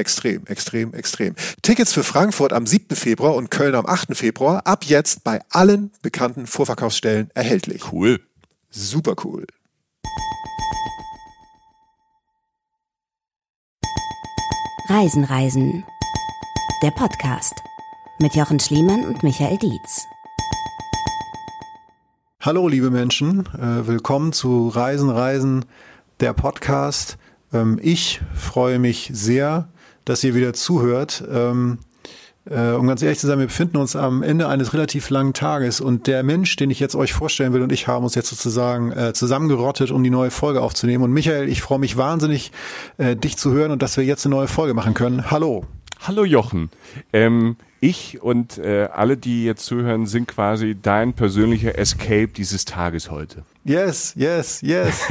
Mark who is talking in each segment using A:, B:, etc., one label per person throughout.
A: Extrem, extrem, extrem. Tickets für Frankfurt am 7. Februar und Köln am 8. Februar ab jetzt bei allen bekannten Vorverkaufsstellen erhältlich.
B: Cool.
A: Super cool.
C: Reisen, Reisen. Der Podcast mit Jochen Schliemann und Michael Dietz.
A: Hallo, liebe Menschen. Äh, willkommen zu Reisen, Reisen, der Podcast. Ähm, ich freue mich sehr, dass ihr wieder zuhört. Ähm, äh, um ganz ehrlich zu sein, wir befinden uns am Ende eines relativ langen Tages und der Mensch, den ich jetzt euch vorstellen will und ich haben uns jetzt sozusagen äh, zusammengerottet, um die neue Folge aufzunehmen. Und Michael, ich freue mich wahnsinnig, äh, dich zu hören und dass wir jetzt eine neue Folge machen können. Hallo.
B: Hallo Jochen. Ähm, ich und äh, alle, die jetzt zuhören, sind quasi dein persönlicher Escape dieses Tages heute.
A: Yes, yes, yes.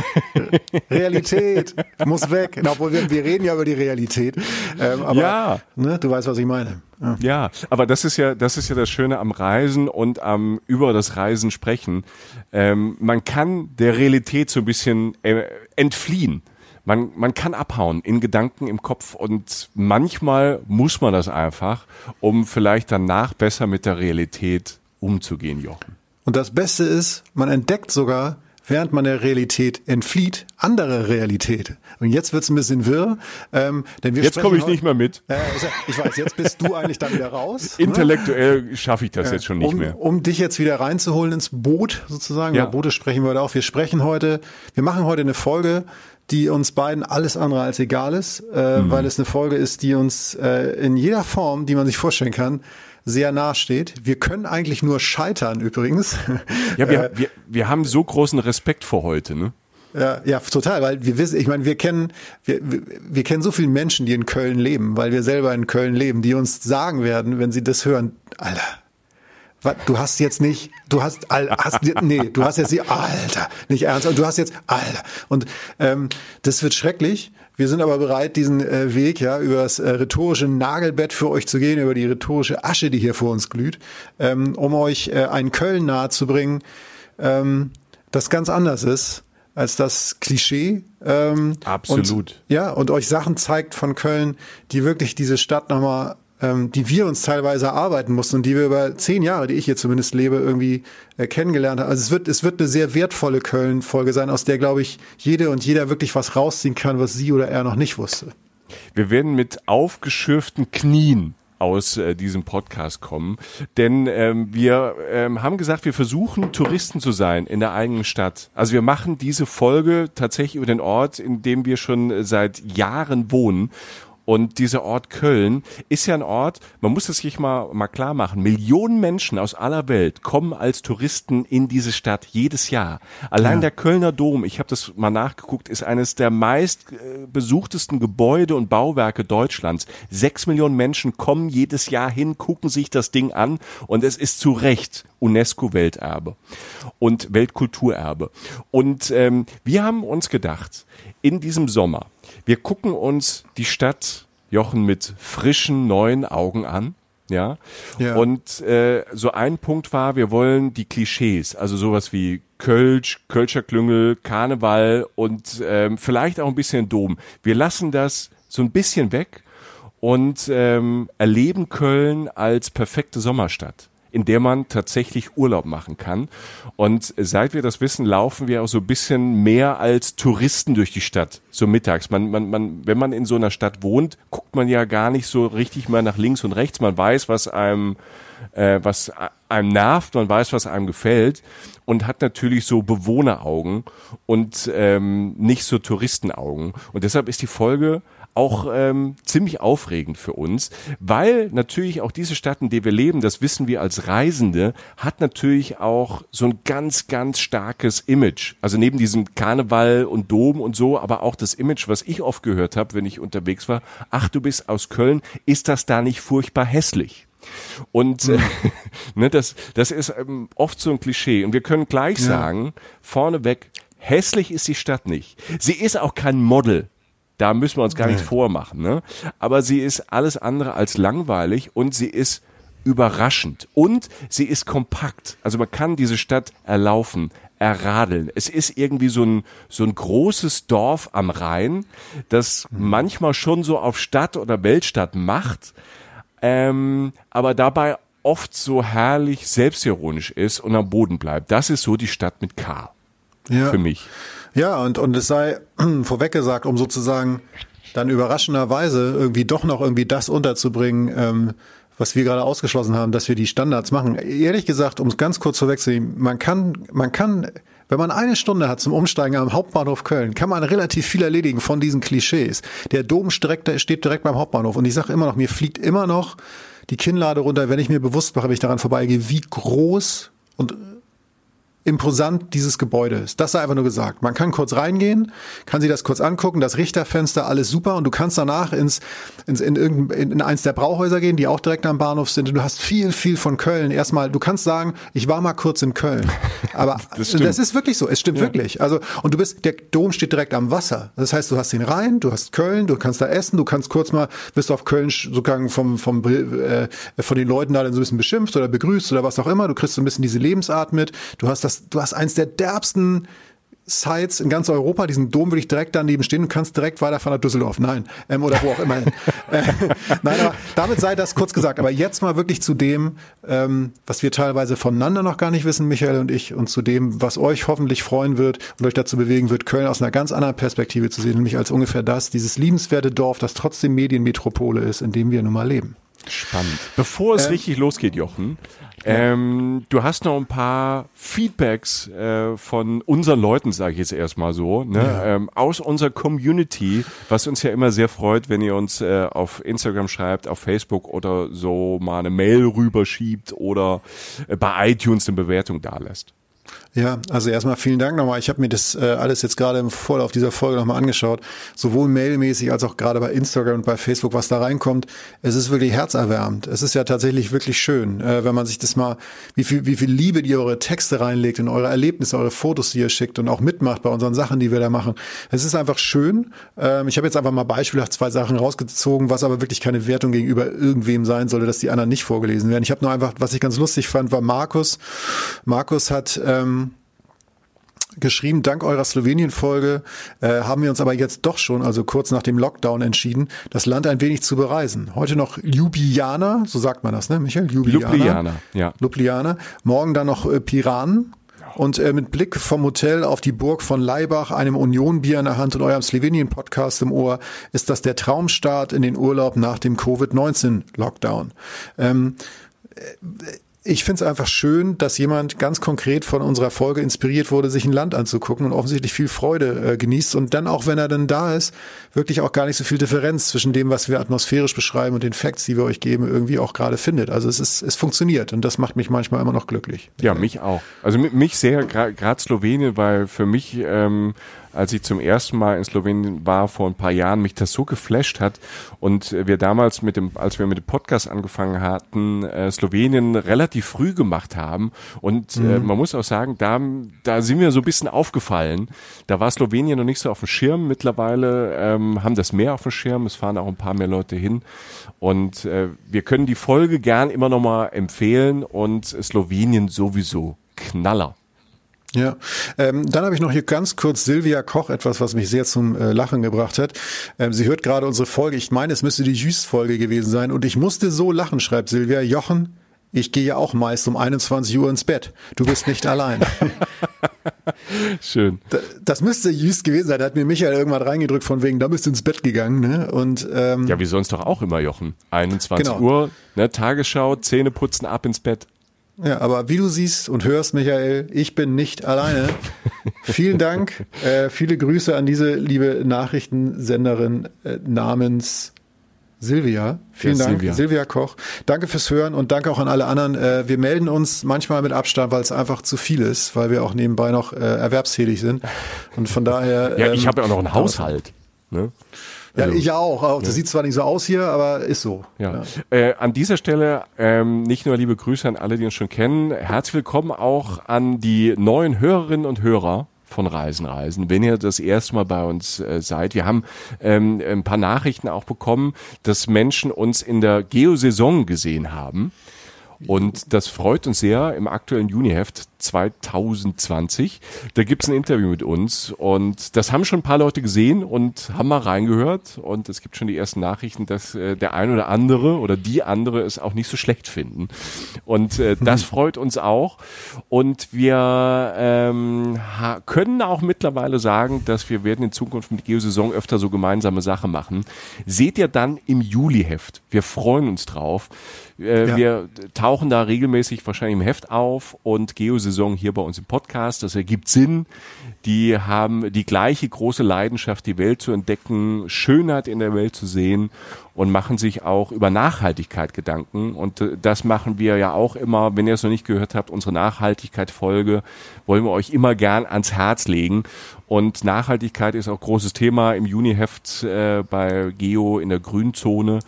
A: Realität muss weg. Obwohl wir, wir reden ja über die Realität.
B: Ähm, aber, ja.
A: Ne, du weißt, was ich meine.
B: Ja. ja. aber das ist ja, das ist ja das Schöne am Reisen und am über das Reisen sprechen. Ähm, man kann der Realität so ein bisschen äh, entfliehen. Man, man kann abhauen in Gedanken im Kopf und manchmal muss man das einfach, um vielleicht danach besser mit der Realität umzugehen, Jochen.
A: Und das Beste ist, man entdeckt sogar, während man der Realität entflieht, andere Realität. Und jetzt wird's ein bisschen wirr. Ähm, denn wir
B: jetzt komme ich nicht mehr mit.
A: Äh, ich weiß, jetzt bist du eigentlich dann wieder raus.
B: Intellektuell ne? schaffe ich das äh, jetzt schon nicht
A: um,
B: mehr.
A: Um dich jetzt wieder reinzuholen ins Boot sozusagen. Ja. Über Boote sprechen wir heute auch. Wir sprechen heute, wir machen heute eine Folge, die uns beiden alles andere als egal ist, äh, mhm. weil es eine Folge ist, die uns äh, in jeder Form, die man sich vorstellen kann, sehr nahe steht. Wir können eigentlich nur scheitern übrigens.
B: Ja, wir, äh, wir, wir haben so großen Respekt vor heute, ne?
A: Ja, ja, total, weil wir wissen, ich meine, wir kennen, wir, wir, wir kennen so viele Menschen, die in Köln leben, weil wir selber in Köln leben, die uns sagen werden, wenn sie das hören, Alter, du hast jetzt nicht, du hast, hast nee, du hast jetzt die, Alter, nicht ernst, du hast jetzt, Alter. Und ähm, das wird schrecklich. Wir sind aber bereit, diesen äh, Weg ja über das äh, rhetorische Nagelbett für euch zu gehen, über die rhetorische Asche, die hier vor uns glüht, ähm, um euch äh, ein Köln nahezubringen, ähm, das ganz anders ist als das Klischee.
B: Ähm, Absolut.
A: Und, ja, und euch Sachen zeigt von Köln, die wirklich diese Stadt nochmal ähm, die wir uns teilweise erarbeiten mussten und die wir über zehn Jahre, die ich hier zumindest lebe, irgendwie äh, kennengelernt haben. Also es wird, es wird eine sehr wertvolle Köln-Folge sein, aus der, glaube ich, jede und jeder wirklich was rausziehen kann, was sie oder er noch nicht wusste.
B: Wir werden mit aufgeschürften Knien aus äh, diesem Podcast kommen. Denn ähm, wir ähm, haben gesagt, wir versuchen Touristen zu sein in der eigenen Stadt. Also wir machen diese Folge tatsächlich über den Ort, in dem wir schon seit Jahren wohnen. Und dieser Ort Köln ist ja ein Ort, man muss es sich mal, mal klar machen, Millionen Menschen aus aller Welt kommen als Touristen in diese Stadt jedes Jahr. Allein ja. der Kölner Dom, ich habe das mal nachgeguckt, ist eines der meist äh, besuchtesten Gebäude und Bauwerke Deutschlands. Sechs Millionen Menschen kommen jedes Jahr hin, gucken sich das Ding an und es ist zu Recht UNESCO-Welterbe und Weltkulturerbe. Und ähm, wir haben uns gedacht, in diesem Sommer, wir gucken uns die Stadt Jochen mit frischen neuen Augen an. Ja. ja. Und äh, so ein Punkt war, wir wollen die Klischees, also sowas wie Kölsch, Kölscher Klüngel, Karneval und ähm, vielleicht auch ein bisschen Dom. Wir lassen das so ein bisschen weg und ähm, erleben Köln als perfekte Sommerstadt. In der man tatsächlich Urlaub machen kann. Und seit wir das wissen, laufen wir auch so ein bisschen mehr als Touristen durch die Stadt, so mittags. Man, man, man, wenn man in so einer Stadt wohnt, guckt man ja gar nicht so richtig mal nach links und rechts. Man weiß, was einem, äh, was einem nervt, man weiß, was einem gefällt und hat natürlich so Bewohneraugen und ähm, nicht so Touristenaugen. Und deshalb ist die Folge auch ähm, ziemlich aufregend für uns, weil natürlich auch diese Stadt, in der wir leben, das wissen wir als Reisende, hat natürlich auch so ein ganz, ganz starkes Image. Also neben diesem Karneval und Dom und so, aber auch das Image, was ich oft gehört habe, wenn ich unterwegs war, ach, du bist aus Köln, ist das da nicht furchtbar hässlich? Und äh, ne, das, das ist ähm, oft so ein Klischee. Und wir können gleich ja. sagen, vorneweg, hässlich ist die Stadt nicht. Sie ist auch kein Model da müssen wir uns gar nichts vormachen. Ne? Aber sie ist alles andere als langweilig und sie ist überraschend und sie ist kompakt. Also man kann diese Stadt erlaufen, erradeln. Es ist irgendwie so ein, so ein großes Dorf am Rhein, das manchmal schon so auf Stadt oder Weltstadt macht, ähm, aber dabei oft so herrlich selbstironisch ist und am Boden bleibt. Das ist so die Stadt mit K. Ja. Für mich.
A: Ja, und, und es sei vorweg gesagt, um sozusagen dann überraschenderweise irgendwie doch noch irgendwie das unterzubringen, ähm, was wir gerade ausgeschlossen haben, dass wir die Standards machen. Ehrlich gesagt, um es ganz kurz vorwegzunehmen, man kann, man kann, wenn man eine Stunde hat zum Umsteigen am Hauptbahnhof Köln, kann man relativ viel erledigen von diesen Klischees. Der Dom steht direkt beim Hauptbahnhof und ich sage immer noch, mir fliegt immer noch die Kinnlade runter, wenn ich mir bewusst mache, wenn ich daran vorbeigehe, wie groß und imposant dieses Gebäude ist. Das sei einfach nur gesagt. Man kann kurz reingehen, kann sich das kurz angucken, das Richterfenster, alles super und du kannst danach ins, ins in, irgendein, in eins der Brauhäuser gehen, die auch direkt am Bahnhof sind und du hast viel, viel von Köln. Erstmal, du kannst sagen, ich war mal kurz in Köln. Aber das, das ist wirklich so, es stimmt ja. wirklich. Also, und du bist, der Dom steht direkt am Wasser. Das heißt, du hast den Rhein, du hast Köln, du kannst da essen, du kannst kurz mal, bist auf Köln sozusagen vom, vom, äh, von den Leuten da dann so ein bisschen beschimpft oder begrüßt oder was auch immer. Du kriegst so ein bisschen diese Lebensart mit. Du hast das du hast eins der derbsten Sites in ganz Europa. Diesen Dom würde ich direkt daneben stehen und kannst direkt weiterfahren nach Düsseldorf. Nein, ähm, oder wo auch immer. äh, nein, aber damit sei das kurz gesagt. Aber jetzt mal wirklich zu dem, ähm, was wir teilweise voneinander noch gar nicht wissen, Michael und ich, und zu dem, was euch hoffentlich freuen wird und euch dazu bewegen wird, Köln aus einer ganz anderen Perspektive zu sehen, nämlich als ungefähr das, dieses liebenswerte Dorf, das trotzdem Medienmetropole ist, in dem wir nun mal leben.
B: Spannend. Bevor es ähm, richtig losgeht, Jochen, ähm, du hast noch ein paar Feedbacks äh, von unseren Leuten, sage ich jetzt erstmal so, ne? Ja. Ähm, aus unserer Community, was uns ja immer sehr freut, wenn ihr uns äh, auf Instagram schreibt, auf Facebook oder so mal eine Mail rüberschiebt oder äh, bei iTunes eine Bewertung da lässt.
A: Ja, also erstmal vielen Dank nochmal. Ich habe mir das äh, alles jetzt gerade im Vorlauf dieser Folge nochmal angeschaut, sowohl mailmäßig als auch gerade bei Instagram und bei Facebook, was da reinkommt. Es ist wirklich herzerwärmend. Es ist ja tatsächlich wirklich schön, äh, wenn man sich das mal, wie viel, wie viel Liebe die eure Texte reinlegt und eure Erlebnisse, eure Fotos, die ihr schickt und auch mitmacht bei unseren Sachen, die wir da machen. Es ist einfach schön. Ähm, ich habe jetzt einfach mal beispielhaft zwei Sachen rausgezogen, was aber wirklich keine Wertung gegenüber irgendwem sein sollte, dass die anderen nicht vorgelesen werden. Ich habe nur einfach, was ich ganz lustig fand, war Markus. Markus hat ähm, geschrieben, dank eurer Slowenien-Folge äh, haben wir uns aber jetzt doch schon, also kurz nach dem Lockdown entschieden, das Land ein wenig zu bereisen. Heute noch Ljubljana, so sagt man das, ne, Michael?
B: Ljubljana, Ljubljana ja.
A: Ljubljana. Morgen dann noch äh, Piran, und äh, mit Blick vom Hotel auf die Burg von Leibach, einem Union-Bier in der Hand und eurem Slowenien-Podcast im Ohr, ist das der Traumstart in den Urlaub nach dem Covid-19-Lockdown. Ähm, äh, ich finde es einfach schön, dass jemand ganz konkret von unserer Folge inspiriert wurde, sich ein Land anzugucken und offensichtlich viel Freude äh, genießt und dann auch, wenn er dann da ist, wirklich auch gar nicht so viel Differenz zwischen dem, was wir atmosphärisch beschreiben und den Facts, die wir euch geben, irgendwie auch gerade findet. Also es ist, es funktioniert und das macht mich manchmal immer noch glücklich.
B: Ja, mich auch. Also mich sehr, gerade Slowenien, weil für mich ähm, als ich zum ersten Mal in Slowenien war vor ein paar Jahren, mich das so geflasht hat und wir damals mit dem, als wir mit dem Podcast angefangen hatten, äh, Slowenien relativ früh gemacht haben und äh, mhm. äh, man muss auch sagen, da, da sind wir so ein bisschen aufgefallen. Da war Slowenien noch nicht so auf dem Schirm. Mittlerweile ähm, haben das mehr auf dem Schirm. Es fahren auch ein paar mehr Leute hin und äh, wir können die Folge gern immer noch mal empfehlen und Slowenien sowieso Knaller.
A: Ja, ähm, dann habe ich noch hier ganz kurz Silvia Koch, etwas, was mich sehr zum äh, Lachen gebracht hat. Ähm, sie hört gerade unsere Folge. Ich meine, es müsste die Jüst-Folge gewesen sein. Und ich musste so lachen, schreibt Silvia. Jochen, Ich gehe ja auch meist um 21 Uhr ins Bett. Du bist nicht allein.
B: Schön.
A: Das müsste Jüst gewesen sein. Da hat mir Michael irgendwann reingedrückt von wegen, da bist du ins Bett gegangen. Ne? Und, ähm,
B: ja, wie sonst doch auch immer, Jochen. 21 genau. Uhr, ne, Tagesschau, Zähne putzen, ab ins Bett.
A: Ja, aber wie du siehst und hörst, Michael, ich bin nicht alleine. Vielen Dank. Äh, viele Grüße an diese liebe Nachrichtensenderin äh, namens Silvia. Vielen ja, Dank, Silvia. Silvia. Koch. Danke fürs Hören und danke auch an alle anderen. Äh, wir melden uns manchmal mit Abstand, weil es einfach zu viel ist, weil wir auch nebenbei noch äh, erwerbstätig sind. Und von daher.
B: Ja, ich ähm, habe ja auch noch einen Haushalt. Ne?
A: Ja, also, ich auch. auch. Das ja. sieht zwar nicht so aus hier, aber ist so.
B: Ja. ja. Äh, an dieser Stelle ähm, nicht nur liebe Grüße an alle, die uns schon kennen. Herzlich willkommen auch an die neuen Hörerinnen und Hörer von Reisen Reisen. Wenn ihr das erste Mal bei uns äh, seid, wir haben ähm, ein paar Nachrichten auch bekommen, dass Menschen uns in der Geosaison gesehen haben. Und das freut uns sehr im aktuellen Juniheft 2020. Da gibt's ein Interview mit uns und das haben schon ein paar Leute gesehen und haben mal reingehört und es gibt schon die ersten Nachrichten, dass äh, der ein oder andere oder die andere es auch nicht so schlecht finden. Und äh, das freut uns auch und wir ähm, können auch mittlerweile sagen, dass wir werden in Zukunft mit Geosaison öfter so gemeinsame Sachen machen. Seht ihr dann im Juliheft. Wir freuen uns drauf. Äh, ja. Wir tauchen da regelmäßig wahrscheinlich im Heft auf und Geosaison hier bei uns im Podcast. Das ergibt Sinn. Die haben die gleiche große Leidenschaft, die Welt zu entdecken, Schönheit in der Welt zu sehen und machen sich auch über Nachhaltigkeit Gedanken. Und äh, das machen wir ja auch immer. Wenn ihr es noch nicht gehört habt, unsere Nachhaltigkeit-Folge wollen wir euch immer gern ans Herz legen. Und Nachhaltigkeit ist auch großes Thema im Juniheft äh, bei Geo in der Grünzone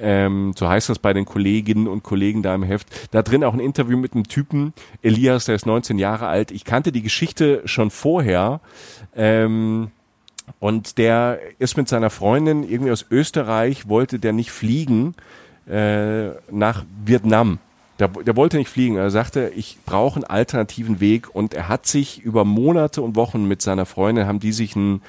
B: ähm, so heißt das bei den Kolleginnen und Kollegen da im Heft. Da drin auch ein Interview mit einem Typen, Elias, der ist 19 Jahre alt. Ich kannte die Geschichte schon vorher. Ähm, und der ist mit seiner Freundin irgendwie aus Österreich, wollte der nicht fliegen äh, nach Vietnam. Der, der wollte nicht fliegen. Er sagte, ich brauche einen alternativen Weg. Und er hat sich über Monate und Wochen mit seiner Freundin, haben die sich ein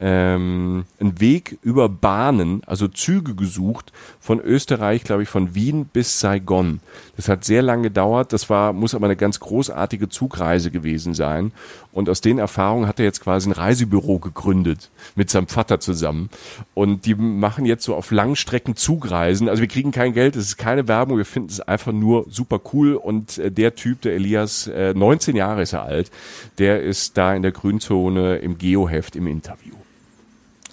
B: ähm, einen Weg über Bahnen, also Züge gesucht, von Österreich, glaube ich, von Wien bis Saigon. Das hat sehr lange gedauert, das war, muss aber eine ganz großartige Zugreise gewesen sein. Und aus den Erfahrungen hat er jetzt quasi ein Reisebüro gegründet, mit seinem Vater zusammen. Und die machen jetzt so auf Langstrecken Zugreisen. Also wir kriegen kein Geld, es ist keine Werbung, wir finden es einfach nur super cool. Und äh, der Typ, der Elias, äh, 19 Jahre ist er alt, der ist da in der Grünzone im Geoheft im Interview.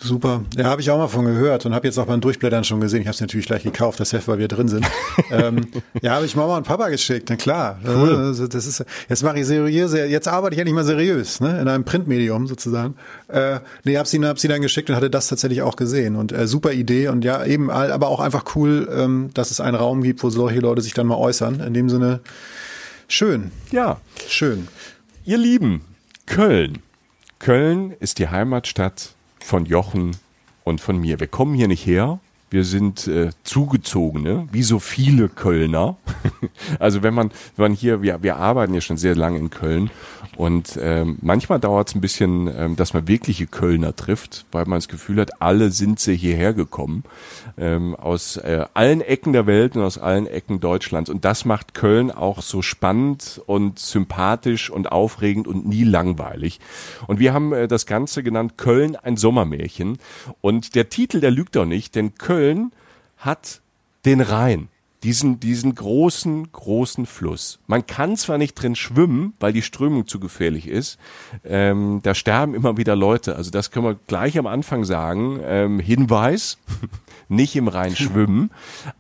A: Super. Ja, habe ich auch mal von gehört und habe jetzt auch beim Durchblättern schon gesehen. Ich habe es natürlich gleich gekauft, das Heft, weil wir drin sind. ähm, ja, habe ich Mama und Papa geschickt, na klar. Cool. Also, das ist, jetzt mache ich seriös, jetzt arbeite ich endlich mal seriös, ne? in einem Printmedium sozusagen. Äh, nee, habe sie, hab sie dann geschickt und hatte das tatsächlich auch gesehen. Und äh, super Idee und ja, eben, aber auch einfach cool, ähm, dass es einen Raum gibt, wo solche Leute sich dann mal äußern. In dem Sinne, schön.
B: Ja. Schön. Ihr Lieben, Köln. Köln ist die Heimatstadt von Jochen und von mir. Wir kommen hier nicht her. Wir sind äh, zugezogene, wie so viele Kölner. also wenn man, wenn man hier, wir, wir arbeiten ja schon sehr lange in Köln und ähm, manchmal dauert es ein bisschen, ähm, dass man wirkliche Kölner trifft, weil man das Gefühl hat, alle sind sie hierher gekommen ähm, aus äh, allen Ecken der Welt und aus allen Ecken Deutschlands. Und das macht Köln auch so spannend und sympathisch und aufregend und nie langweilig. Und wir haben äh, das Ganze genannt Köln ein Sommermärchen. Und der Titel, der lügt doch nicht, denn Köln hat den Rhein diesen, diesen großen, großen Fluss. Man kann zwar nicht drin schwimmen, weil die Strömung zu gefährlich ist. Ähm, da sterben immer wieder Leute. Also das können wir gleich am Anfang sagen. Ähm, Hinweis, nicht im Rhein schwimmen.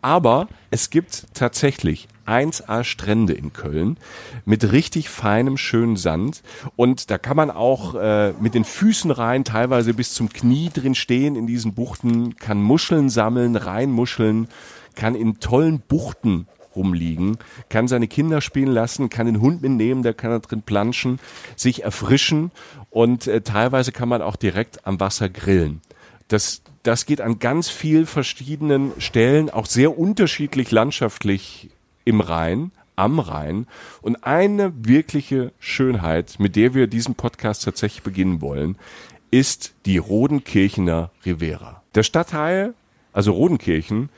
B: Aber es gibt tatsächlich 1A Strände in Köln mit richtig feinem, schönen Sand. Und da kann man auch äh, mit den Füßen rein, teilweise bis zum Knie drin stehen in diesen Buchten, kann Muscheln sammeln, Reinmuscheln kann in tollen Buchten rumliegen, kann seine Kinder spielen lassen, kann den Hund mitnehmen, der kann da drin planschen, sich erfrischen und äh, teilweise kann man auch direkt am Wasser grillen. Das, das geht an ganz viel verschiedenen Stellen, auch sehr unterschiedlich landschaftlich im Rhein, am Rhein. Und eine wirkliche Schönheit, mit der wir diesen Podcast tatsächlich beginnen wollen, ist die Rodenkirchener Rivera. Der Stadtteil, also Rodenkirchen,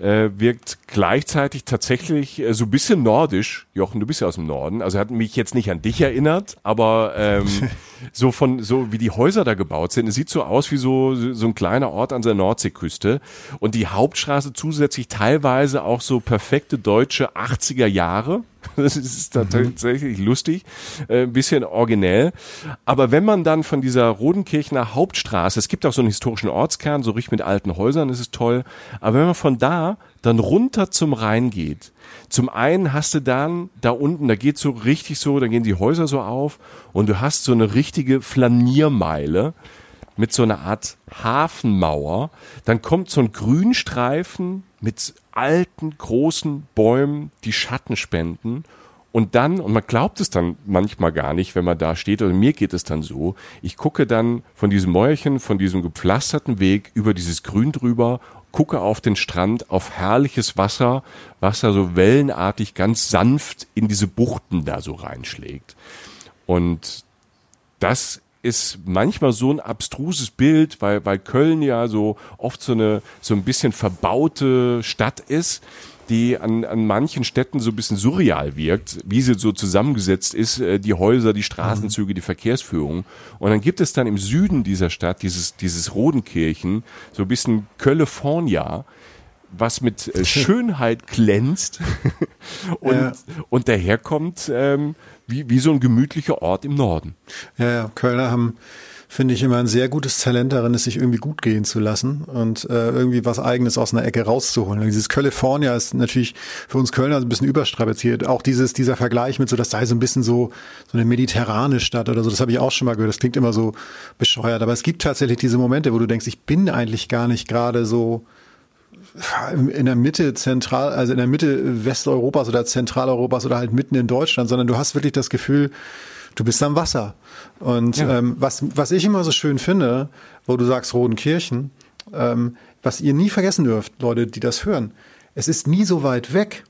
B: äh, wirkt gleichzeitig tatsächlich äh, so ein bisschen nordisch. Jochen, du bist ja aus dem Norden, also hat mich jetzt nicht an dich erinnert, aber ähm, so von so wie die Häuser da gebaut sind, es sieht so aus wie so so ein kleiner Ort an der Nordseeküste und die Hauptstraße zusätzlich teilweise auch so perfekte deutsche 80er Jahre. Das ist mhm. tatsächlich mhm. lustig, äh, ein bisschen originell. Aber wenn man dann von dieser Rodenkirchener Hauptstraße, es gibt auch so einen historischen Ortskern, so richtig mit alten Häusern, das ist toll. Aber wenn man von da dann runter zum Rhein geht, zum einen hast du dann da unten, da geht so richtig so, da gehen die Häuser so auf und du hast so eine richtige Flaniermeile mit so einer Art Hafenmauer. Dann kommt so ein Grünstreifen mit alten, großen Bäumen, die Schatten spenden. Und dann, und man glaubt es dann manchmal gar nicht, wenn man da steht, oder mir geht es dann so, ich gucke dann von diesem Mäuerchen, von diesem gepflasterten Weg über dieses Grün drüber gucke auf den Strand, auf herrliches Wasser, Wasser so wellenartig ganz sanft in diese Buchten da so reinschlägt. Und das ist manchmal so ein abstruses Bild, weil, weil Köln ja so oft so eine, so ein bisschen verbaute Stadt ist die an, an manchen Städten so ein bisschen surreal wirkt, wie sie so zusammengesetzt ist, äh, die Häuser, die Straßenzüge, die Verkehrsführung. Und dann gibt es dann im Süden dieser Stadt dieses, dieses Rodenkirchen, so ein bisschen California, was mit äh, Schönheit glänzt und, ja. und daherkommt ähm, wie, wie so ein gemütlicher Ort im Norden.
A: Ja, ja, Kölner haben finde ich immer ein sehr gutes Talent darin, es sich irgendwie gut gehen zu lassen und äh, irgendwie was Eigenes aus einer Ecke rauszuholen. Und dieses California ist natürlich für uns Kölner ein bisschen überstrapaziert. Auch dieses, dieser Vergleich mit so, das sei so ein bisschen so, so eine mediterrane Stadt oder so, das habe ich auch schon mal gehört. Das klingt immer so bescheuert. Aber es gibt tatsächlich diese Momente, wo du denkst, ich bin eigentlich gar nicht gerade so in der Mitte zentral, also in der Mitte Westeuropas oder Zentraleuropas oder halt mitten in Deutschland, sondern du hast wirklich das Gefühl, du bist am Wasser. Und ja. ähm, was, was ich immer so schön finde, wo du sagst Rodenkirchen, ähm, was ihr nie vergessen dürft, Leute, die das hören, es ist nie so weit weg.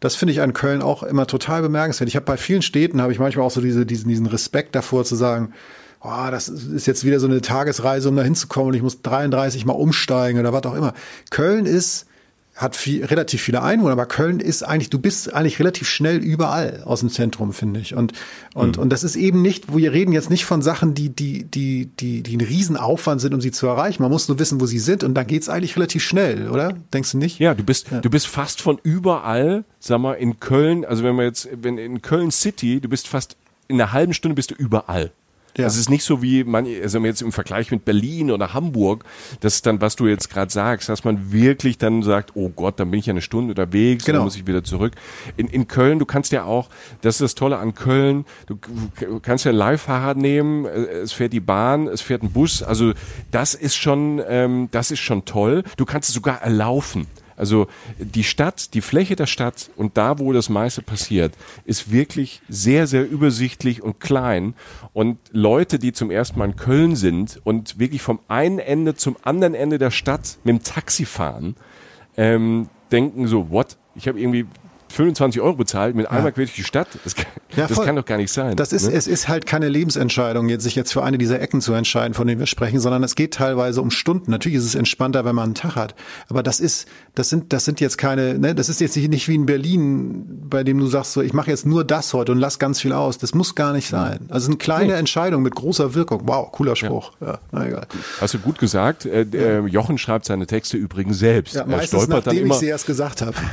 A: Das finde ich an Köln auch immer total bemerkenswert. Ich habe bei vielen Städten habe ich manchmal auch so diese, diesen, diesen Respekt davor zu sagen, oh, das ist jetzt wieder so eine Tagesreise, um da hinzukommen und ich muss 33 mal umsteigen oder was auch immer. Köln ist hat viel, relativ viele Einwohner, aber Köln ist eigentlich, du bist eigentlich relativ schnell überall aus dem Zentrum, finde ich. Und, und, mhm. und das ist eben nicht, wir reden jetzt nicht von Sachen, die, die, die, die, die ein Riesenaufwand sind, um sie zu erreichen. Man muss nur wissen, wo sie sind und dann geht's eigentlich relativ schnell, oder? Denkst du nicht?
B: Ja, du bist, ja. du bist fast von überall, sag mal, in Köln, also wenn man jetzt, wenn in Köln City, du bist fast in einer halben Stunde bist du überall. Ja. Das ist nicht so wie man, also jetzt im Vergleich mit Berlin oder Hamburg, das ist dann, was du jetzt gerade sagst, dass man wirklich dann sagt, oh Gott, dann bin ich ja eine Stunde unterwegs, genau. dann muss ich wieder zurück. In, in Köln, du kannst ja auch, das ist das Tolle an Köln, du kannst ja ein Leihfahrrad nehmen, es fährt die Bahn, es fährt ein Bus, also das ist schon, ähm, das ist schon toll. Du kannst es sogar erlaufen. Also die Stadt, die Fläche der Stadt und da, wo das meiste passiert, ist wirklich sehr, sehr übersichtlich und klein. Und Leute, die zum ersten Mal in Köln sind und wirklich vom einen Ende zum anderen Ende der Stadt mit dem Taxi fahren, ähm, denken so, what? Ich habe irgendwie 25 Euro bezahlt, mit einmal ja. quer durch die Stadt. Das, kann, ja, das kann doch gar nicht sein.
A: Das ist, ne? es ist halt keine Lebensentscheidung, jetzt sich jetzt für eine dieser Ecken zu entscheiden, von denen wir sprechen, sondern es geht teilweise um Stunden. Natürlich ist es entspannter, wenn man einen Tag hat. Aber das ist, das sind, das sind jetzt keine, ne, das ist jetzt nicht wie in Berlin, bei dem du sagst so, ich mache jetzt nur das heute und lass ganz viel aus. Das muss gar nicht sein. Also es sind kleine nee. Entscheidungen mit großer Wirkung. Wow, cooler Spruch. Ja, na egal.
B: Hast du gut gesagt. Äh, äh, Jochen schreibt seine Texte übrigens selbst.
A: Ja, meistens, er stolpert nachdem dann immer, ich sie erst gesagt habe.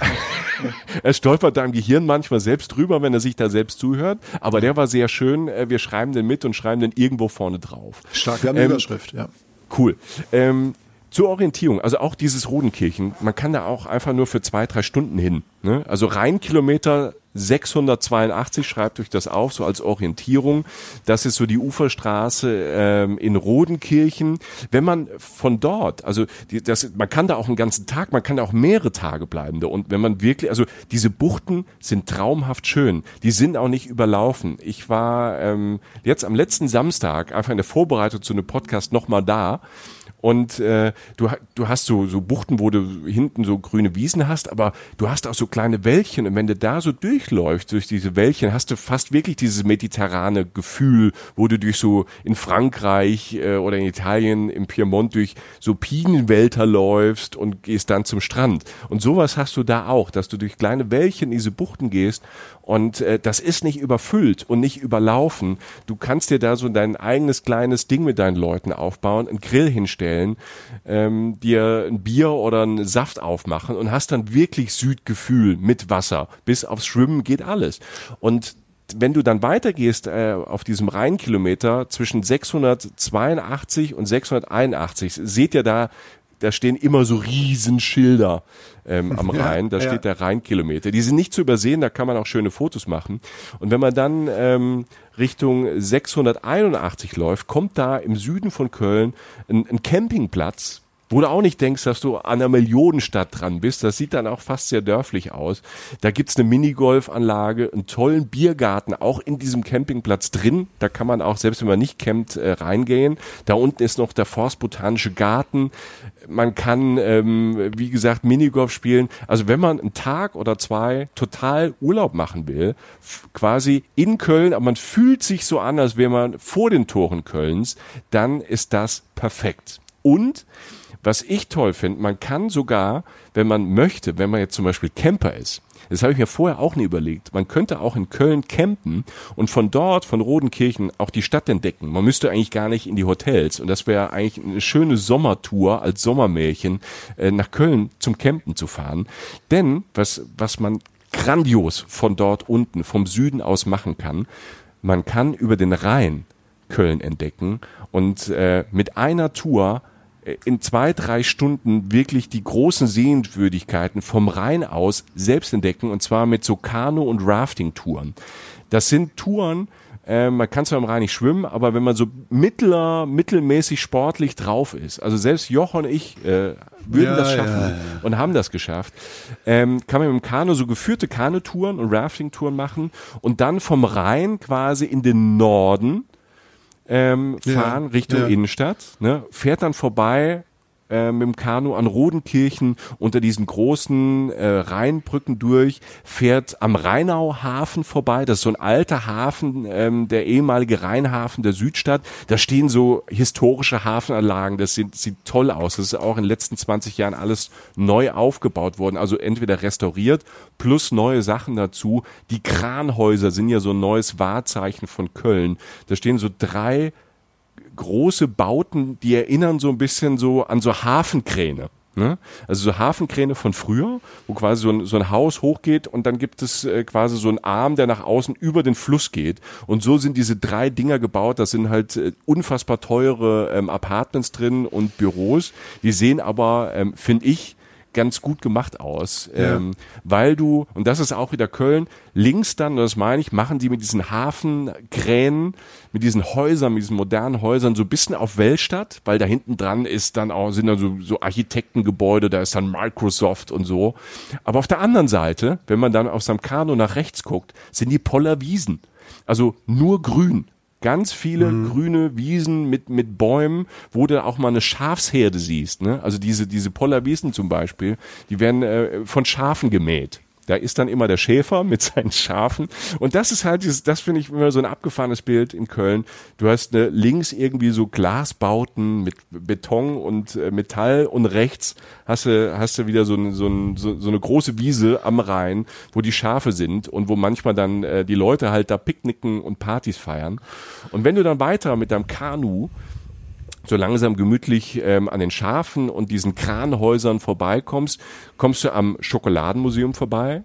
B: er stolpert da im Gehirn manchmal selbst drüber, wenn er sich da selbst zuhört. Aber der war sehr schön. Äh, wir schreiben den mit und schreiben den irgendwo vorne drauf.
A: Stark, wir haben eine ähm, Überschrift, ja.
B: Cool. Ähm, zur Orientierung, also auch dieses Rodenkirchen, man kann da auch einfach nur für zwei, drei Stunden hin. Ne? Also rein Kilometer 682, schreibt euch das auf, so als Orientierung. Das ist so die Uferstraße ähm, in Rodenkirchen. Wenn man von dort, also die, das, man kann da auch einen ganzen Tag, man kann da auch mehrere Tage bleiben. Und wenn man wirklich, also diese Buchten sind traumhaft schön. Die sind auch nicht überlaufen. Ich war ähm, jetzt am letzten Samstag einfach in der Vorbereitung zu einem Podcast nochmal da Und äh, du, du hast so, so Buchten, wo du hinten so grüne Wiesen hast, aber du hast auch so kleine Wäldchen. Und wenn du da so durchläufst, durch diese Wäldchen, hast du fast wirklich dieses mediterrane Gefühl, wo du durch so in Frankreich äh, oder in Italien, im Piemont, durch so Pinenwälder läufst und gehst dann zum Strand. Und sowas hast du da auch, dass du durch kleine Wäldchen in diese Buchten gehst und äh, das ist nicht überfüllt und nicht überlaufen. Du kannst dir da so dein eigenes kleines Ding mit deinen Leuten aufbauen, einen Grill hinstellen, ähm, dir ein Bier oder einen Saft aufmachen und hast dann wirklich Südgefühl mit Wasser. Bis aufs Schwimmen geht alles. Und wenn du dann weitergehst äh, auf diesem Rheinkilometer zwischen 682 und 681, seht ihr da da stehen immer so Riesenschilder ähm, am Rhein. Da ja. steht der Rheinkilometer. Die sind nicht zu übersehen, da kann man auch schöne Fotos machen. Und wenn man dann ähm, Richtung 681 läuft, kommt da im Süden von Köln ein, ein Campingplatz, wo du auch nicht denkst, dass du an einer Millionenstadt dran bist. Das sieht dann auch fast sehr dörflich aus. Da gibt's eine Minigolfanlage, einen tollen Biergarten, auch in diesem Campingplatz drin. Da kann man auch, selbst wenn man nicht campt, äh, reingehen. Da unten ist noch der Forstbotanische Garten. Man kann, ähm, wie gesagt, Minigolf spielen. Also wenn man einen Tag oder zwei total Urlaub machen will, quasi in Köln, aber man fühlt sich so an, als wäre man vor den Toren Kölns, dann ist das perfekt. Und was ich toll finde, man kann sogar, wenn man möchte, wenn man jetzt zum Beispiel Camper ist, das habe ich mir vorher auch nie überlegt. Man könnte auch in Köln campen und von dort, von Rodenkirchen, auch die Stadt entdecken. Man müsste eigentlich gar nicht in die Hotels. Und das wäre eigentlich eine schöne Sommertour als Sommermärchen, äh, nach Köln zum Campen zu fahren. Denn was, was man grandios von dort unten, vom Süden aus machen kann, man kann über den Rhein Köln entdecken und äh, mit einer Tour in zwei, drei Stunden wirklich die großen Sehenswürdigkeiten vom Rhein aus selbst entdecken und zwar mit so Kanu- und Rafting-Touren. Das sind Touren, äh, man kann zwar im Rhein nicht schwimmen, aber wenn man so mittler, mittelmäßig sportlich drauf ist, also selbst Joch und ich äh, würden ja, das schaffen ja, ja. und haben das geschafft, ähm, kann man mit dem Kanu so geführte Kanutouren und Rafting-Touren machen und dann vom Rhein quasi in den Norden ähm, fahren ja, Richtung ja. Innenstadt, ne, fährt dann vorbei äh, mit dem Kanu an Rodenkirchen unter diesen großen äh, Rheinbrücken durch, fährt am Rheinauhafen vorbei. Das ist so ein alter Hafen, ähm, der ehemalige Rheinhafen der Südstadt. Da stehen so historische Hafenanlagen. Das sieht, sieht toll aus. Das ist auch in den letzten 20 Jahren alles neu aufgebaut worden. Also entweder restauriert plus neue Sachen dazu. Die Kranhäuser sind ja so ein neues Wahrzeichen von Köln. Da stehen so drei große Bauten, die erinnern so ein bisschen so an so Hafenkräne. Ne? Also so Hafenkräne von früher, wo quasi so ein, so ein Haus hochgeht und dann gibt es äh, quasi so einen Arm, der nach außen über den Fluss geht. Und so sind diese drei Dinger gebaut. Das sind halt äh, unfassbar teure ähm, Apartments drin und Büros. Die sehen aber, ähm, finde ich, ganz gut gemacht aus, ja. ähm, weil du, und das ist auch wieder Köln, links dann, das meine ich, machen die mit diesen Hafenkränen, mit diesen Häusern, mit diesen modernen Häusern so ein bisschen auf Weltstadt, weil da hinten dran ist dann auch, sind dann so, so Architektengebäude, da ist dann Microsoft und so. Aber auf der anderen Seite, wenn man dann auf seinem Kano nach rechts guckt, sind die Poller Wiesen. Also nur grün ganz viele mhm. grüne Wiesen mit, mit Bäumen, wo du auch mal eine Schafsherde siehst. Ne? Also diese, diese Pollerwiesen zum Beispiel, die werden äh, von Schafen gemäht. Da ist dann immer der Schäfer mit seinen Schafen. Und das ist halt dieses, das finde ich immer so ein abgefahrenes Bild in Köln. Du hast ne, links irgendwie so Glasbauten mit Beton und äh, Metall und rechts hast du, hast du wieder so, ein, so, ein, so, so eine große Wiese am Rhein, wo die Schafe sind und wo manchmal dann äh, die Leute halt da picknicken und Partys feiern. Und wenn du dann weiter mit deinem Kanu so langsam gemütlich ähm, an den Schafen und diesen Kranhäusern vorbeikommst, kommst du am Schokoladenmuseum vorbei.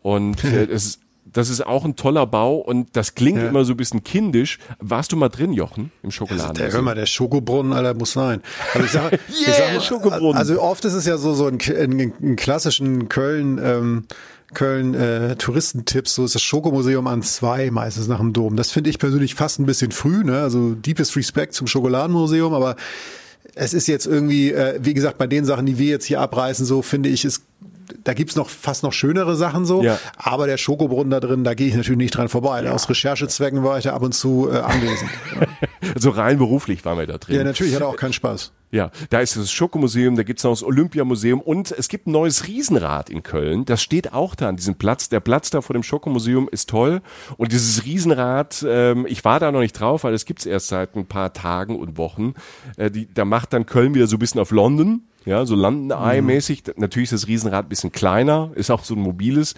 B: Und äh, es, das ist auch ein toller Bau und das klingt ja. immer so ein bisschen kindisch. Warst du mal drin, Jochen, im Schokoladenmuseum?
A: Also der, hör mal, der Schokobrunnen, Alter, muss sein. Also ich sag, yeah, ich sag, Schokobrunnen. Also oft ist es ja so, so ein, in, in klassischen Köln, ähm, Köln äh, Touristentipps, so ist das Schokomuseum an zwei meistens nach dem Dom. Das finde ich persönlich fast ein bisschen früh, ne? Also deepest Respect zum Schokoladenmuseum, aber es ist jetzt irgendwie, äh, wie gesagt, bei den Sachen, die wir jetzt hier abreißen, so finde ich, ist da gibt's noch fast noch schönere Sachen so, ja. aber der Schokobrunnen da drin, da gehe ich natürlich nicht dran vorbei. Ja. Aus Recherchezwecken war ich da ab und zu äh, anwesend.
B: also rein beruflich waren wir da drin.
A: Ja, natürlich, hat er auch keinen Spaß.
B: Ja, da ist das Schokomuseum, da gibt's noch das Olympiamuseum und es gibt ein neues Riesenrad in Köln. Das steht auch da an diesem Platz. Der Platz da vor dem Schokomuseum ist toll. Und dieses Riesenrad, ähm, ich war da noch nicht drauf, weil es gibt's erst seit ein paar Tagen und Wochen. Äh, die, da macht dann Köln wieder so ein bisschen auf London. Ja, so London Eye mäßig. Natürlich ist das Riesenrad ein bisschen kleiner, ist auch so ein mobiles.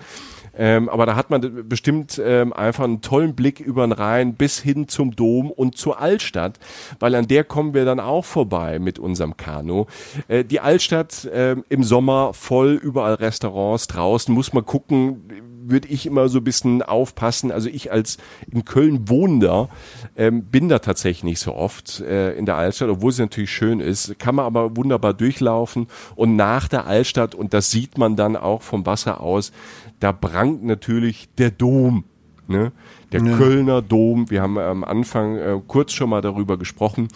B: Ähm, aber da hat man bestimmt ähm, einfach einen tollen Blick über den Rhein bis hin zum Dom und zur Altstadt, weil an der kommen wir dann auch vorbei mit unserem Kanu. Äh, die Altstadt äh, im Sommer voll, überall Restaurants draußen, muss man gucken, würde ich immer so ein bisschen aufpassen. Also ich als in Köln Wohnender ähm, bin da tatsächlich nicht so oft äh, in der Altstadt, obwohl sie natürlich schön ist. Kann man aber wunderbar durchlaufen und nach der Altstadt, und das sieht man dann auch vom Wasser aus, da prangt natürlich der Dom. Ne? Der ja. Kölner Dom, wir haben am Anfang äh, kurz schon mal darüber gesprochen.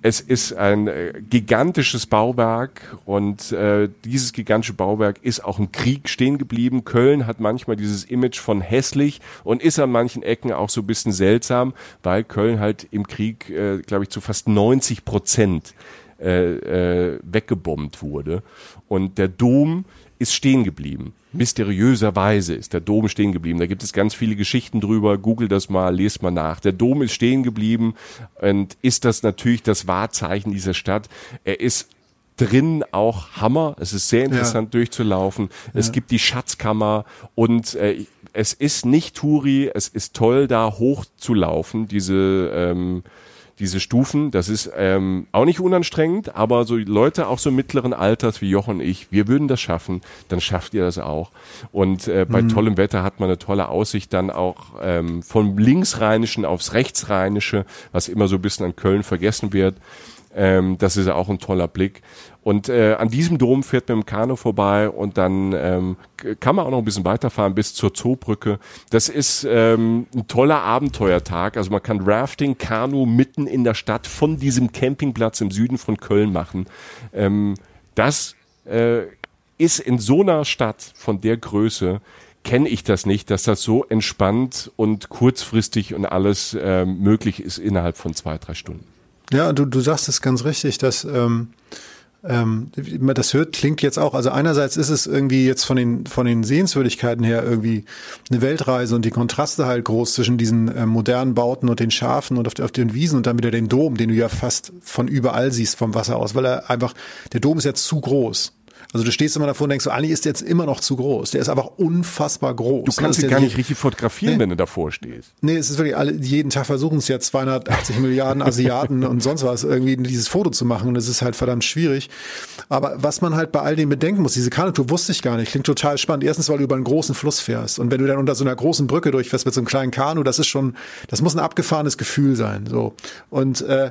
B: Es ist ein äh, gigantisches Bauwerk und äh, dieses gigantische Bauwerk ist auch im Krieg stehen geblieben. Köln hat manchmal dieses Image von hässlich und ist an manchen Ecken auch so ein bisschen seltsam, weil Köln halt im Krieg, äh, glaube ich, zu fast 90 Prozent äh, äh, weggebombt wurde. Und der Dom ist stehen geblieben. Mysteriöserweise ist der Dom stehen geblieben. Da gibt es ganz viele Geschichten drüber. Google das mal, lest mal nach. Der Dom ist stehen geblieben und ist das natürlich das Wahrzeichen dieser Stadt. Er ist drin auch Hammer. Es ist sehr interessant ja. durchzulaufen. Es ja. gibt die Schatzkammer und äh, es ist nicht Touri. Es ist toll, da hochzulaufen. Diese ähm, diese Stufen. Das ist ähm, auch nicht unanstrengend, aber so Leute auch so mittleren Alters wie Joch und ich, wir würden das schaffen, dann schafft ihr das auch. Und äh, bei mhm. tollem Wetter hat man eine tolle Aussicht dann auch ähm, vom Linksrheinischen aufs Rechtsrheinische, was immer so ein bisschen an Köln vergessen wird. Ähm, das ist auch ein toller Blick. Und äh, an diesem Dom fährt man im Kanu vorbei und dann ähm, kann man auch noch ein bisschen weiterfahren bis zur Zoobrücke. Das ist ähm, ein toller Abenteuertag. Also man kann Rafting, Kanu mitten in der Stadt von diesem Campingplatz im Süden von Köln machen. Ähm, das äh, ist in so einer Stadt von der Größe kenne ich das nicht, dass das so entspannt und kurzfristig und alles ähm, möglich ist innerhalb von zwei, drei Stunden.
A: Ja, du, du sagst es ganz richtig, dass ähm, ähm, das hört, klingt jetzt auch, also einerseits ist es irgendwie jetzt von den, von den Sehenswürdigkeiten her irgendwie eine Weltreise und die Kontraste halt groß zwischen diesen äh, modernen Bauten und den Schafen und auf, auf, den Wiesen und dann wieder den Dom, den du ja fast von überall siehst vom Wasser aus, weil er einfach, der Dom ist jetzt zu groß. Also du stehst immer davor und denkst so, Ali ist jetzt immer noch zu groß. Der ist einfach unfassbar groß.
B: Du kannst ihn gar nicht richtig fotografieren, nee. wenn du davor stehst.
A: Nee, es ist wirklich, alle, jeden Tag versuchen es ja 280 Milliarden Asiaten und sonst was irgendwie dieses Foto zu machen und es ist halt verdammt schwierig. Aber was man halt bei all dem bedenken muss, diese Kanutour wusste ich gar nicht, klingt total spannend. Erstens, weil du über einen großen Fluss fährst und wenn du dann unter so einer großen Brücke durchfährst mit so einem kleinen Kanu, das ist schon, das muss ein abgefahrenes Gefühl sein. So und äh,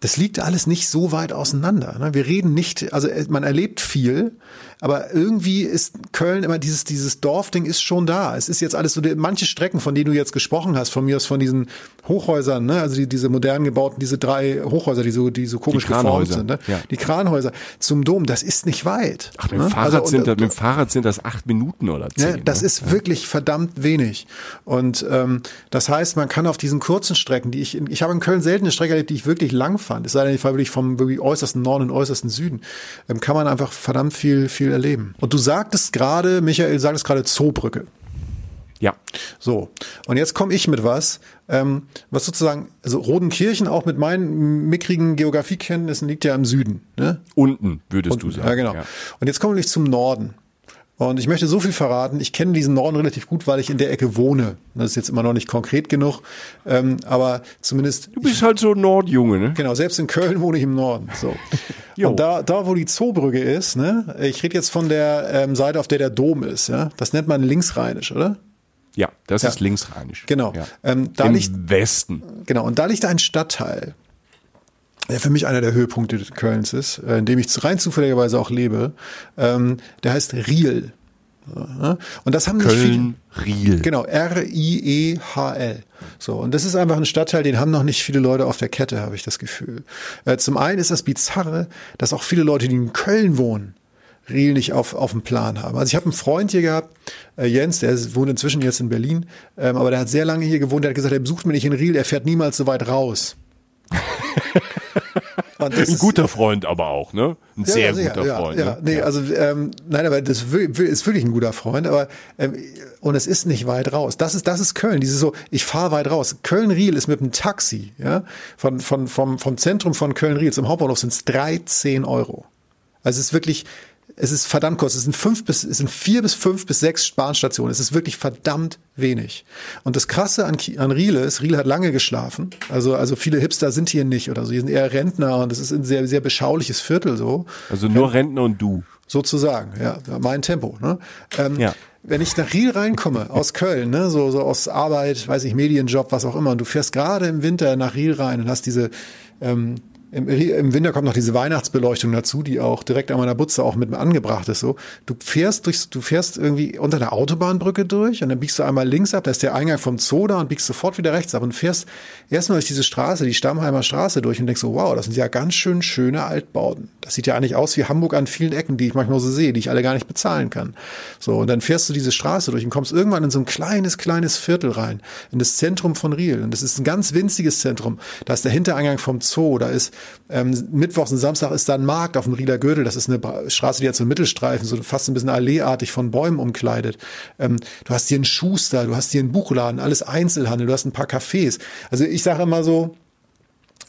A: das liegt alles nicht so weit auseinander. Ne? Wir reden nicht, also äh, man erlebt viel, aber irgendwie ist Köln immer dieses, dieses Dorfding ist schon da. Es ist jetzt alles so, manche Strecken, von denen du jetzt gesprochen hast, von mir aus von diesen Hochhäusern, ne? also die, diese modern gebauten, diese drei Hochhäuser, die so, die so komisch die geformt sind, ne? Ja. die Kranhäuser zum Dom, das ist nicht weit.
B: Ach, mit, dem, ne? Fahrrad also, sind, und, mit dem Fahrrad sind das acht Minuten oder zehn.
A: Ja, das
B: ne?
A: ist ja. wirklich verdammt wenig. Und ähm, das heißt, man kann auf diesen kurzen Strecken, die ich, ich habe in Köln selten eine Strecke erlebt, die ich wirklich lang fand, es sei denn, ich war wirklich vom wirklich äußersten Norden und äußersten Süden, ähm, kann man einfach verdammt viel, viel viel erleben. Und du sagtest gerade, Michael sagtest gerade Zoobrücke.
B: Ja.
A: So. Und jetzt komme ich mit was, ähm, was sozusagen, also Rodenkirchen auch mit meinen mickrigen Geografiekenntnissen liegt ja im Süden. Ne?
B: Unten, würdest Unten, du sagen.
A: Ja, genau. Ja. Und jetzt kommen wir zum Norden. Und ich möchte so viel verraten, ich kenne diesen Norden relativ gut, weil ich in der Ecke wohne. Das ist jetzt immer noch nicht konkret genug, ähm, aber zumindest.
B: Du bist ich, halt so Nordjunge, ne?
A: Genau, selbst in Köln wohne ich im Norden. So. Und da, da, wo die Zoobrücke ist, ne, ich rede jetzt von der ähm, Seite, auf der der Dom ist, ja. Das nennt man linksrheinisch, oder?
B: Ja, das ja. ist linksrheinisch.
A: Genau.
B: Ja.
A: Ähm, da
B: Im
A: liegt,
B: Westen.
A: Genau, und da liegt ein Stadtteil, der für mich einer der Höhepunkte Kölns ist, äh, in dem ich rein zufälligerweise auch lebe, ähm, der heißt Riel. Und das haben
B: Köln Riel.
A: Genau, R-I-E-H-L. So, und das ist einfach ein Stadtteil, den haben noch nicht viele Leute auf der Kette, habe ich das Gefühl. Äh, zum einen ist das Bizarre, dass auch viele Leute, die in Köln wohnen, Riel nicht auf, auf dem Plan haben. Also ich habe einen Freund hier gehabt, äh, Jens, der wohnt inzwischen jetzt in Berlin, ähm, aber der hat sehr lange hier gewohnt, der hat gesagt, er besucht mich nicht in Riel, er fährt niemals so weit raus.
B: Ein guter Freund aber auch, ne? Ein
A: Ja,
B: sehr
A: ja,
B: guter
A: ja,
B: Freund.
A: Ja,
B: ne?
A: nee, also ähm, nein, aber das ist wirklich ein guter Freund, aber ähm, und es ist nicht weit raus. Das ist das ist Köln. Diese so, ich fahre weit raus. Köln-Riel ist mit dem Taxi, ja, von von vom vom Zentrum von Köln-Riel zum Hauptbahnhof sind es 13 Euro. Also es ist wirklich, es ist verdammt kurz. Es sind fünf bis, es sind vier bis fünf bis sechs Bahnstationen. Es ist wirklich verdammt wenig. Und das Krasse an, an Riele ist, Riele hat lange geschlafen. Also, also viele Hipster sind hier nicht oder so. Hier sind eher Rentner und es ist ein sehr, sehr beschauliches Viertel so.
B: Also nur Rentner und du.
A: Sozusagen, ja, mein Tempo. Ne? Ähm,
B: Ja.
A: Wenn ich nach Riel reinkomme, aus Köln, ne, so, so aus Arbeit, weiß ich, Medienjob, was auch immer, und du fährst gerade im Winter nach Riel rein und hast diese, ähm, im, im Winter kommt noch diese Weihnachtsbeleuchtung dazu, die auch direkt an meiner Butze auch mit angebracht ist. So, du fährst durchs, du fährst irgendwie unter der Autobahnbrücke durch und dann biegst du einmal links ab, da ist der Eingang vom Zoo da und biegst sofort wieder rechts ab und fährst erstmal durch diese Straße, die Stammheimer Straße durch und denkst so, wow, das sind ja ganz schön schöne Altbauten. Das sieht ja eigentlich aus wie Hamburg an vielen Ecken, die ich manchmal so sehe, die ich alle gar nicht bezahlen kann. So, und dann fährst du diese Straße durch und kommst irgendwann in so ein kleines, kleines Viertel rein, in das Zentrum von Riel. Und das ist ein ganz winziges Zentrum. Da ist der Hintereingang vom Zoo, da ist ähm, Mittwochs und Samstag ist da ein Markt auf dem Rieler Gürtel. Das ist eine Straße, die hat so einen Mittelstreifen, so fast ein bisschen alleeartig von Bäumen umkleidet. Ähm, du hast hier einen Schuster, du hast hier einen Buchladen, alles Einzelhandel, du hast ein paar Cafés. Also ich sage immer so,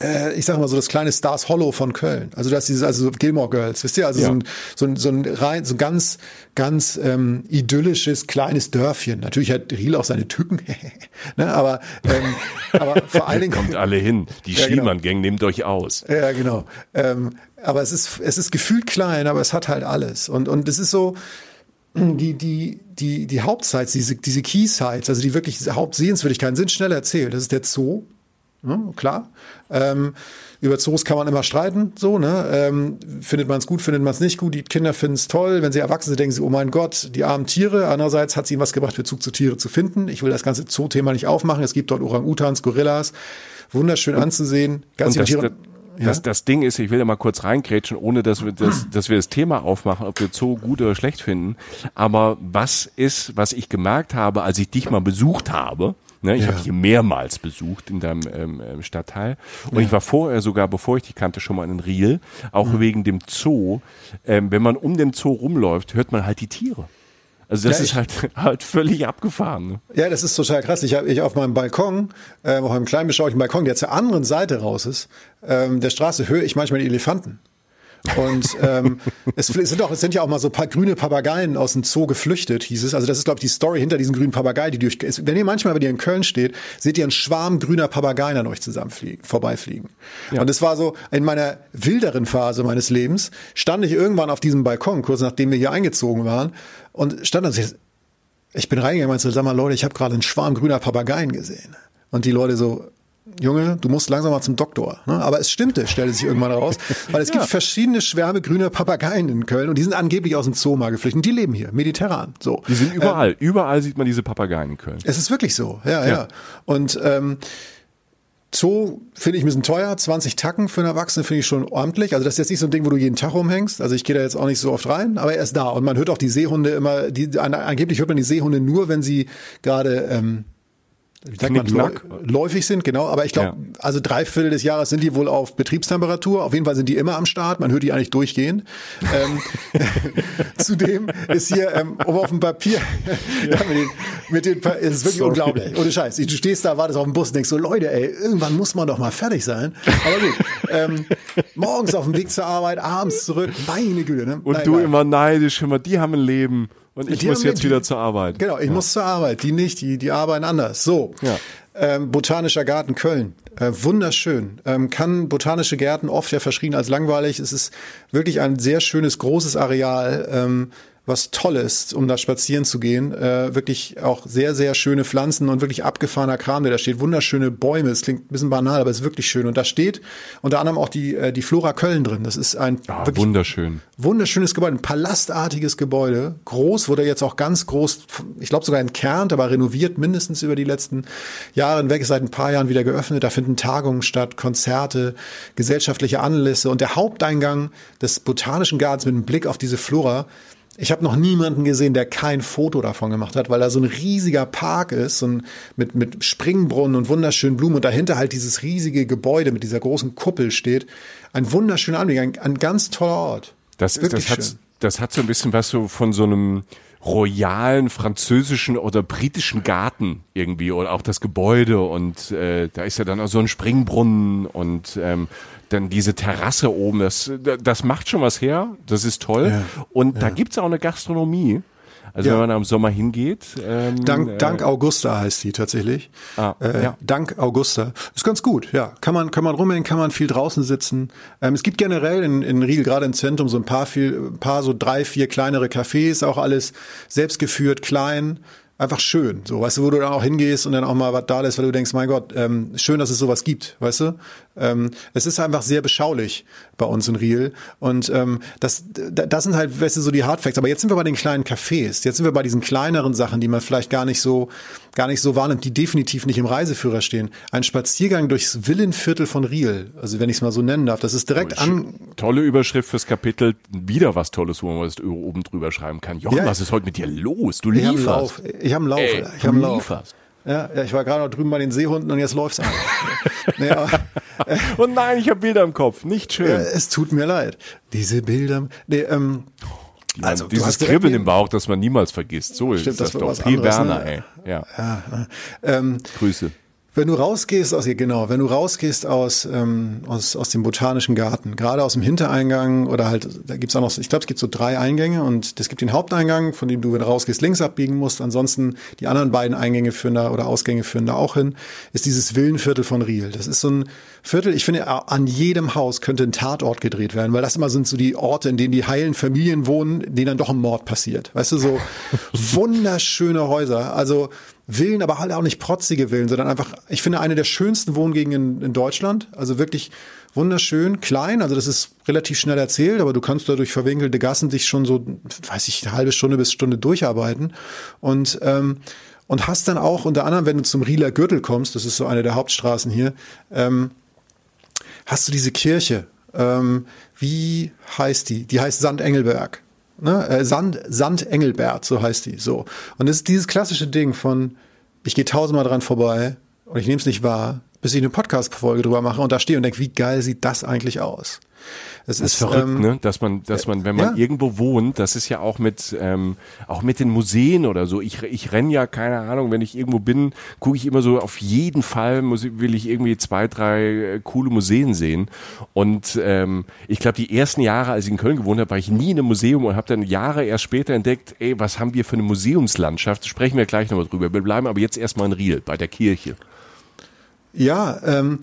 A: äh, ich sag mal so das kleine Stars Hollow von Köln. Also das ist dieses, also so Gilmore Girls, wisst ihr? Also
B: Ja.
A: so, ein, so ein so ein rein, so ein ganz, ganz ähm, idyllisches kleines Dörfchen. Natürlich hat Riel auch seine Tücken, ne? aber, ähm, aber vor allen Dingen
B: Kommt alle hin. Die
A: Ja, genau.
B: Schliemann-Gang nehmt euch aus.
A: ja, genau. Ähm, aber es ist, es ist gefühlt klein, aber es hat halt alles. Und, und es ist so, die, die, die, die Hauptsites, diese, diese Key-Sites, also die wirklich Hauptsehenswürdigkeiten sind schnell erzählt. Das ist der Zoo, ne, klar. Ähm, über Zoos kann man immer streiten, so, ne? Ähm, findet man es gut, findet man es nicht gut. Die Kinder finden es toll. Wenn sie erwachsen sind, denken sie, oh mein Gott, die armen Tiere. Andererseits hat es ihnen was gebracht, Bezug zu Tiere zu finden. Ich will das ganze Zoo-Thema nicht aufmachen. Es gibt dort Orang-Utans, Gorillas. Wunderschön anzusehen. Ganz
B: Und
A: viele
B: das,
A: Tiere.
B: das, das Ding ist, ich will da mal kurz reingrätschen, ohne dass wir das, dass wir das Thema aufmachen, ob wir Zoo gut oder schlecht finden. Aber was ist, was ich gemerkt habe, als ich dich mal besucht habe, ne, ich
A: Ja.
B: habe hier mehrmals besucht in deinem ähm, ähm, Stadtteil und ich war vorher sogar, bevor ich dich kannte, schon mal in Riel, auch
A: Mhm.
B: wegen dem Zoo. Ähm, wenn man um den Zoo rumläuft, hört man halt die Tiere. Also das
A: Ja,
B: ist halt, halt völlig abgefahren. Ne?
A: Ja, das ist total krass. Ich habe ich auf meinem Balkon, äh, auf einem kleinen beschaulichen Balkon, der zur anderen Seite raus ist, ähm, der Straße, höre ich manchmal die Elefanten. Und ähm, es sind auch, es sind ja auch mal so paar grüne Papageien aus dem Zoo geflüchtet, hieß es. Also das ist, glaube ich, die Story hinter diesen grünen Papageien, die durch. Wenn ihr manchmal, wenn ihr in Köln steht, seht ihr einen Schwarm grüner Papageien an euch zusammenfliegen, vorbeifliegen. Und es war so, in meiner wilderen Phase meines Lebens, stand ich irgendwann auf diesem Balkon, kurz nachdem wir hier eingezogen waren, und stand da und ich, bin reingegangen und meinte, sag mal Leute, ich habe gerade einen Schwarm grüner Papageien gesehen. Und die Leute so, Junge, du musst langsam mal zum Doktor. Ne? Aber es stimmte, stellte sich irgendwann raus, weil es gibt verschiedene Schwärme grüner Papageien in Köln und die sind angeblich aus dem Zoo mal geflüchtet. Und die leben hier, mediterran. So.
B: Die sind überall, überall sieht man diese Papageien in Köln.
A: Es ist wirklich so, ja, ja.
B: Ja.
A: Und ähm, Zoo finde ich ein bisschen teuer, 20 Tacken für einen Erwachsenen finde ich schon ordentlich. Also das ist jetzt nicht so ein Ding, wo du jeden Tag rumhängst. Also ich gehe da jetzt auch nicht so oft rein, aber er ist da. Und man hört auch die Seehunde immer, die, an, angeblich hört man die Seehunde nur, wenn sie gerade ähm, wie sagt man,
B: Knickknack.
A: läu- läufig sind, genau. Aber ich glaube,
B: Ja.
A: also drei Viertel des Jahres sind die wohl auf Betriebstemperatur. Auf jeden Fall sind die immer am Start. Man hört die eigentlich durchgehend. ähm, zudem ist hier ähm, oben auf dem Papier ja. mit den, mit den Pa- es ist wirklich
B: Sorry.
A: unglaublich. Ohne Scheiß. Du stehst da, wartest auf dem Bus und denkst so, Leute, ey, irgendwann muss man doch mal fertig sein. Aber gut. ähm, morgens auf dem Weg zur Arbeit, abends zurück. Meine Güte. Ne?
B: Und
A: Na,
B: du
A: egal.
B: immer neidisch, immer, die haben ein Leben und ich
A: Die
B: muss
A: haben-
B: jetzt
A: die-
B: wieder zur Arbeit.
A: Genau, ich muss zur Arbeit, die nicht, die, die arbeiten anders. So,
B: Ja.
A: ähm, Botanischer Garten Köln, äh, wunderschön. Ähm, kann botanische Gärten oft ja verschrien als langweilig. Es ist wirklich ein sehr schönes, großes Areal. Ähm, was Tolles, um da spazieren zu gehen. Äh, wirklich auch sehr, sehr schöne Pflanzen und wirklich abgefahrener Kram, der da steht. Wunderschöne Bäume. Es klingt ein bisschen banal, aber es ist wirklich schön. Und da steht unter anderem auch die, äh, die Flora Köln drin. Das ist ein
B: Ah,
A: wirklich
B: wunderschön.
A: Wunderschönes Gebäude, ein palastartiges Gebäude. Groß, wurde jetzt auch ganz groß, ich glaube sogar entkernt, aber renoviert mindestens über die letzten Jahre hinweg, ist seit ein paar Jahren wieder geöffnet. Da finden Tagungen statt, Konzerte, gesellschaftliche Anlässe und der Haupteingang des Botanischen Gartens mit einem Blick auf diese Flora ich habe noch niemanden gesehen, der kein Foto davon gemacht hat, weil da so ein riesiger Park ist, ein, mit, mit Springbrunnen und wunderschönen Blumen und dahinter halt dieses riesige Gebäude mit dieser großen Kuppel steht. Ein wunderschöner Anblick, ein, ein ganz toller Ort.
B: Das, ist, das, hat, das hat so ein bisschen was so von so einem royalen französischen oder britischen Garten irgendwie oder auch das Gebäude und äh, da ist ja dann auch so ein Springbrunnen und ähm, dann diese Terrasse oben, das, das macht schon was her, das ist toll. Ja, und ja. da gibt's auch eine Gastronomie. Also ja. wenn man am Sommer hingeht.
A: Ähm, Dank, äh, Dank Augusta heißt die tatsächlich. Ah, äh, ja. Dank Augusta. Ist ganz gut, ja. Kann man, kann man rumhängen, kann man viel draußen sitzen. Ähm, es gibt generell in, in Riel, gerade im Zentrum, so ein paar viel, ein paar so drei, vier kleinere Cafés, auch alles selbstgeführt, klein einfach schön. So, weißt du, wo du dann auch hingehst und dann auch mal was da ist, weil du denkst, mein Gott, ähm, schön, dass es sowas gibt, weißt du? Ähm, es ist einfach sehr beschaulich bei uns in Riel. Und ähm, das, das sind halt, weißt du, so die Hardfacts. Aber jetzt sind wir bei den kleinen Cafés. Jetzt sind wir bei diesen kleineren Sachen, die man vielleicht gar nicht so, gar nicht so wahrnimmt, die definitiv nicht im Reiseführer stehen. Ein Spaziergang durchs Villenviertel von Riel, also wenn ich es mal so nennen darf, das ist direkt oh, an.
B: Tolle Überschrift fürs Kapitel. Wieder was Tolles, wo man was oben drüber schreiben kann. Jochen, ja, was ist heute mit dir los? Du lieferst.
A: Ich habe einen Lauf. Ey, ich habe einen Lauf. Lieferst. Ja, ja, ich war gerade noch drüben bei den Seehunden und jetzt läuft's an.
B: ja, und nein, ich habe Bilder im Kopf. Nicht schön. Ja,
A: es tut mir leid. Diese Bilder. Nee, ähm,
B: man, also dieses Kribbeln im Bauch, das man niemals vergisst. So
A: Stimmt, ist das,
B: das
A: doch. P. Werner,
B: ne? ey. Ja.
A: ja ähm,
B: Grüße.
A: Wenn du rausgehst aus genau, wenn du rausgehst aus ähm, aus aus dem botanischen Garten, gerade aus dem Hintereingang oder halt, da gibt's auch noch, ich glaube, es gibt so drei Eingänge und es gibt den Haupteingang, von dem du wenn du rausgehst links abbiegen musst. Ansonsten die anderen beiden Eingänge führen da oder Ausgänge führen da auch hin. Ist dieses Villenviertel von Riel. Das ist so ein Viertel. Ich finde, an jedem Haus könnte ein Tatort gedreht werden, weil das immer sind so die Orte, in denen die heilen Familien wohnen, denen dann doch ein Mord passiert. Weißt du, so wunderschöne Häuser. Also Villen, aber halt auch nicht protzige Villen, sondern einfach, ich finde, eine der schönsten Wohngegenden in, Deutschland. Also wirklich wunderschön, klein, also das ist relativ schnell erzählt, aber du kannst da durch verwinkelte Gassen dich schon so, weiß ich, eine halbe Stunde bis Stunde durcharbeiten. Und ähm, und hast dann auch unter anderem, wenn du zum Rieler Gürtel kommst, das ist so eine der Hauptstraßen hier, ähm, hast du diese Kirche. Ähm, wie heißt die? Die heißt St. Ne? Äh, Sand, Sand Engelbert, so heißt die. So. Und es ist dieses klassische Ding von, ich gehe tausendmal dran vorbei und ich nehme es nicht wahr, bis ich eine Podcast-Folge drüber mache und da stehe und denke, wie geil sieht das eigentlich aus?
B: Es ist, ist verrückt, ähm, ne? dass man, dass man, wenn man ja. irgendwo wohnt, das ist ja auch mit, ähm, auch mit den Museen oder so. Ich, ich renn ja keine Ahnung, wenn ich irgendwo bin, gucke ich immer so auf jeden Fall muss, will ich irgendwie zwei, drei äh, coole Museen sehen. Und ähm, ich glaube, die ersten Jahre, als ich in Köln gewohnt habe, war ich nie in einem Museum und habe dann Jahre erst später entdeckt, ey, was haben wir für eine Museumslandschaft? Sprechen wir gleich nochmal drüber. Wir bleiben aber jetzt erstmal in Riel bei der Kirche.
A: Ja, ähm,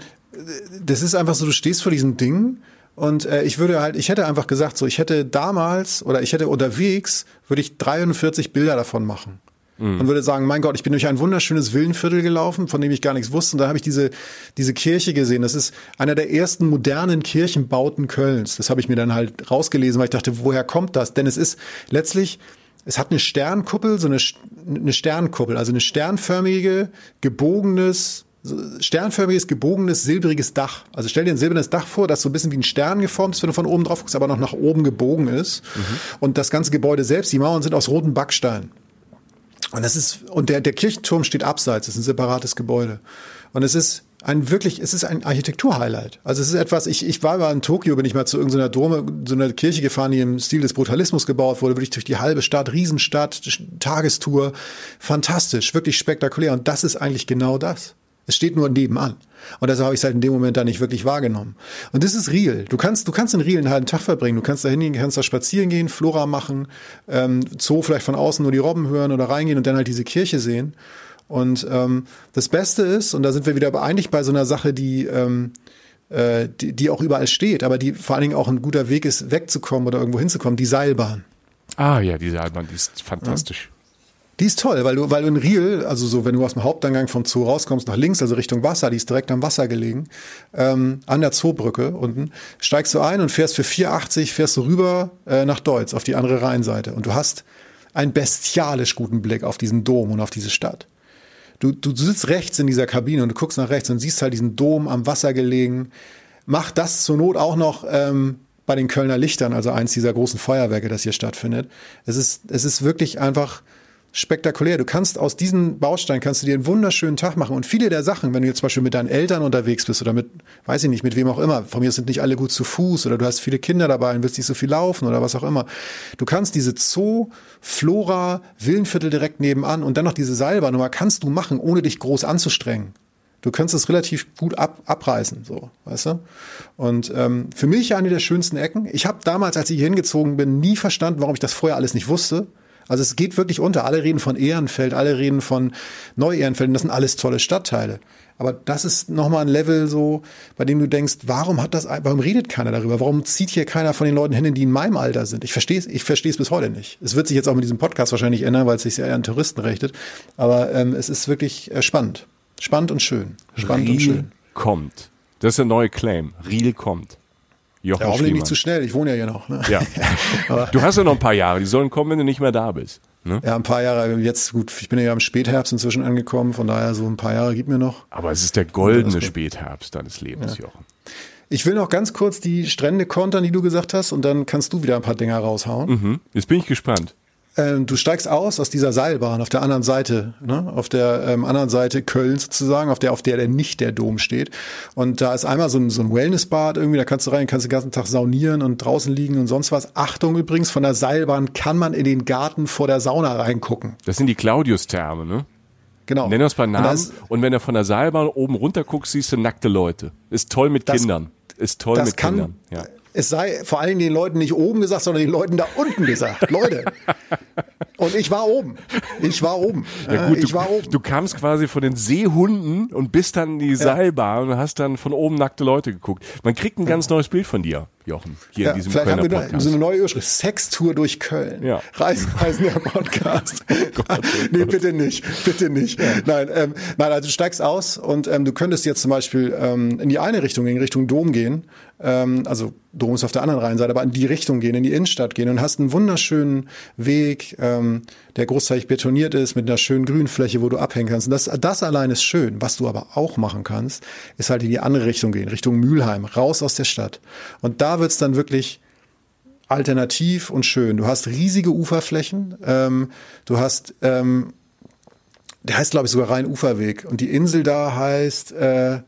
A: das ist einfach so, du stehst vor diesen Dingen und äh, ich würde halt, ich hätte einfach gesagt, so, ich hätte damals oder ich hätte unterwegs, würde ich 43 Bilder davon machen. Mhm. Und würde sagen, mein Gott, ich bin durch ein wunderschönes Villenviertel gelaufen, von dem ich gar nichts wusste. Und da habe ich diese, diese Kirche gesehen. Das ist einer der ersten modernen Kirchenbauten Kölns. Das habe ich mir dann halt rausgelesen, weil ich dachte, woher kommt das? Denn es ist letztlich, es hat eine Sternkuppel, so eine, eine Sternkuppel, also eine sternförmige, gebogenes, sternförmiges, gebogenes, silbriges Dach. Also stell dir ein silbernes Dach vor, das so ein bisschen wie ein Stern geformt ist, wenn du von oben drauf guckst, aber noch nach oben gebogen ist. Mhm. Und das ganze Gebäude selbst, die Mauern sind aus rotem Backstein. Und das ist, und der, der Kirchenturm steht abseits, das ist ein separates Gebäude. Und es ist ein wirklich, es ist ein Architekturhighlight. Also es ist etwas, ich, ich war mal in Tokio, bin ich mal zu irgendeiner Dome, so einer Kirche gefahren, die im Stil des Brutalismus gebaut wurde, wirklich durch die halbe Stadt, Riesenstadt, Tagestour. Fantastisch, wirklich spektakulär. Und das ist eigentlich genau das. Es steht nur nebenan. Und deshalb habe ich es halt in dem Moment da nicht wirklich wahrgenommen. Und das ist real. Du kannst, du kannst in Riel einen halben Tag verbringen. Du kannst da hingehen, kannst da spazieren gehen, Flora machen, ähm, Zoo vielleicht von außen nur die Robben hören oder reingehen und dann halt diese Kirche sehen. Und ähm, das Beste ist, und da sind wir wieder eigentlich bei so einer Sache, die, ähm, äh, die, die auch überall steht, aber die vor allen Dingen auch ein guter Weg ist, wegzukommen oder irgendwo hinzukommen, die Seilbahn.
B: Ah ja, die Seilbahn, die ist fantastisch.
A: Ja. Die ist toll, weil du, weil du in Riel, also so, wenn du aus dem Haupteingang vom Zoo rauskommst, nach links, also Richtung Wasser, die ist direkt am Wasser gelegen, ähm, an der Zoobrücke unten, steigst du ein und fährst für 4,80 fährst du rüber äh, nach Deutz, auf die andere Rheinseite. Und du hast einen bestialisch guten Blick auf diesen Dom und auf diese Stadt. Du, du sitzt rechts in dieser Kabine und du guckst nach rechts und siehst halt diesen Dom am Wasser gelegen. Mach das zur Not auch noch ähm, bei den Kölner Lichtern, also eins dieser großen Feuerwerke, das hier stattfindet. Es ist, es ist wirklich einfach spektakulär. Du kannst aus diesen Bausteinen kannst du dir einen wunderschönen Tag machen. Und viele der Sachen, wenn du jetzt zum Beispiel mit deinen Eltern unterwegs bist oder mit, weiß ich nicht, mit wem auch immer, von mir sind nicht alle gut zu Fuß oder du hast viele Kinder dabei und willst nicht so viel laufen oder was auch immer. Du kannst diese Zoo, Flora, Villenviertel direkt nebenan und dann noch diese Seilbahnnummer kannst du machen, ohne dich groß anzustrengen. Du kannst es relativ gut ab, abreißen, so, weißt du? Und ähm, für mich eine der schönsten Ecken. Ich habe damals, als ich hier hingezogen bin, nie verstanden, warum ich das vorher alles nicht wusste. Also es geht wirklich unter. Alle reden von Ehrenfeld, alle reden von Neu-Ehrenfeld. Das sind alles tolle Stadtteile. Aber das ist nochmal ein Level so, bei dem du denkst, warum hat das, warum redet keiner darüber? Warum zieht hier keiner von den Leuten hin, die in meinem Alter sind? Ich verstehe es, ich verstehe es bis heute nicht. Es wird sich jetzt auch mit diesem Podcast wahrscheinlich ändern, weil es sich sehr an Touristen richtet. Aber ähm, es ist wirklich äh, spannend. Spannend und schön. Spannend
B: Riel
A: und schön.
B: kommt. Das ist der neue Claim. Riel kommt. Jochen
A: Ja, hoffentlich nicht zu schnell. Ich wohne ja hier noch. Ne?
B: Ja. du hast ja noch ein paar Jahre. Die sollen kommen, wenn du nicht mehr da bist. Ne?
A: Ja, ein paar Jahre jetzt, gut, ich bin ja im Spätherbst inzwischen angekommen, von daher so ein paar Jahre gibt mir noch.
B: Aber es ist der goldene. Spätherbst deines Lebens, Jochen.
A: Ich will noch ganz kurz die Strände kontern, die du gesagt hast, und dann kannst du wieder ein paar Dinger raushauen.
B: Mhm. Jetzt bin ich gespannt.
A: Ähm, du steigst aus aus dieser Seilbahn auf der anderen Seite, ne? auf der ähm, anderen Seite Köln sozusagen, auf der auf der der nicht der Dom steht. Und da ist einmal so ein, so ein Wellnessbad irgendwie, da kannst du rein, kannst den ganzen Tag saunieren und draußen liegen und sonst was. Achtung übrigens, von der Seilbahn kann man in den Garten vor der Sauna reingucken.
B: Das sind die Claudius-Therme, ne?
A: Genau.
B: Nenn das bei
A: Und
B: Namen.
A: ist-
B: Und wenn du von der Seilbahn oben runter guckst, siehst du nackte Leute. Ist toll mit
A: Das-
B: Kindern. Ist toll mit
A: kann,
B: Kindern. Ja.
A: Es sei vor allen Dingen den Leuten nicht oben gesagt, sondern den Leuten da unten gesagt. Leute. Und ich war oben. Ich war oben.
B: Ja, gut,
A: ich
B: du,
A: war oben.
B: du kamst quasi von den Seehunden und bist dann in die Seilbahn und hast dann von oben nackte Leute geguckt. Man kriegt ein ganz neues Bild von dir, Jochen, hier
A: Ja,
B: in diesem
A: vielleicht
B: Kölner
A: haben wir
B: Podcast.
A: so eine neue Überschrift. Sextour durch Köln.
B: Ja.
A: Reisen, Reisen der Podcast. nee, bitte nicht. Bitte nicht. Nein, ähm, nein, also du steigst aus und ähm, du könntest jetzt zum Beispiel ähm, in die eine Richtung, in Richtung Dom gehen. Ähm, also Dom ist auf der anderen Rheinseite, aber in die Richtung gehen, in die Innenstadt gehen und hast einen wunderschönen Weg, ähm, der großteilig betoniert ist, mit einer schönen Grünfläche, wo du abhängen kannst. Und das, das allein ist schön. Was du aber auch machen kannst, ist halt in die andere Richtung gehen, Richtung Mülheim, raus aus der Stadt. Und da wird's dann wirklich alternativ und schön. Du hast riesige Uferflächen, ähm, du hast, ähm, der heißt glaube ich sogar Rhein-Uferweg und die Insel da heißt äh,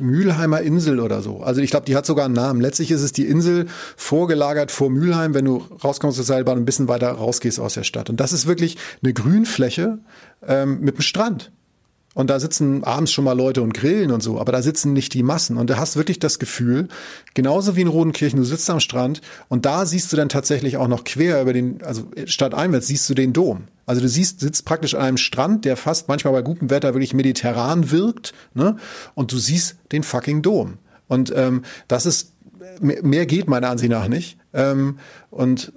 A: Mülheimer Insel oder so. Also ich glaube, die hat sogar einen Namen. Letztlich ist es die Insel vorgelagert vor Mülheim, wenn du rauskommst aus der Seilbahn und ein bisschen weiter rausgehst aus der Stadt. Und das ist wirklich eine Grünfläche ähm, mit einem Strand. Und da sitzen abends schon mal Leute und grillen und so, aber da sitzen nicht die Massen. Und du hast wirklich das Gefühl, genauso wie in Rodenkirchen, du sitzt am Strand und da siehst du dann tatsächlich auch noch quer über den, also stadteinwärts siehst du den Dom. Also du siehst, sitzt praktisch an einem Strand, der fast manchmal bei gutem Wetter wirklich mediterran wirkt, ne? Und du siehst den fucking Dom. Und ähm, das ist, mehr geht meiner Ansicht nach nicht. Ähm, und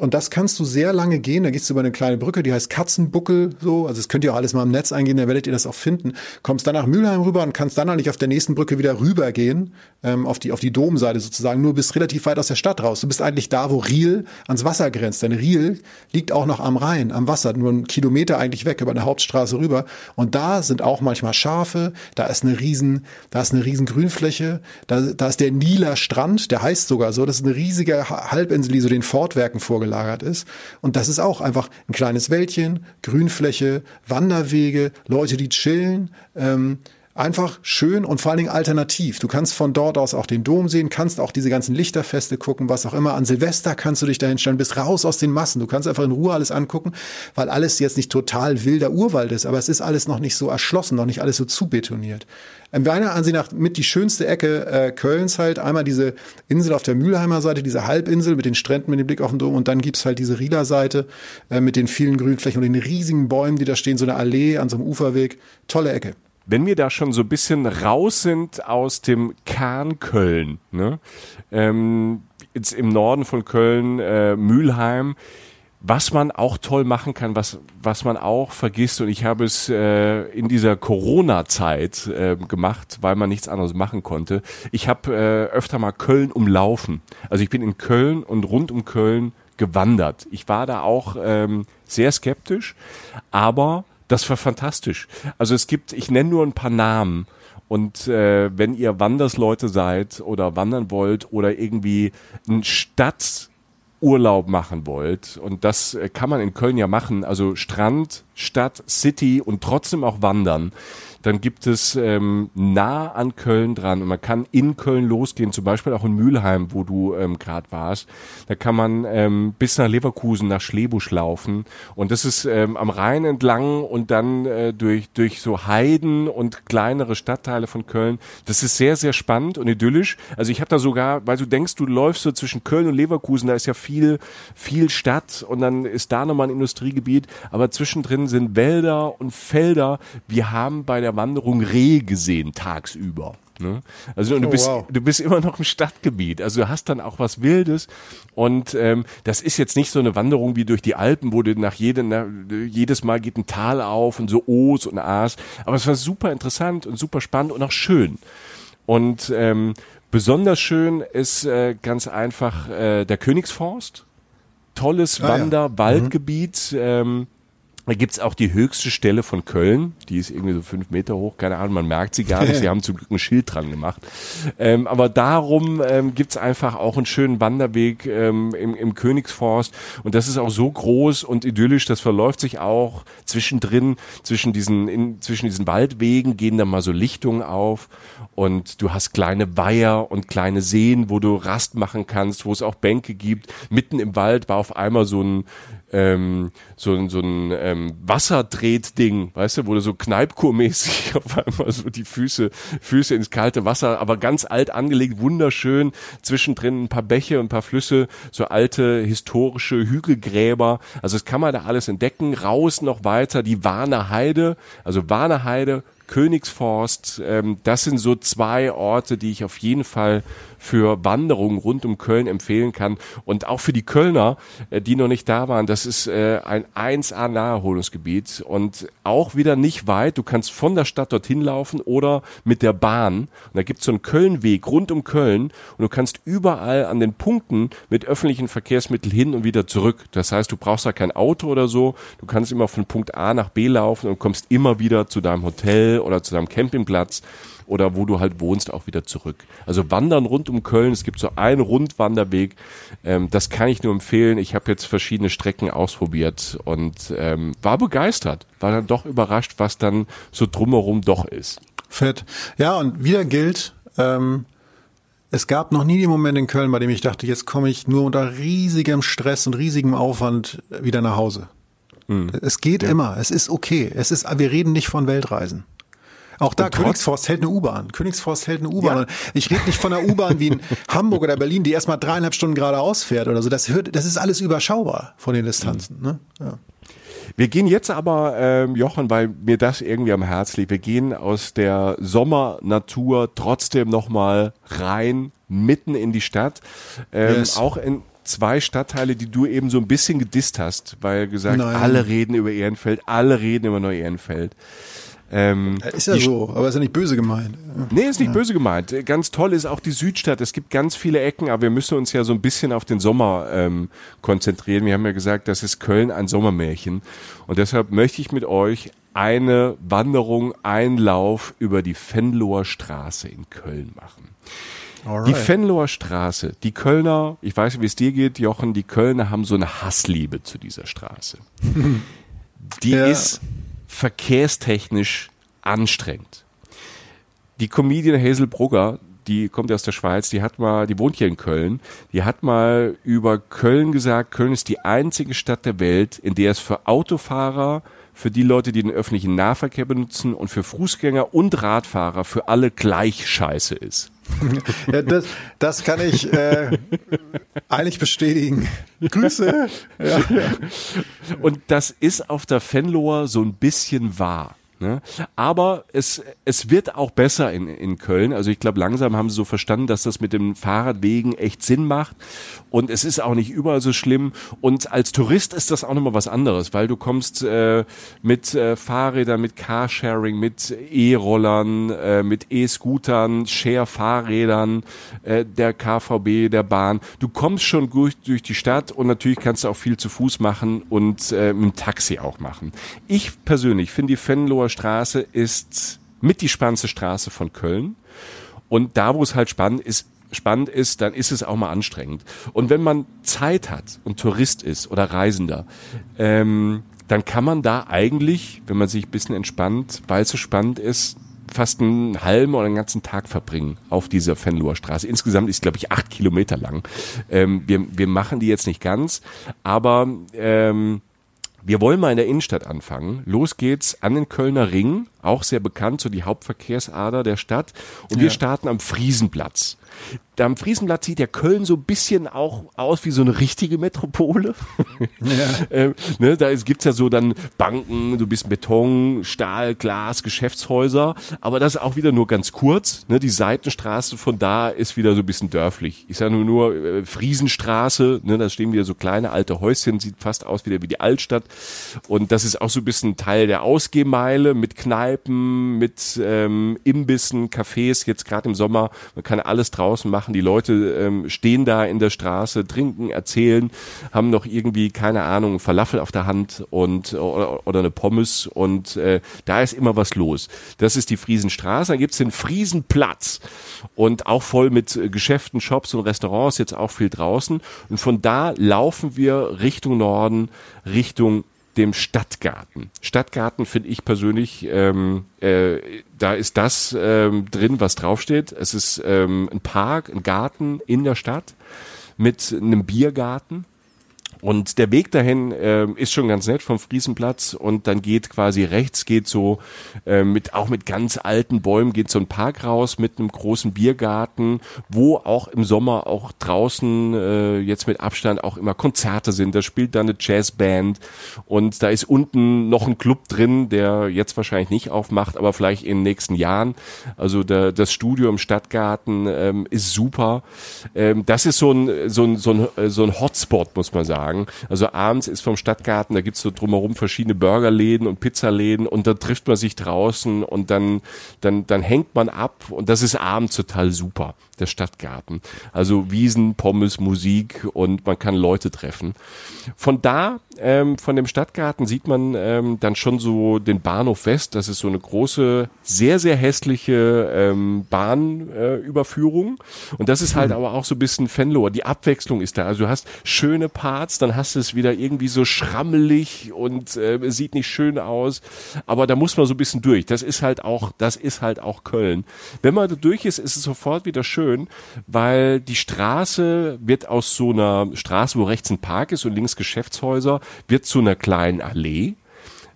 A: und das kannst du sehr lange gehen. Da gehst du über eine kleine Brücke, die heißt Katzenbuckel, so. Also das könnt ihr auch alles mal im Netz eingehen, da werdet ihr das auch finden. Kommst dann nach Mülheim rüber und kannst dann eigentlich auf der nächsten Brücke wieder rübergehen, ähm, auf die, auf die Domseite sozusagen. Nur bist relativ weit aus der Stadt raus. Du bist eigentlich da, wo Riel ans Wasser grenzt. Denn Riel liegt auch noch am Rhein, am Wasser, nur einen Kilometer eigentlich weg über eine Hauptstraße rüber. Und da sind auch manchmal Schafe, da ist eine riesen, da ist eine riesen Grünfläche, da, da ist der Nieler Strand, der heißt sogar so. Das ist eine riesige Ha- Halbinsel, die so den Fortwerken vorgelagert ist. Und das ist auch einfach ein kleines Wäldchen, Grünfläche, Wanderwege, Leute, die chillen. Ähm, Einfach schön und vor allen Dingen alternativ. Du kannst von dort aus auch den Dom sehen, kannst auch diese ganzen Lichterfeste gucken, was auch immer. An Silvester kannst du dich dahin stellen, bist raus aus den Massen. Du kannst einfach in Ruhe alles angucken, weil alles jetzt nicht total wilder Urwald ist, aber es ist alles noch nicht so erschlossen, noch nicht alles so zubetoniert. Ähm, Meiner Ansicht nach mit die schönste Ecke äh, Kölns halt. Einmal diese Insel auf der Mülheimer Seite, diese Halbinsel mit den Stränden, mit dem Blick auf den Dom. Und dann gibt's halt diese Rieler Seite äh, mit den vielen Grünflächen und den riesigen Bäumen, die da stehen, so eine Allee an so einem Uferweg. Tolle Ecke.
B: Wenn wir da schon so ein bisschen raus sind aus dem Kern Köln, ne? ähm, jetzt im Norden von Köln, äh, Mülheim, was man auch toll machen kann, was, was man auch vergisst, und ich habe es äh, in dieser Corona-Zeit äh, gemacht, weil man nichts anderes machen konnte. Ich habe äh, öfter mal Köln umlaufen. Also ich bin in Köln und rund um Köln gewandert. Ich war da auch ähm, sehr skeptisch, aber Das war fantastisch. Also es gibt, ich nenne nur ein paar Namen. Und äh, wenn ihr Wandersleute seid oder wandern wollt oder irgendwie ein Stadturlaub machen wollt, und das äh, kann man in Köln ja machen, also Strand, Stadt, City und trotzdem auch wandern, dann gibt es ähm, nah an Köln dran und man kann in Köln losgehen, zum Beispiel auch in Mülheim, wo du ähm, gerade warst. Da kann man ähm, bis nach Leverkusen, nach Schlebusch laufen und das ist ähm, am Rhein entlang und dann äh, durch, durch so Heiden und kleinere Stadtteile von Köln. Das ist sehr, sehr spannend und idyllisch. Also ich habe da sogar, weil du denkst, du läufst so zwischen Köln und Leverkusen, da ist ja viel, viel Stadt und dann ist da nochmal ein Industriegebiet, aber zwischendrin sind Wälder und Felder. Wir haben bei der der Wanderung Reh gesehen tagsüber. Ne? Also du, oh, bist, wow. du bist immer noch im Stadtgebiet. Also du hast dann auch was Wildes. Und ähm, das ist jetzt nicht so eine Wanderung wie durch die Alpen, wo du nach jedem, na, jedes Mal geht ein Tal auf und so O's und A's. Aber es war super interessant und super spannend und auch schön. Und ähm, besonders schön ist äh, ganz einfach äh, der Königsforst. Tolles ah, Wander-Waldgebiet. Ja. Mhm. Ähm, da gibt's auch die höchste Stelle von Köln, die ist irgendwie so fünf Meter hoch, keine Ahnung, man merkt sie gar nicht, sie haben zum Glück ein Schild dran gemacht. Ähm, aber darum ähm, gibt's einfach auch einen schönen Wanderweg ähm, im, im Königsforst. Und das ist auch so groß und idyllisch, das verläuft sich auch zwischendrin, zwischen diesen, in, zwischen diesen Waldwegen gehen da mal so Lichtungen auf. Und du hast kleine Weiher und kleine Seen, wo du Rast machen kannst, wo es auch Bänke gibt. Mitten im Wald war auf einmal so ein ähm, so, so ein ähm, Wasserdreht-Ding, weißt du, wo du so Kneipkur-mäßig auf einmal so die Füße, Füße ins kalte Wasser, aber ganz alt angelegt, wunderschön, zwischendrin ein paar Bäche ein paar Flüsse, so alte historische Hügelgräber, also das kann man da alles entdecken, raus noch weiter, die Warner Heide, also Warner Heide, Königsforst, ähm, das sind so zwei Orte, die ich auf jeden Fall für Wanderungen rund um Köln empfehlen kann. Und auch für die Kölner, äh, die noch nicht da waren, das ist äh, ein 1A Naherholungsgebiet und auch wieder nicht weit. Du kannst von der Stadt dorthin laufen oder mit der Bahn. Und da gibt's so einen Kölnweg rund um Köln und du kannst überall an den Punkten mit öffentlichen Verkehrsmitteln hin und wieder zurück. Das heißt, du brauchst da kein Auto oder so. Du kannst immer von Punkt A nach B laufen und kommst immer wieder zu deinem Hotel oder zu deinem Campingplatz oder wo du halt wohnst, auch wieder zurück. Also Wandern rund um Köln, es gibt so einen Rundwanderweg, ähm, das kann ich nur empfehlen. Ich habe jetzt verschiedene Strecken ausprobiert und ähm, war begeistert, war dann doch überrascht, was dann so drumherum doch ist.
A: Fett. Ja, und wieder gilt, ähm, es gab noch nie den Moment in Köln, bei dem ich dachte, jetzt komme ich nur unter riesigem Stress und riesigem Aufwand wieder nach Hause. Hm. Es geht ja. immer. Es ist okay. Es ist, wir reden nicht von Weltreisen. Auch da, Königsforst hält eine U-Bahn. Königsforst hält eine U-Bahn. Ja. Ich rede nicht von einer U-Bahn wie in Hamburg oder Berlin, die erstmal dreieinhalb Stunden geradeaus fährt oder so. Das, hört, das ist alles überschaubar von den Distanzen. Mhm. Ne? Ja.
B: Wir gehen jetzt aber, ähm, Jochen, weil mir das irgendwie am Herz liegt, wir gehen aus der Sommernatur trotzdem nochmal rein, mitten in die Stadt. Ähm, yes. Auch in zwei Stadtteile, die du eben so ein bisschen gedisst hast, weil gesagt, Nein. alle reden über Ehrenfeld, alle reden über Neu-Ehrenfeld.
A: Ähm, ist ja so, aber ist ja nicht böse gemeint.
B: Nee, ist nicht ja. böse gemeint. Ganz toll ist auch die Südstadt. Es gibt ganz viele Ecken, aber wir müssen uns ja so ein bisschen auf den Sommer ähm, konzentrieren. Wir haben ja gesagt, das ist Köln ein Sommermärchen. Und deshalb möchte ich mit euch eine Wanderung, Einlauf über die Fenloher Straße in Köln machen. Alright. Die Fenloher Straße, die Kölner, ich weiß nicht, wie es dir geht, Jochen, die Kölner haben so eine Hassliebe zu dieser Straße. Die ja. ist verkehrstechnisch anstrengend. Die Comedian Hazel Brugger, die kommt aus der Schweiz, die hat mal, die wohnt hier in Köln, die hat mal über Köln gesagt, Köln ist die einzige Stadt der Welt, in der es für Autofahrer, für die Leute, die den öffentlichen Nahverkehr benutzen und für Fußgänger und Radfahrer für alle gleich scheiße ist.
A: Ja, das, das kann ich äh, eigentlich bestätigen. Grüße. Ja.
B: Und das ist auf der Fenloher so ein bisschen wahr. Ne? Aber es, es wird auch besser in, in Köln. Also ich glaube, langsam haben sie so verstanden, dass das mit den Fahrradwegen echt Sinn macht. Und es ist auch nicht überall so schlimm. Und als Tourist ist das auch nochmal was anderes, weil du kommst äh, mit äh, Fahrrädern, mit Carsharing, mit E-Rollern, äh, mit E-Scootern, Share-Fahrrädern, äh, der KVB, der Bahn. Du kommst schon durch, durch die Stadt und natürlich kannst du auch viel zu Fuß machen und äh, mit dem Taxi auch machen. Ich persönlich finde die Fenloher Straße ist mit die spannendste Straße von Köln. Und da, wo es halt spannend ist, spannend ist, dann ist es auch mal anstrengend. Und wenn man Zeit hat und Tourist ist oder Reisender, ähm, dann kann man da eigentlich, wenn man sich ein bisschen entspannt, weil es so spannend ist, fast einen halben oder einen ganzen Tag verbringen auf dieser Fenloher Straße. Insgesamt ist, glaube ich, acht Kilometer lang. Ähm, wir, wir machen die jetzt nicht ganz, aber ähm, wir wollen mal in der Innenstadt anfangen. Los geht's an den Kölner Ring, auch sehr bekannt, so die Hauptverkehrsader der Stadt. Und ja. wir starten am Friesenplatz am Friesenblatt sieht ja Köln so ein bisschen auch aus wie so eine richtige Metropole. Ja. ähm, ne, da gibt's ja so dann Banken, du bist Beton, Stahl, Glas, Geschäftshäuser, aber das ist auch wieder nur ganz kurz. Ne, die Seitenstraße von da ist wieder so ein bisschen dörflich. Ich sage nur, nur äh, Friesenstraße, ne, da stehen wieder so kleine alte Häuschen, sieht fast aus wieder wie die Altstadt. Und das ist auch so ein bisschen Teil der Ausgehmeile mit Kneipen, mit ähm, Imbissen, Cafés, jetzt gerade im Sommer, man kann alles draußen machen machen. Die Leute ähm, stehen da in der Straße, trinken, erzählen, haben noch irgendwie, keine Ahnung, Falafel auf der Hand und oder, oder eine Pommes und äh, da ist immer was los. Das ist die Friesenstraße. Dann gibt's den Friesenplatz und auch voll mit äh, Geschäften, Shops und Restaurants, jetzt auch viel draußen. Und von da laufen wir Richtung Norden, Richtung dem Stadtgarten. Stadtgarten finde ich persönlich, ähm, äh, da ist das ähm, drin, was draufsteht. Es ist ähm, ein Park, ein Garten in der Stadt mit einem Biergarten und der Weg dahin äh, ist schon ganz nett vom Friesenplatz und dann geht quasi rechts geht so äh, mit auch mit ganz alten Bäumen geht so ein Park raus mit einem großen Biergarten, wo auch im Sommer auch draußen äh, jetzt mit Abstand auch immer Konzerte sind. Da spielt dann eine Jazzband und da ist unten noch ein Club drin, der jetzt wahrscheinlich nicht aufmacht, aber vielleicht in den nächsten Jahren. Also der, das Studio im Stadtgarten ähm, ist super. Ähm, das ist so ein so ein so ein, so ein Hotspot muss man sagen sagen. Also abends ist vom Stadtgarten, da gibt's so drumherum verschiedene Burgerläden und Pizzaläden und da trifft man sich draußen und dann, dann, dann hängt man ab und das ist abends total super, der Stadtgarten. Also Wiesen, Pommes, Musik und man kann Leute treffen. Von da, ähm, von dem Stadtgarten sieht man ähm, dann schon so den Bahnhof West. Das ist so eine große, sehr, sehr hässliche ähm, Bahnüberführung. Äh, und das ist halt mhm. aber auch so ein bisschen Fenloher. Die Abwechslung ist da. Also du hast schöne Parts, dann hast du es wieder irgendwie so schrammelig und äh, sieht nicht schön aus. Aber da muss man so ein bisschen durch. Das ist halt auch, das ist halt auch Köln. Wenn man da durch ist, ist es sofort wieder schön, weil die Straße wird aus so einer Straße, wo rechts ein Park ist und links Geschäftshäuser, wird zu einer kleinen Allee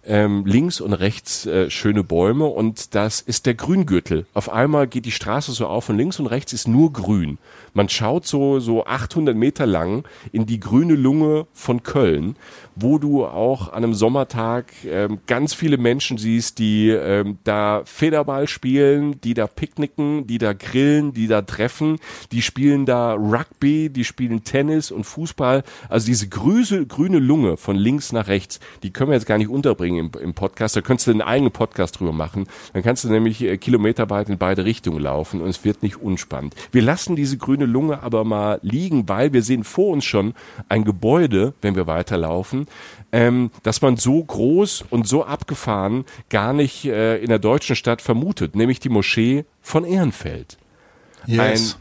B: ähm, links und rechts äh, schöne Bäume und das ist der Grüngürtel. Auf einmal geht die Straße so auf und links und rechts ist nur grün. Man schaut so, so 800 Meter lang in die grüne Lunge von Köln, wo du auch an einem Sommertag ähm, ganz viele Menschen siehst, die ähm, da Federball spielen, die da picknicken, die da grillen, die da treffen, die spielen da Rugby, die spielen Tennis und Fußball. Also diese grüse, grüne Lunge von links nach rechts, die können wir jetzt gar nicht unterbringen im, im Podcast. Da könntest du einen eigenen Podcast drüber machen. Dann kannst du nämlich äh, kilometerweit in beide Richtungen laufen und es wird nicht unspannend. Wir lassen diese grüne grüne Lunge aber mal liegen, weil wir sehen vor uns schon ein Gebäude, wenn wir weiterlaufen, ähm, dass man so groß und so abgefahren gar nicht äh, in der deutschen Stadt vermutet, nämlich die Moschee von Ehrenfeld. Yes.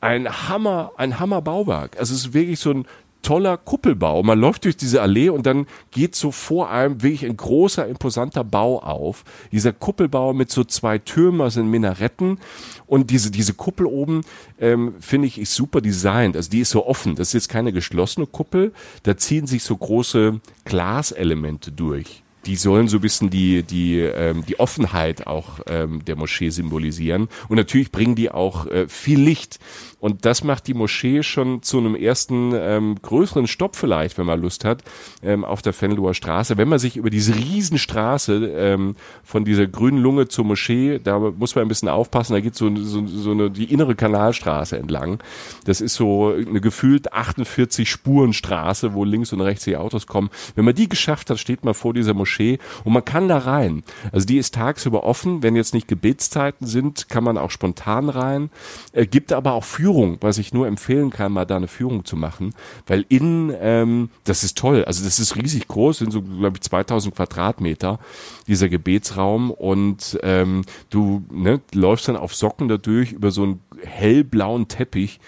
B: Ein, ein Hammer, ein Hammerbauwerk. Also es ist wirklich so ein toller Kuppelbau. Man läuft durch diese Allee und dann geht so vor einem wirklich ein großer, imposanter Bau auf. Dieser Kuppelbau mit so zwei Türmen, also Minaretten. Und diese, diese Kuppel oben, ähm, finde ich, ist super designt. Also die ist so offen. Das ist jetzt keine geschlossene Kuppel. Da ziehen sich so große Glaselemente durch die sollen so ein bisschen die, die, ähm, die Offenheit auch ähm, der Moschee symbolisieren. Und natürlich bringen die auch äh, viel Licht. Und das macht die Moschee schon zu einem ersten ähm, größeren Stopp vielleicht, wenn man Lust hat, ähm, auf der Venloer Straße. Wenn man sich über diese Riesenstraße ähm, von dieser grünen Lunge zur Moschee, da muss man ein bisschen aufpassen, da geht so, so, so eine, die innere Kanalstraße entlang. Das ist so eine gefühlt 48 Spurenstraße, wo links und rechts die Autos kommen. Wenn man die geschafft hat, steht man vor dieser Moschee und man kann da rein. Also die ist tagsüber offen, wenn jetzt nicht Gebetszeiten sind, kann man auch spontan rein. Äh, gibt aber auch Führung Führung, was ich nur empfehlen kann, mal da eine Führung zu machen, weil innen, ähm, das ist toll, also das ist riesig groß, sind so, glaube ich, 2000 Quadratmeter, dieser Gebetsraum. Und ähm, du ne, läufst dann auf Socken dadurch über so einen hellblauen Teppich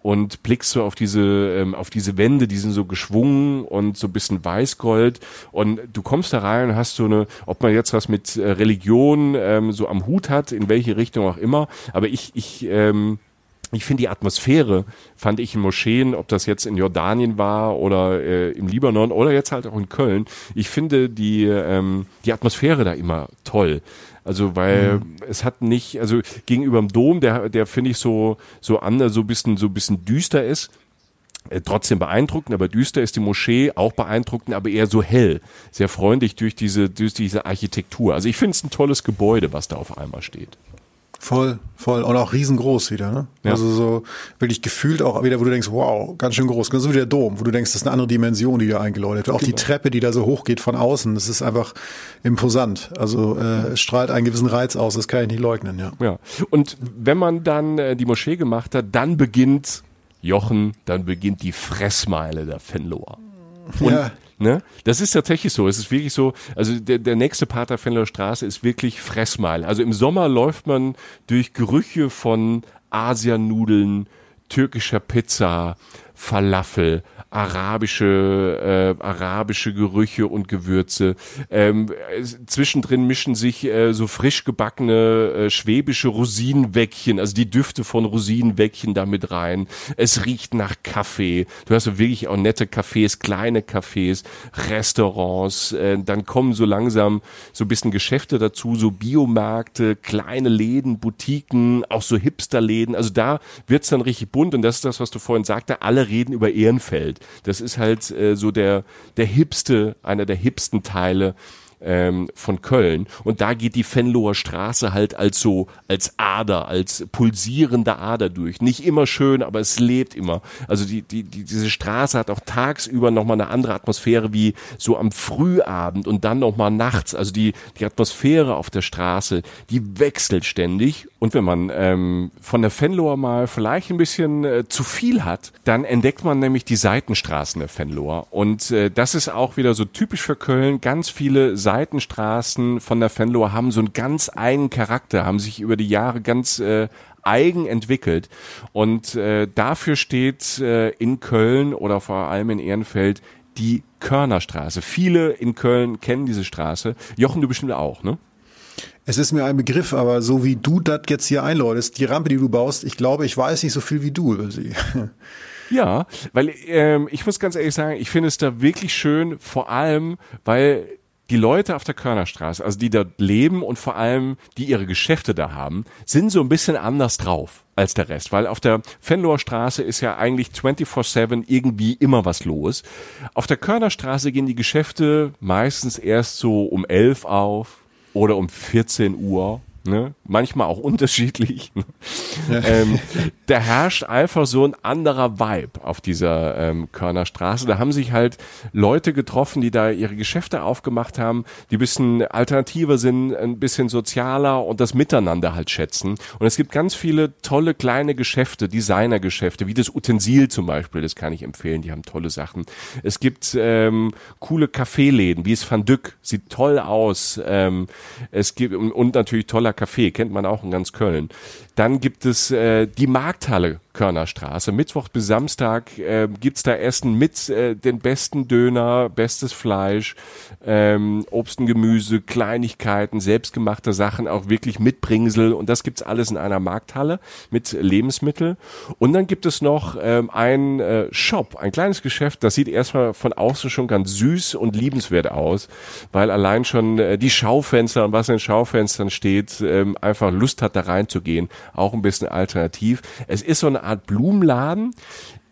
B: und blickst so auf diese ähm, auf diese Wände, die sind so geschwungen und so ein bisschen weißgold. Und du kommst da rein und hast so eine, ob man jetzt was mit äh, Religion ähm, so am Hut hat, in welche Richtung auch immer, aber ich ich ähm, ich finde die Atmosphäre, fand ich in Moscheen, ob das jetzt in Jordanien war oder äh, im Libanon oder jetzt halt auch in Köln, ich finde die, ähm, die Atmosphäre da immer toll. Also weil mhm. es hat nicht, also gegenüber dem Dom, der, der finde ich so, so anders, so bisschen, so bisschen düster ist. Äh, trotzdem beeindruckend, aber düster ist die Moschee auch beeindruckend, aber eher so hell, sehr freundlich durch diese, durch diese Architektur. Also ich finde es ein tolles Gebäude, was da auf einmal steht.
A: Voll, voll. Und auch riesengroß wieder, ne? Ja. Also so wirklich gefühlt auch wieder, wo du denkst, wow, ganz schön groß. Genauso wie der Dom, wo du denkst, das ist eine andere Dimension, die da eingeläutet wird. Auch genau. die Treppe, die da so hoch geht von außen, das ist einfach imposant. Also äh, es strahlt einen gewissen Reiz aus, das kann ich nicht leugnen, ja.
B: Ja. Und wenn man dann äh, die Moschee gemacht hat, dann beginnt Jochen, dann beginnt die Fressmeile der Fenloer. Und ja. Ne? Das ist tatsächlich so. Es ist wirklich so, also der, der nächste Part der Fenloer Straße ist wirklich Fressmeile. Also im Sommer läuft man durch Gerüche von Asianudeln, türkischer Pizza, Falafel, arabische, äh, arabische Gerüche und Gewürze. Ähm, zwischendrin mischen sich äh, so frisch gebackene äh, schwäbische Rosinenwäckchen, also die Düfte von Rosinenwäckchen damit rein. Es riecht nach Kaffee. Du hast so wirklich auch nette Cafés, kleine Cafés, Restaurants. Äh, dann kommen so langsam so ein bisschen Geschäfte dazu, so Biomärkte, kleine Läden, Boutiquen, auch so Hipsterläden. Also da wird's dann richtig bunt und das ist das, was du vorhin sagte. Alle reden über Ehrenfeld. Das ist halt äh, so der, der hipste, einer der hipsten Teile ähm, von Köln. Und da geht die Venloer Straße halt als so, als Ader, als pulsierende Ader durch. Nicht immer schön, aber es lebt immer. Also die, die, die, diese Straße hat auch tagsüber nochmal eine andere Atmosphäre wie so am Frühabend und dann nochmal nachts. Also die, die Atmosphäre auf der Straße, die wechselt ständig. Und wenn man ähm, von der Venloer mal vielleicht ein bisschen äh, zu viel hat, dann entdeckt man nämlich die Seitenstraßen der Venloer. Und äh, das ist auch wieder so typisch für Köln. Ganz viele Seiten Seitenstraßen von der Venloer haben so einen ganz eigenen Charakter, haben sich über die Jahre ganz äh, eigen entwickelt. Und äh, dafür steht äh, in Köln oder vor allem in Ehrenfeld die Körnerstraße. Viele in Köln kennen diese Straße. Jochen, du bestimmt auch, ne?
A: Es ist mir ein Begriff, aber so wie du das jetzt hier einläutest, die Rampe, die du baust, ich glaube, ich weiß nicht so viel wie du über sie.
B: Ja, weil ähm, ich muss ganz ehrlich sagen, ich finde es da wirklich schön, vor allem, weil die Leute auf der Körnerstraße, also die dort leben und vor allem die ihre Geschäfte da haben, sind so ein bisschen anders drauf als der Rest, weil auf der Venloer Straße ist ja eigentlich 24/7 irgendwie immer was los. Auf der Körnerstraße gehen die Geschäfte meistens erst so um 11 auf oder um 14 Uhr ne? manchmal auch unterschiedlich. Ne? Ja. Ähm, da herrscht einfach so ein anderer Vibe auf dieser ähm, Körner Straße. Da haben sich halt Leute getroffen, die da ihre Geschäfte aufgemacht haben, die bisschen alternativer sind, ein bisschen sozialer und das Miteinander halt schätzen. Und es gibt ganz viele tolle kleine Geschäfte, Designergeschäfte, wie das Utensil zum Beispiel, das kann ich empfehlen, die haben tolle Sachen. Es gibt ähm, coole Kaffeeläden, wie es Van Dyck, sieht toll aus. Ähm, es gibt und natürlich toller Café, kennt man auch in ganz Köln. Dann gibt es äh, die Markthalle Körnerstraße. Mittwoch bis Samstag äh, gibt's da Essen mit äh, den besten Döner, bestes Fleisch, ähm, Obst und Gemüse, Kleinigkeiten, selbstgemachte Sachen, auch wirklich mit Bringsel und das gibt's alles in einer Markthalle mit Lebensmittel. Und dann gibt es noch ähm, ein äh, Shop, ein kleines Geschäft, das sieht erstmal von außen schon ganz süß und liebenswert aus, weil allein schon äh, die Schaufenster und was in den Schaufenstern steht, ähm, einfach Lust hat da reinzugehen, auch ein bisschen alternativ. Es ist so eine Art Blumenladen,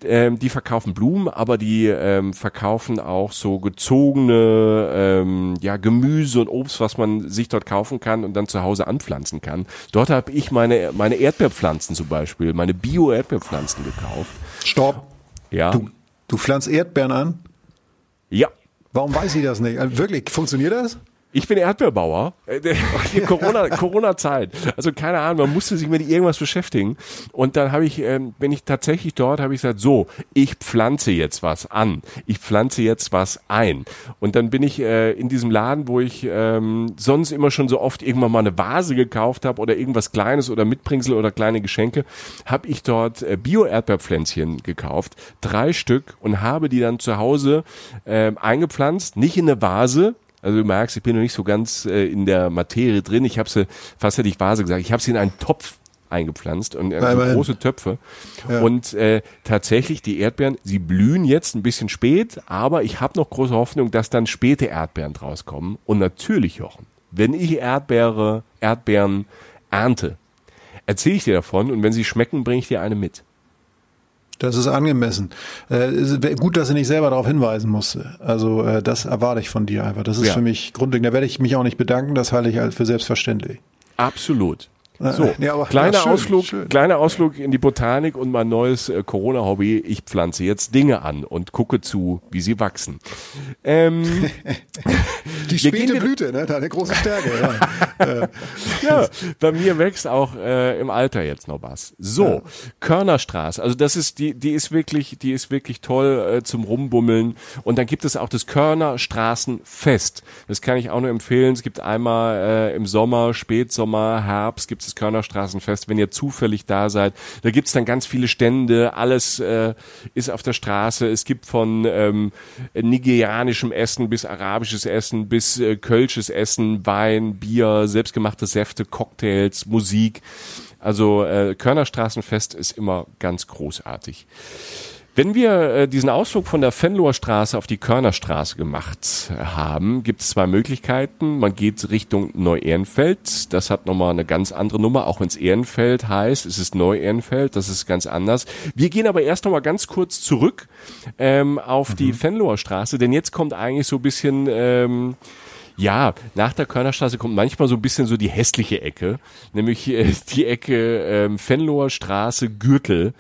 B: ähm, die verkaufen Blumen, aber die ähm, verkaufen auch so gezogene ähm, ja, Gemüse und Obst, was man sich dort kaufen kann und dann zu Hause anpflanzen kann. Dort habe ich meine, meine Erdbeerpflanzen zum Beispiel, meine Bio-Erdbeerpflanzen gekauft.
A: Stopp.
B: Ja.
A: Du, du pflanzt Erdbeeren an?
B: Ja.
A: Warum weiß ich das nicht? Also wirklich, funktioniert das?
B: Ich bin Erdbeerbauer. Äh, Corona, Corona-Zeit. Also keine Ahnung, man musste sich mit irgendwas beschäftigen. Und dann habe ich, ähm, bin ich tatsächlich dort, habe ich gesagt, so, ich pflanze jetzt was an. Ich pflanze jetzt was ein. Und dann bin ich äh, in diesem Laden, wo ich ähm, sonst immer schon so oft irgendwann mal eine Vase gekauft habe oder irgendwas Kleines oder Mitbringsel oder kleine Geschenke, habe ich dort äh, Bio-Erdbeerpflänzchen gekauft, drei Stück und habe die dann zu Hause äh, eingepflanzt, nicht in eine Vase, also du merkst, ich bin noch nicht so ganz äh, in der Materie drin. Ich habe sie, fast hätte ich Vase gesagt, ich habe sie in einen Topf eingepflanzt und äh, so große Töpfe. Ja. Und äh, tatsächlich die Erdbeeren, sie blühen jetzt ein bisschen spät, aber ich habe noch große Hoffnung, dass dann späte Erdbeeren draus kommen. Und natürlich, Jochen, wenn ich Erdbeere, Erdbeeren ernte, erzähle ich dir davon und wenn sie schmecken, bringe ich dir eine mit.
A: Das ist angemessen. Äh, gut, dass ich nicht selber darauf hinweisen musste. Also äh, das erwarte ich von dir einfach. Das ist ja. für mich grundlegend. Da werde ich mich auch nicht bedanken. Das halte ich halt für selbstverständlich.
B: Absolut. So, ja, kleiner, schön, Ausflug, schön. kleiner Ausflug in die Botanik und mein neues äh, Corona-Hobby. Ich pflanze jetzt Dinge an und gucke zu, wie sie wachsen. Ähm,
A: die späte Blüte, ne? deine große Stärke.
B: ja. ja, bei mir wächst auch äh, im Alter jetzt noch was. So, ja. Körnerstraße, also das ist die, die ist wirklich, die ist wirklich toll äh, zum Rumbummeln. Und dann gibt es auch das Körnerstraßenfest. Das kann ich auch nur empfehlen. Es gibt einmal äh, im Sommer, Spätsommer, Herbst gibt es das Körnerstraßenfest, wenn ihr zufällig da seid. Da gibt's dann ganz viele Stände, alles äh, ist auf der Straße. Es gibt von ähm, nigerianischem Essen bis arabisches Essen bis äh, kölsches Essen, Wein, Bier, selbstgemachte Säfte, Cocktails, Musik. Also äh, Körnerstraßenfest ist immer ganz großartig. Wenn wir äh, diesen Ausflug von der Fenloher Straße auf die Körnerstraße gemacht haben, gibt es zwei Möglichkeiten. Man geht Richtung Neu-Ehrenfeld. Das hat nochmal eine ganz andere Nummer, auch wenn es Ehrenfeld heißt. Es ist Neu-Ehrenfeld, das ist ganz anders. Wir gehen aber erst nochmal ganz kurz zurück ähm, auf mhm. die Fenloher Straße, denn jetzt kommt eigentlich so ein bisschen... Ähm, ja, nach der Körnerstraße kommt manchmal so ein bisschen so die hässliche Ecke, nämlich äh, die Ecke ähm, Fenloher Straße Gürtel.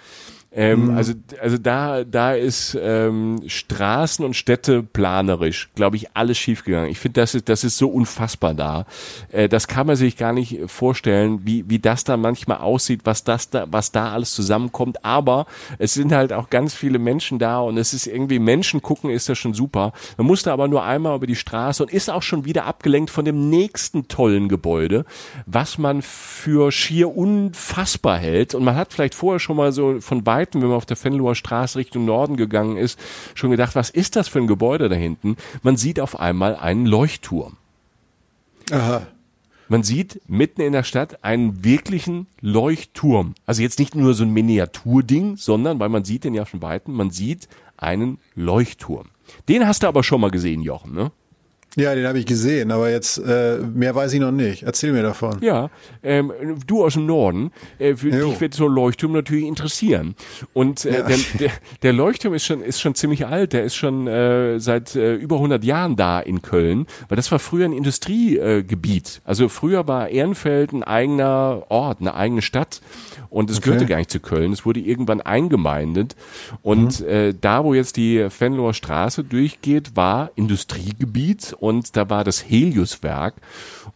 B: Ähm, mhm. Also, also da, da ist ähm, Straßen und Städte planerisch, glaube ich, alles schiefgegangen. Ich finde, das ist, das ist so unfassbar da. Äh, das kann man sich gar nicht vorstellen, wie, wie das da manchmal aussieht, was das da, was da alles zusammenkommt. Aber es sind halt auch ganz viele Menschen da und es ist irgendwie Menschen gucken, ist das schon super. Man musste aber nur einmal über die Straße und ist auch schon wieder abgelenkt von dem nächsten tollen Gebäude, was man für schier unfassbar hält. Und man hat vielleicht vorher schon mal so von weit Weitem, wenn man auf der Fenloher Straße Richtung Norden gegangen ist, schon gedacht, was ist das für ein Gebäude da hinten? Man sieht auf einmal einen Leuchtturm. Aha. Man sieht mitten in der Stadt einen wirklichen Leuchtturm. Also jetzt nicht nur so ein Miniaturding, sondern, weil man sieht den ja von Weitem, man sieht einen Leuchtturm. Den hast du aber schon mal gesehen, Jochen, ne?
A: Ja, den habe ich gesehen, aber jetzt äh, mehr weiß ich noch nicht. Erzähl mir davon.
B: Ja, ähm, du aus dem Norden, äh, für jo. dich wird so ein Leuchtturm natürlich interessieren. Und äh, ja. der, der, der Leuchtturm ist schon ist schon ziemlich alt. Der ist schon äh, seit äh, über 100 Jahren da in Köln, weil das war früher ein Industriegebiet. Äh, also früher war Ehrenfeld ein eigener Ort, eine eigene Stadt und es okay. gehörte gar nicht zu Köln. Es wurde irgendwann eingemeindet und mhm. äh, da, wo jetzt die Fenloher Straße durchgeht, war Industriegebiet und da war das Heliuswerk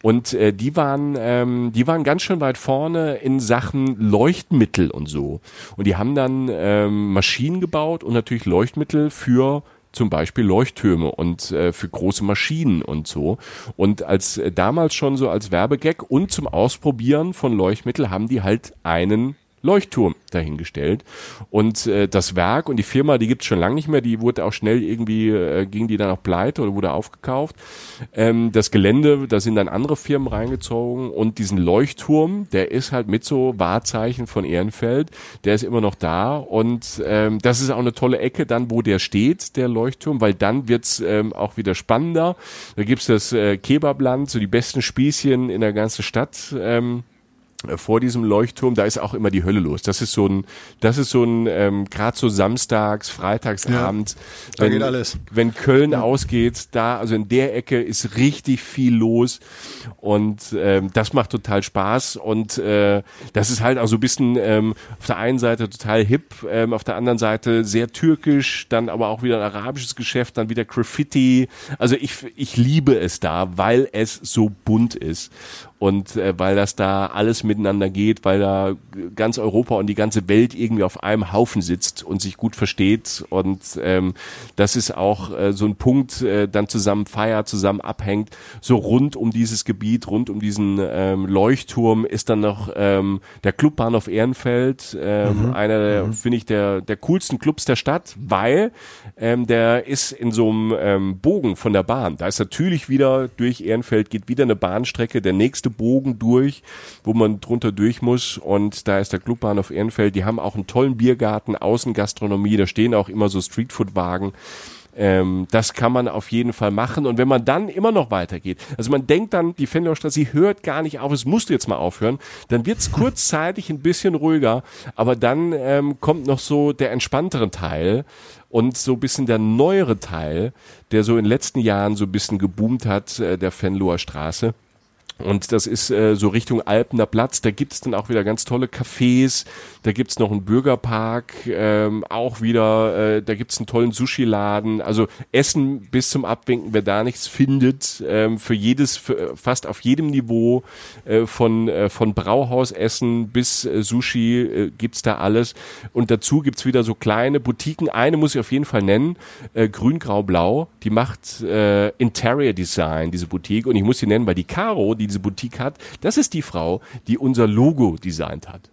B: und äh, die waren ähm, die waren ganz schön weit vorne in Sachen Leuchtmittel und so und die haben dann ähm, Maschinen gebaut und natürlich Leuchtmittel für zum Beispiel Leuchttürme und äh, für große Maschinen und so. Und als äh, damals schon so als Werbegag und zum Ausprobieren von Leuchtmittel haben die halt einen Leuchtturm dahingestellt. Und äh, das Werk und die Firma, die gibt's schon lange nicht mehr, die wurde auch schnell irgendwie, äh, ging die dann auch pleite oder wurde aufgekauft. Ähm, das Gelände, da sind dann andere Firmen reingezogen und diesen Leuchtturm, der ist halt mit so Wahrzeichen von Ehrenfeld, der ist immer noch da und ähm, das ist auch eine tolle Ecke dann, wo der steht, der Leuchtturm, weil dann wird's ähm, auch wieder spannender. Da gibt's das äh, Kebabland, so die besten Spießchen in der ganzen Stadt. Ähm, vor diesem Leuchtturm, da ist auch immer die Hölle los. Das ist so ein, das ist so ein, ähm, gerade so samstags, freitagsabend, ja,
A: wenn, geht alles.
B: wenn Köln ja. ausgeht, da, also in der Ecke ist richtig viel los und ähm, das macht total Spaß und äh, das ist halt auch so ein bisschen ähm, auf der einen Seite total hip, ähm, auf der anderen Seite sehr türkisch, dann aber auch wieder ein arabisches Geschäft, dann wieder Graffiti. Also ich, ich liebe es da, weil es so bunt ist und äh, weil das da alles miteinander geht, weil da ganz Europa und die ganze Welt irgendwie auf einem Haufen sitzt und sich gut versteht und ähm, das ist auch äh, so ein Punkt, äh, dann zusammen feiert, zusammen abhängt, so rund um dieses Gebiet, rund um diesen ähm, Leuchtturm ist dann noch ähm, der Clubbahnhof Ehrenfeld, ähm, mhm. einer der, mhm. finde ich, der, der coolsten Clubs der Stadt, weil ähm, der ist in so einem ähm, Bogen von der Bahn. Da ist natürlich wieder durch Ehrenfeld geht wieder eine Bahnstrecke, der nächste nächste Bogen durch, wo man drunter durch muss. Und da ist der Clubbahnhof Ehrenfeld. Die haben auch einen tollen Biergarten, Außengastronomie. Da stehen auch immer so Streetfood-Wagen. Ähm, das kann man auf jeden Fall machen. Und wenn man dann immer noch weitergeht, also man denkt dann, die Fenloerstraße, sie hört gar nicht auf, es musste jetzt mal aufhören, dann wird es kurzzeitig ein bisschen ruhiger, aber dann ähm, kommt noch so der entspanntere Teil und so bisschen der neuere Teil, der so in den letzten Jahren so ein bisschen geboomt hat, äh, der Fenloer Straße. Und das ist äh, so Richtung Alpener Platz. Da gibt es dann auch wieder ganz tolle Cafés. Da gibt es noch einen Bürgerpark. Ähm, auch wieder, äh, da gibt es einen tollen Sushi-Laden. Also Essen bis zum Abwinken, wer da nichts findet. Ähm, für jedes, für, fast auf jedem Niveau. Äh, von, äh, von Brauhausessen bis äh, Sushi äh, gibt's da alles. Und dazu gibt's wieder so kleine Boutiquen. Eine muss ich auf jeden Fall nennen. Äh, Grün, Grau, Blau. Die macht äh, Interior Design, diese Boutique. Und ich muss sie nennen, weil die Caro, die die diese Boutique hat, das ist die Frau, die unser Logo designt hat.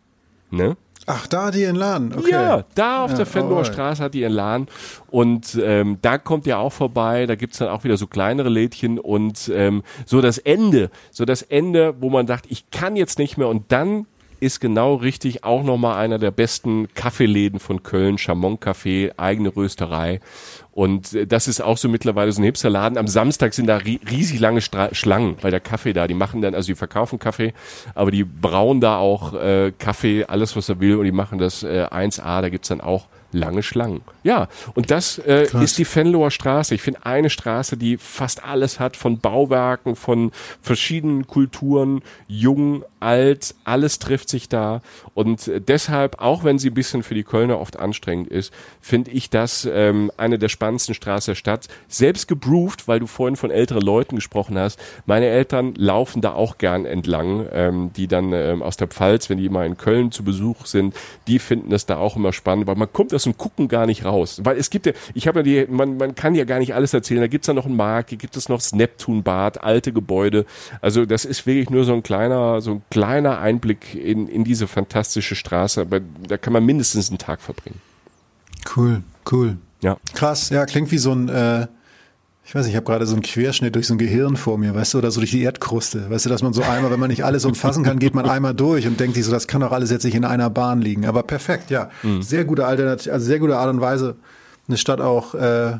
B: Ne?
A: Ach, da hat die ihren Laden. Okay.
B: Ja, da auf ja, der Fenloher Straße hat die ihren Laden. Und ähm, da kommt ihr auch vorbei. Da gibt's dann auch wieder so kleinere Lädchen. Und ähm, so das Ende, so das Ende, wo man sagt, ich kann jetzt nicht mehr. Und dann ist genau richtig auch nochmal einer der besten Kaffeeläden von Köln, Chamon Café, eigene Rösterei. Und äh, das ist auch so mittlerweile so ein Hipsterladen. Am Samstag sind da riesig lange Stra Schlangen, weil der Kaffee da, die machen dann, also die verkaufen Kaffee, aber die brauen da auch äh, Kaffee, alles was er will und die machen das äh, 1A, da gibt's dann auch lange Schlangen. Ja, und das äh, ist die Fenloher Straße. Ich finde eine Straße, die fast alles hat, von Bauwerken, von verschiedenen Kulturen, jung, alt, alles trifft sich da. Und deshalb, auch wenn sie ein bisschen für die Kölner oft anstrengend ist, finde ich das ähm, eine der spannendsten Straßen der Stadt. Selbst gebrooved, weil du vorhin von älteren Leuten gesprochen hast. Meine Eltern laufen da auch gern entlang, ähm, die dann ähm, aus der Pfalz, wenn die mal in Köln zu Besuch sind, die finden das da auch immer spannend, weil man kommt aus dem Gucken gar nicht raus. Weil es gibt ja, ich habe ja die, man, man kann ja gar nicht alles erzählen. Da gibt's ja noch einen Markt, gibt es noch das Neptunbad, alte Gebäude. Also das ist wirklich nur so ein kleiner, so ein kleiner Einblick in, in diese fantastische Straße. Aber da kann man mindestens einen Tag verbringen.
A: Cool, cool.
B: Ja.
A: Krass, ja, klingt wie so ein, äh, ich weiß, ich habe gerade so einen Querschnitt durch so ein Gehirn vor mir, weißt du, oder so durch die Erdkruste. Weißt du, dass man so einmal, wenn man nicht alles umfassen kann, geht man einmal durch und denkt sich so, das kann doch alles jetzt nicht in einer Bahn liegen. Aber perfekt, ja. Mhm. Sehr gute Alternative, also sehr gute Art und Weise, eine Stadt auch äh,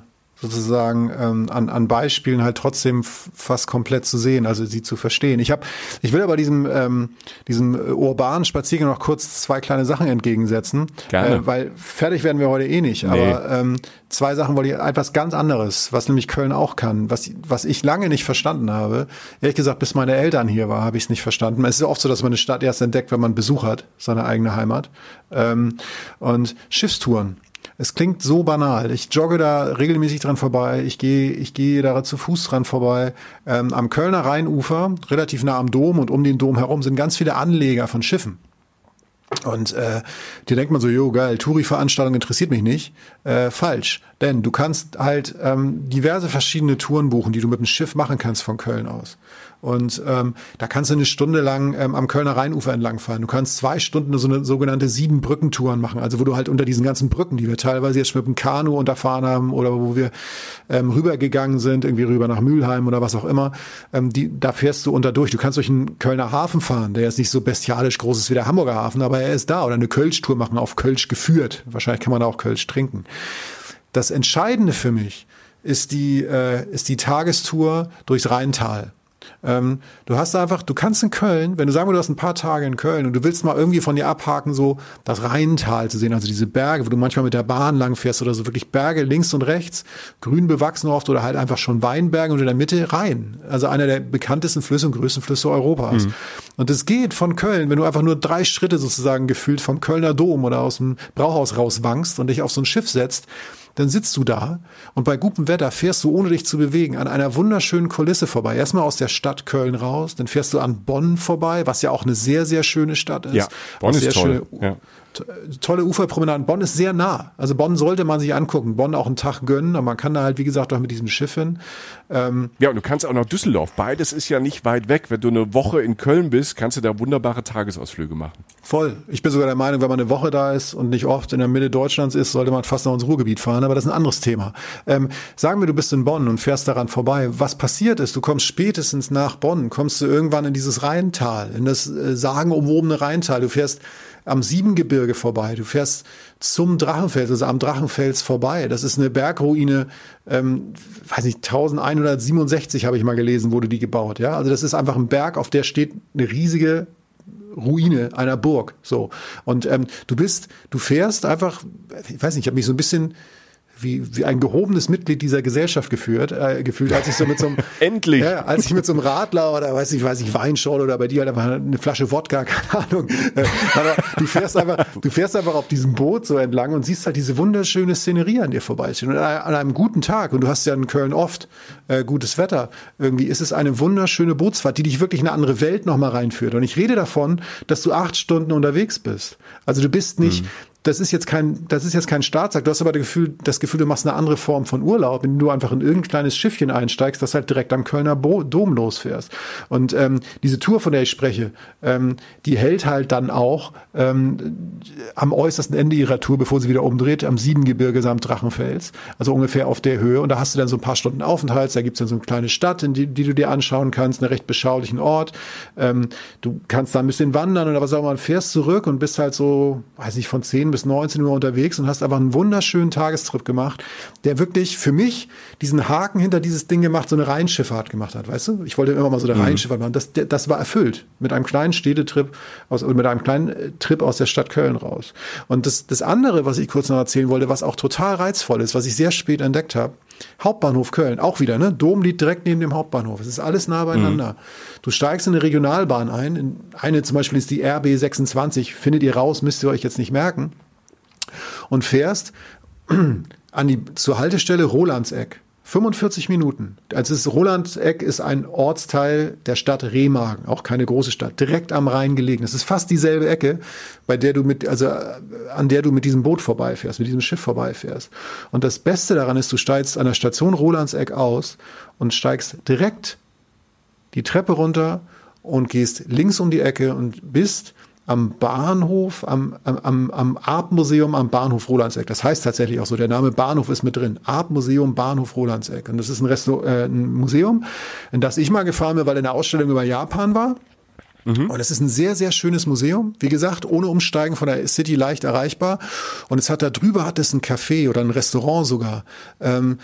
A: sozusagen ähm, an, an Beispielen halt trotzdem fast komplett zu sehen, also sie zu verstehen. Ich habe, ich will aber diesem ähm, diesem urbanen Spaziergang noch kurz zwei kleine Sachen entgegensetzen,
B: Gerne.
A: Äh, weil fertig werden wir heute eh nicht. Nee. Aber ähm, zwei Sachen wollte ich etwas ganz anderes, was nämlich Köln auch kann, was was ich lange nicht verstanden habe. Ehrlich gesagt, bis meine Eltern hier waren, habe ich es nicht verstanden. Es ist oft so, dass man eine Stadt erst entdeckt, wenn man Besuch hat, seine eigene Heimat. Ähm, und Schiffstouren es klingt so banal. Ich jogge da regelmäßig dran vorbei. Ich gehe, ich gehe da zu Fuß dran vorbei. Ähm, am Kölner Rheinufer, relativ nah am Dom und um den Dom herum sind ganz viele Anleger von Schiffen. Und äh, dir denkt man so, jo geil, Touri-Veranstaltung interessiert mich nicht. Äh, falsch, denn du kannst halt ähm, diverse verschiedene Touren buchen, die du mit dem Schiff machen kannst von Köln aus. Und ähm, da kannst du eine Stunde lang ähm, am Kölner Rheinufer entlangfahren. Du kannst zwei Stunden so eine sogenannte sieben Brückentouren machen, also wo du halt unter diesen ganzen Brücken, die wir teilweise jetzt mit dem Kanu unterfahren haben oder wo wir ähm, rübergegangen sind, irgendwie rüber nach Mülheim oder was auch immer, ähm, die, da fährst du unter durch. Du kannst durch einen Kölner Hafen fahren, der ist nicht so bestialisch groß ist wie der Hamburger Hafen, aber er ist da. Oder eine Kölsch-Tour machen, auf Kölsch geführt. Wahrscheinlich kann man da auch Kölsch trinken. Das Entscheidende für mich ist die, äh, ist die Tagestour durchs Rheintal. Ähm, du hast einfach, du kannst in Köln, wenn du sagen wir, du hast ein paar Tage in Köln und du willst mal irgendwie von dir abhaken, so das Rheintal zu sehen, also diese Berge, wo du manchmal mit der Bahn lang fährst oder so wirklich Berge links und rechts, grün bewachsen oft oder halt einfach schon Weinberge und in der Mitte Rhein. Also einer der bekanntesten Flüsse und größten Flüsse Europas. Mhm. Und es geht von Köln, wenn du einfach nur drei Schritte sozusagen gefühlt vom Kölner Dom oder aus dem Brauhaus rauswankst und dich auf so ein Schiff setzt, dann sitzt du da und bei gutem Wetter fährst du, ohne dich zu bewegen, an einer wunderschönen Kulisse vorbei. Erstmal aus der Stadt Köln raus, dann fährst du an Bonn vorbei, was ja auch eine sehr, sehr schöne Stadt ist.
B: Ja, Bonn ist toll.
A: Schöne, ja tolle Uferpromenaden. Bonn ist sehr nah. Also Bonn sollte man sich angucken. Bonn auch einen Tag gönnen, aber man kann da halt, wie gesagt, auch mit diesem Schiff hin.
B: Ähm ja, und du kannst auch nach Düsseldorf. Beides ist ja nicht weit weg. Wenn du eine Woche in Köln bist, kannst du da wunderbare Tagesausflüge machen.
A: Voll. Ich bin sogar der Meinung, wenn man eine Woche da ist und nicht oft in der Mitte Deutschlands ist, sollte man fast noch ins Ruhrgebiet fahren. Aber das ist ein anderes Thema. Ähm, sagen wir, du bist in Bonn und fährst daran vorbei. Was passiert ist, du kommst spätestens nach Bonn, kommst du irgendwann in dieses Rheintal, in das äh, sagenumwobene Rheintal. Du fährst am Siebengebirge vorbei, du fährst zum Drachenfels, also am Drachenfels vorbei. Das ist eine Bergruine, ähm, weiß nicht, 1167 habe ich mal gelesen, wurde die gebaut. Ja, also das ist einfach ein Berg, auf der steht eine riesige Ruine einer Burg. So und ähm, du bist, du fährst einfach, ich weiß nicht, ich habe mich so ein bisschen wie, wie ein gehobenes Mitglied dieser Gesellschaft geführt, äh, gefühlt, als ich so mit so einem
B: Endlich.
A: Ja, als ich mit so einem Radler oder weiß ich, weiß ich, Weinschorle oder bei dir halt einfach eine Flasche Wodka, keine Ahnung. Äh, aber du fährst einfach, du fährst einfach auf diesem Boot so entlang und siehst halt diese wunderschöne Szenerie an dir vorbeistehen. Und an einem guten Tag, und du hast ja in Köln oft äh, gutes Wetter, irgendwie ist es eine wunderschöne Bootsfahrt, die dich wirklich in eine andere Welt nochmal reinführt. Und ich rede davon, dass du acht Stunden unterwegs bist. Also du bist nicht, mhm das ist jetzt kein, das ist jetzt kein Staatsakt. Du hast aber das Gefühl, das Gefühl, du machst eine andere Form von Urlaub, wenn du einfach in irgendein kleines Schiffchen einsteigst, das halt direkt am Kölner Bo Dom losfährst. Und ähm, diese Tour, von der ich spreche, ähm, die hält halt dann auch ähm, am äußersten Ende ihrer Tour, bevor sie wieder umdreht, am Siebengebirge samt Drachenfels, also ungefähr auf der Höhe. Und da hast du dann so ein paar Stunden Aufenthalts, da gibt's dann so eine kleine Stadt, in die, die du dir anschauen kannst, einen recht beschaulichen Ort. Ähm, du kannst da ein bisschen wandern oder was auch immer, fährst zurück und bist halt so, weiß nicht, von zehn bis 19 Uhr unterwegs und hast einfach einen wunderschönen Tagestrip gemacht, der wirklich für mich diesen Haken hinter dieses Ding gemacht, so eine Rheinschifffahrt gemacht hat, weißt du? Ich wollte immer mal so eine mhm. Rheinschifffahrt machen. Das, das war erfüllt mit einem kleinen Städtetrip aus, mit einem kleinen äh, Trip aus der Stadt Köln raus. Und das, das andere, was ich kurz noch erzählen wollte, was auch total reizvoll ist, was ich sehr spät entdeckt habe, Hauptbahnhof Köln, auch wieder, ne? Dom liegt direkt neben dem Hauptbahnhof. Es ist alles nah beieinander. Mhm. Du steigst in eine Regionalbahn ein. In eine zum Beispiel ist die RB 26. Findet ihr raus, müsst ihr euch jetzt nicht merken und fährst an die, zur Haltestelle Rolandseck. 45 Minuten. Also ist, Rolandseck ist ein Ortsteil der Stadt Remagen, auch keine große Stadt, direkt am Rhein gelegen. Es ist fast dieselbe Ecke, bei der du mit, also an der du mit diesem Boot vorbeifährst, mit diesem Schiff vorbeifährst. Und das Beste daran ist, du steigst an der Station Rolandseck aus und steigst direkt die Treppe runter und gehst links um die Ecke und bist am Bahnhof, am, am, am Artmuseum am Bahnhof Rolandseck. Das heißt tatsächlich auch so, der Name Bahnhof ist mit drin. Artmuseum Bahnhof Rolandseck. Und das ist ein, Resto äh, ein Museum, in das ich mal gefahren bin, weil in der Ausstellung über Japan war. Mhm. Und es ist ein sehr, sehr schönes Museum. Wie gesagt, ohne Umsteigen von der City leicht erreichbar. Und es hat da drüber hat es ein Café oder ein Restaurant sogar. Ähm,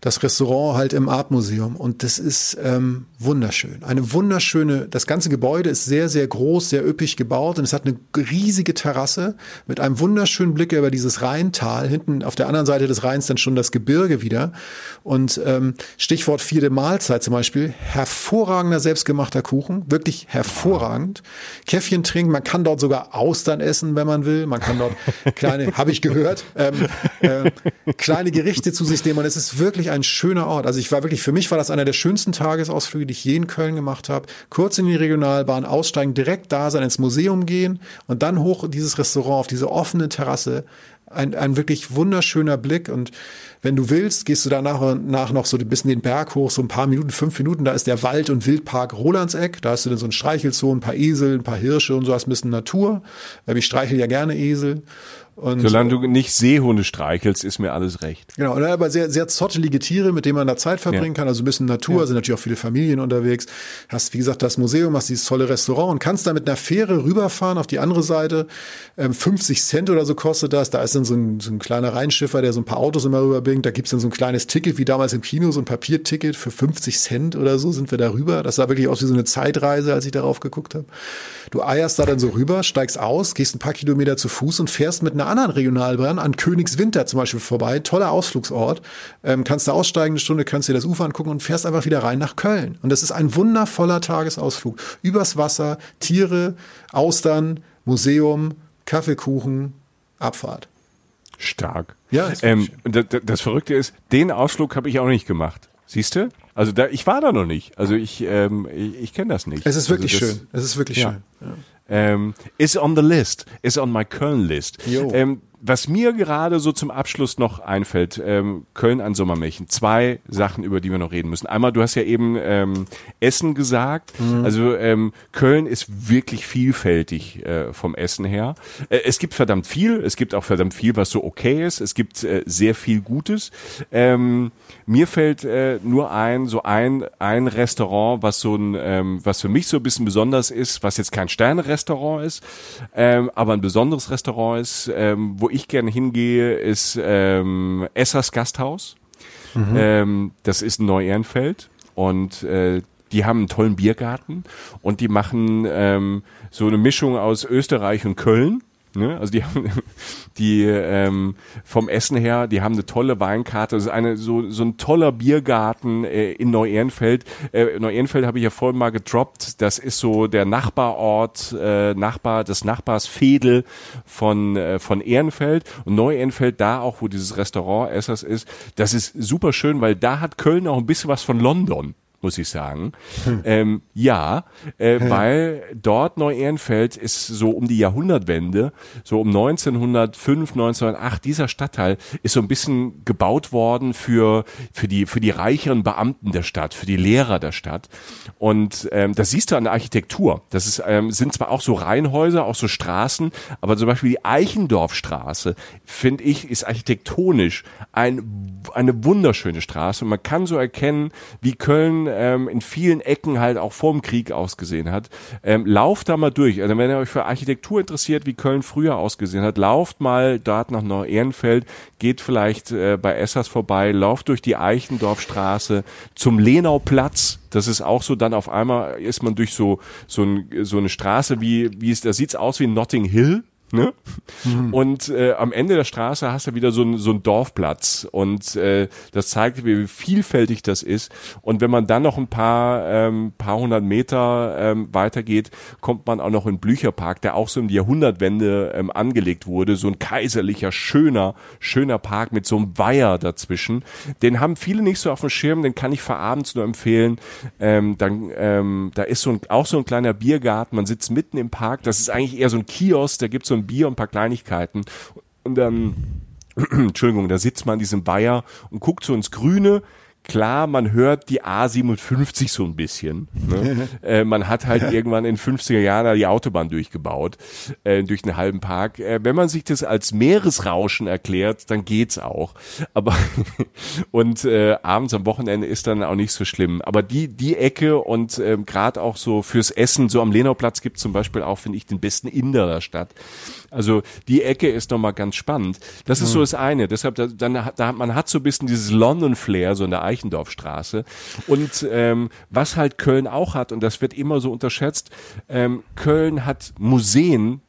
A: das Restaurant halt im Artmuseum und das ist ähm, wunderschön. Eine wunderschöne, das ganze Gebäude ist sehr, sehr groß, sehr üppig gebaut und es hat eine riesige Terrasse mit einem wunderschönen Blick über dieses Rheintal. Hinten auf der anderen Seite des Rheins dann schon das Gebirge wieder. Und ähm, Stichwort vierte Mahlzeit zum Beispiel, hervorragender selbstgemachter Kuchen, wirklich hervorragend. Käffchen trinken, man kann dort sogar Austern essen, wenn man will. Man kann dort kleine, habe ich gehört, ähm, äh, kleine Gerichte zu sich nehmen und es ist wirklich ein ein schöner Ort. Also ich war wirklich, für mich war das einer der schönsten Tagesausflüge, die ich je in Köln gemacht habe. Kurz in die Regionalbahn aussteigen, direkt da sein, ins Museum gehen und dann hoch dieses Restaurant auf diese offene Terrasse. ein, ein wirklich wunderschöner Blick und wenn du willst, gehst du danach und nach noch so ein bisschen den Berg hoch, so ein paar Minuten, fünf Minuten, da ist der Wald- und Wildpark Rolandseck, da hast du dann so ein Streichelzoo, ein paar Esel, ein paar Hirsche und so, hast ein bisschen Natur. Ich streichel ja gerne Esel
B: und, Solange du nicht Seehunde streichelst, ist mir alles recht.
A: Genau, aber sehr, sehr zottelige Tiere, mit denen man da Zeit verbringen ja. kann. Also ein bisschen Natur, ja. sind natürlich auch viele Familien unterwegs. Hast, wie gesagt, das Museum, hast dieses tolle Restaurant und kannst da mit einer Fähre rüberfahren auf die andere Seite. Ähm, 50 Cent oder so kostet das. Da ist dann so ein, so ein kleiner Rheinschiffer, der so ein paar Autos immer rüberbringt. Da gibt's dann so ein kleines Ticket, wie damals im Kino, so ein Papierticket für 50 Cent oder so sind wir da rüber. Das sah wirklich aus wie so eine Zeitreise, als ich darauf geguckt habe. Du eierst da dann so rüber, steigst aus, gehst ein paar Kilometer zu Fuß und fährst mit einer anderen Regionalbahn an Königswinter zum Beispiel vorbei. Toller Ausflugsort. Ähm, kannst da aussteigen eine Stunde, kannst dir das Ufer angucken und fährst einfach wieder rein nach Köln. Und das ist ein wundervoller Tagesausflug. Übers Wasser, Tiere, Austern, Museum, Kaffeekuchen, Abfahrt.
B: Stark. Ja. Ähm, das, das Verrückte ist, den Ausflug habe ich auch nicht gemacht. Siehst du? Also da, ich war da noch nicht. Also ich, ähm, ich, ich kenne das nicht.
A: Es ist wirklich
B: also
A: das, schön. Es ist wirklich ja. schön. Ja.
B: Ähm, is on the list, is on my Köln list. Ähm, was mir gerade so zum Abschluss noch einfällt, ähm, Köln an Sommermärchen, zwei Sachen, über die wir noch reden müssen. Einmal, du hast ja eben ähm, Essen gesagt. Mhm. Also ähm, Köln ist wirklich vielfältig äh, vom Essen her. Äh, es gibt verdammt viel, es gibt auch verdammt viel, was so okay ist. Es gibt äh, sehr viel Gutes. Ähm, mir fällt äh, nur ein, so ein, ein Restaurant, was so ein, ähm, was für mich so ein bisschen besonders ist, was jetzt kein Sterne-Restaurant ist, ähm, aber ein besonderes Restaurant ist, ähm, wo ich gerne hingehe, ist ähm, Essers Gasthaus. Mhm. Ähm, das ist in Neu-Ehrenfeld und äh, die haben einen tollen Biergarten und die machen ähm, so eine Mischung aus Österreich und Köln. Ne? Also die haben die ähm, vom Essen her, die haben eine tolle Weinkarte. Das ist eine so so ein toller Biergarten äh, in Neu-Ehrenfeld. Äh, Neu-Ehrenfeld habe ich ja vorhin mal gedroppt. Das ist so der Nachbarort, äh, Nachbar des Nachbars Fedel von äh, von Ehrenfeld und Neu-Ehrenfeld da auch, wo dieses Restaurant Essers ist. Das ist super schön, weil da hat Köln auch ein bisschen was von London muss ich sagen. Hm. Ähm, ja, äh, weil dort Neu-Ehrenfeld ist so um die Jahrhundertwende, so um 1905, 1908, dieser Stadtteil ist so ein bisschen gebaut worden für, für, die, für die reicheren Beamten der Stadt, für die Lehrer der Stadt. Und ähm, das siehst du an der Architektur. Das ist, ähm, sind zwar auch so Reihenhäuser, auch so Straßen, aber zum Beispiel die Eichendorfstraße, finde ich, ist architektonisch ein, eine wunderschöne Straße. Und man kann so erkennen, wie Köln ähm, in vielen Ecken halt auch vorm Krieg ausgesehen hat. Ähm, lauft da mal durch. Also wenn ihr euch für Architektur interessiert, wie Köln früher ausgesehen hat, lauft mal dort nach Neu-Ehrenfeld, geht vielleicht äh, bei Essers vorbei, lauft durch die Eichendorfstraße zum Lenauplatz. Das ist auch so, dann auf einmal ist man durch so, so, ein, so eine Straße, wie, wie es, da sieht's aus wie Notting Hill, Ne? Mhm. Und äh, am Ende der Straße hast du wieder so ein so ein Dorfplatz und äh, das zeigt, wie vielfältig das ist. Und wenn man dann noch ein paar ähm, paar hundert Meter ähm, weitergeht, kommt man auch noch in Blücherpark, der auch so in die Jahrhundertwende ähm, angelegt wurde. So ein kaiserlicher, schöner, schöner Park mit so einem Weiher dazwischen. Den haben viele nicht so auf dem Schirm, den kann ich für abends nur empfehlen. Ähm, dann, ähm, da ist so ein, auch so ein kleiner Biergarten, man sitzt mitten im Park. Das ist eigentlich eher so ein Kiosk, da gibt's so ein Bier und ein paar Kleinigkeiten. Und dann, Entschuldigung, da sitzt man in diesem Weiher und guckt so ins Grüne, klar, man hört die A57 so ein bisschen. Ne? äh, man hat halt irgendwann in 50er Jahren die Autobahn durchgebaut, äh, durch einen halben Park. Äh, wenn man sich das als Meeresrauschen erklärt, dann geht's auch. Aber und äh, abends am Wochenende ist dann auch nicht so schlimm. Aber die die Ecke und äh, gerade auch so fürs Essen, so am Lenauplatz gibt zum Beispiel auch, finde ich, den besten Inder der Stadt. Also die Ecke ist nochmal ganz spannend. Das ist mhm. so das eine. Deshalb, da, dann, da, man hat so ein bisschen dieses London-Flair, so in der Eichendorfstraße. Und ähm, was halt Köln auch hat, und das wird immer so unterschätzt, ähm, Köln hat Museen,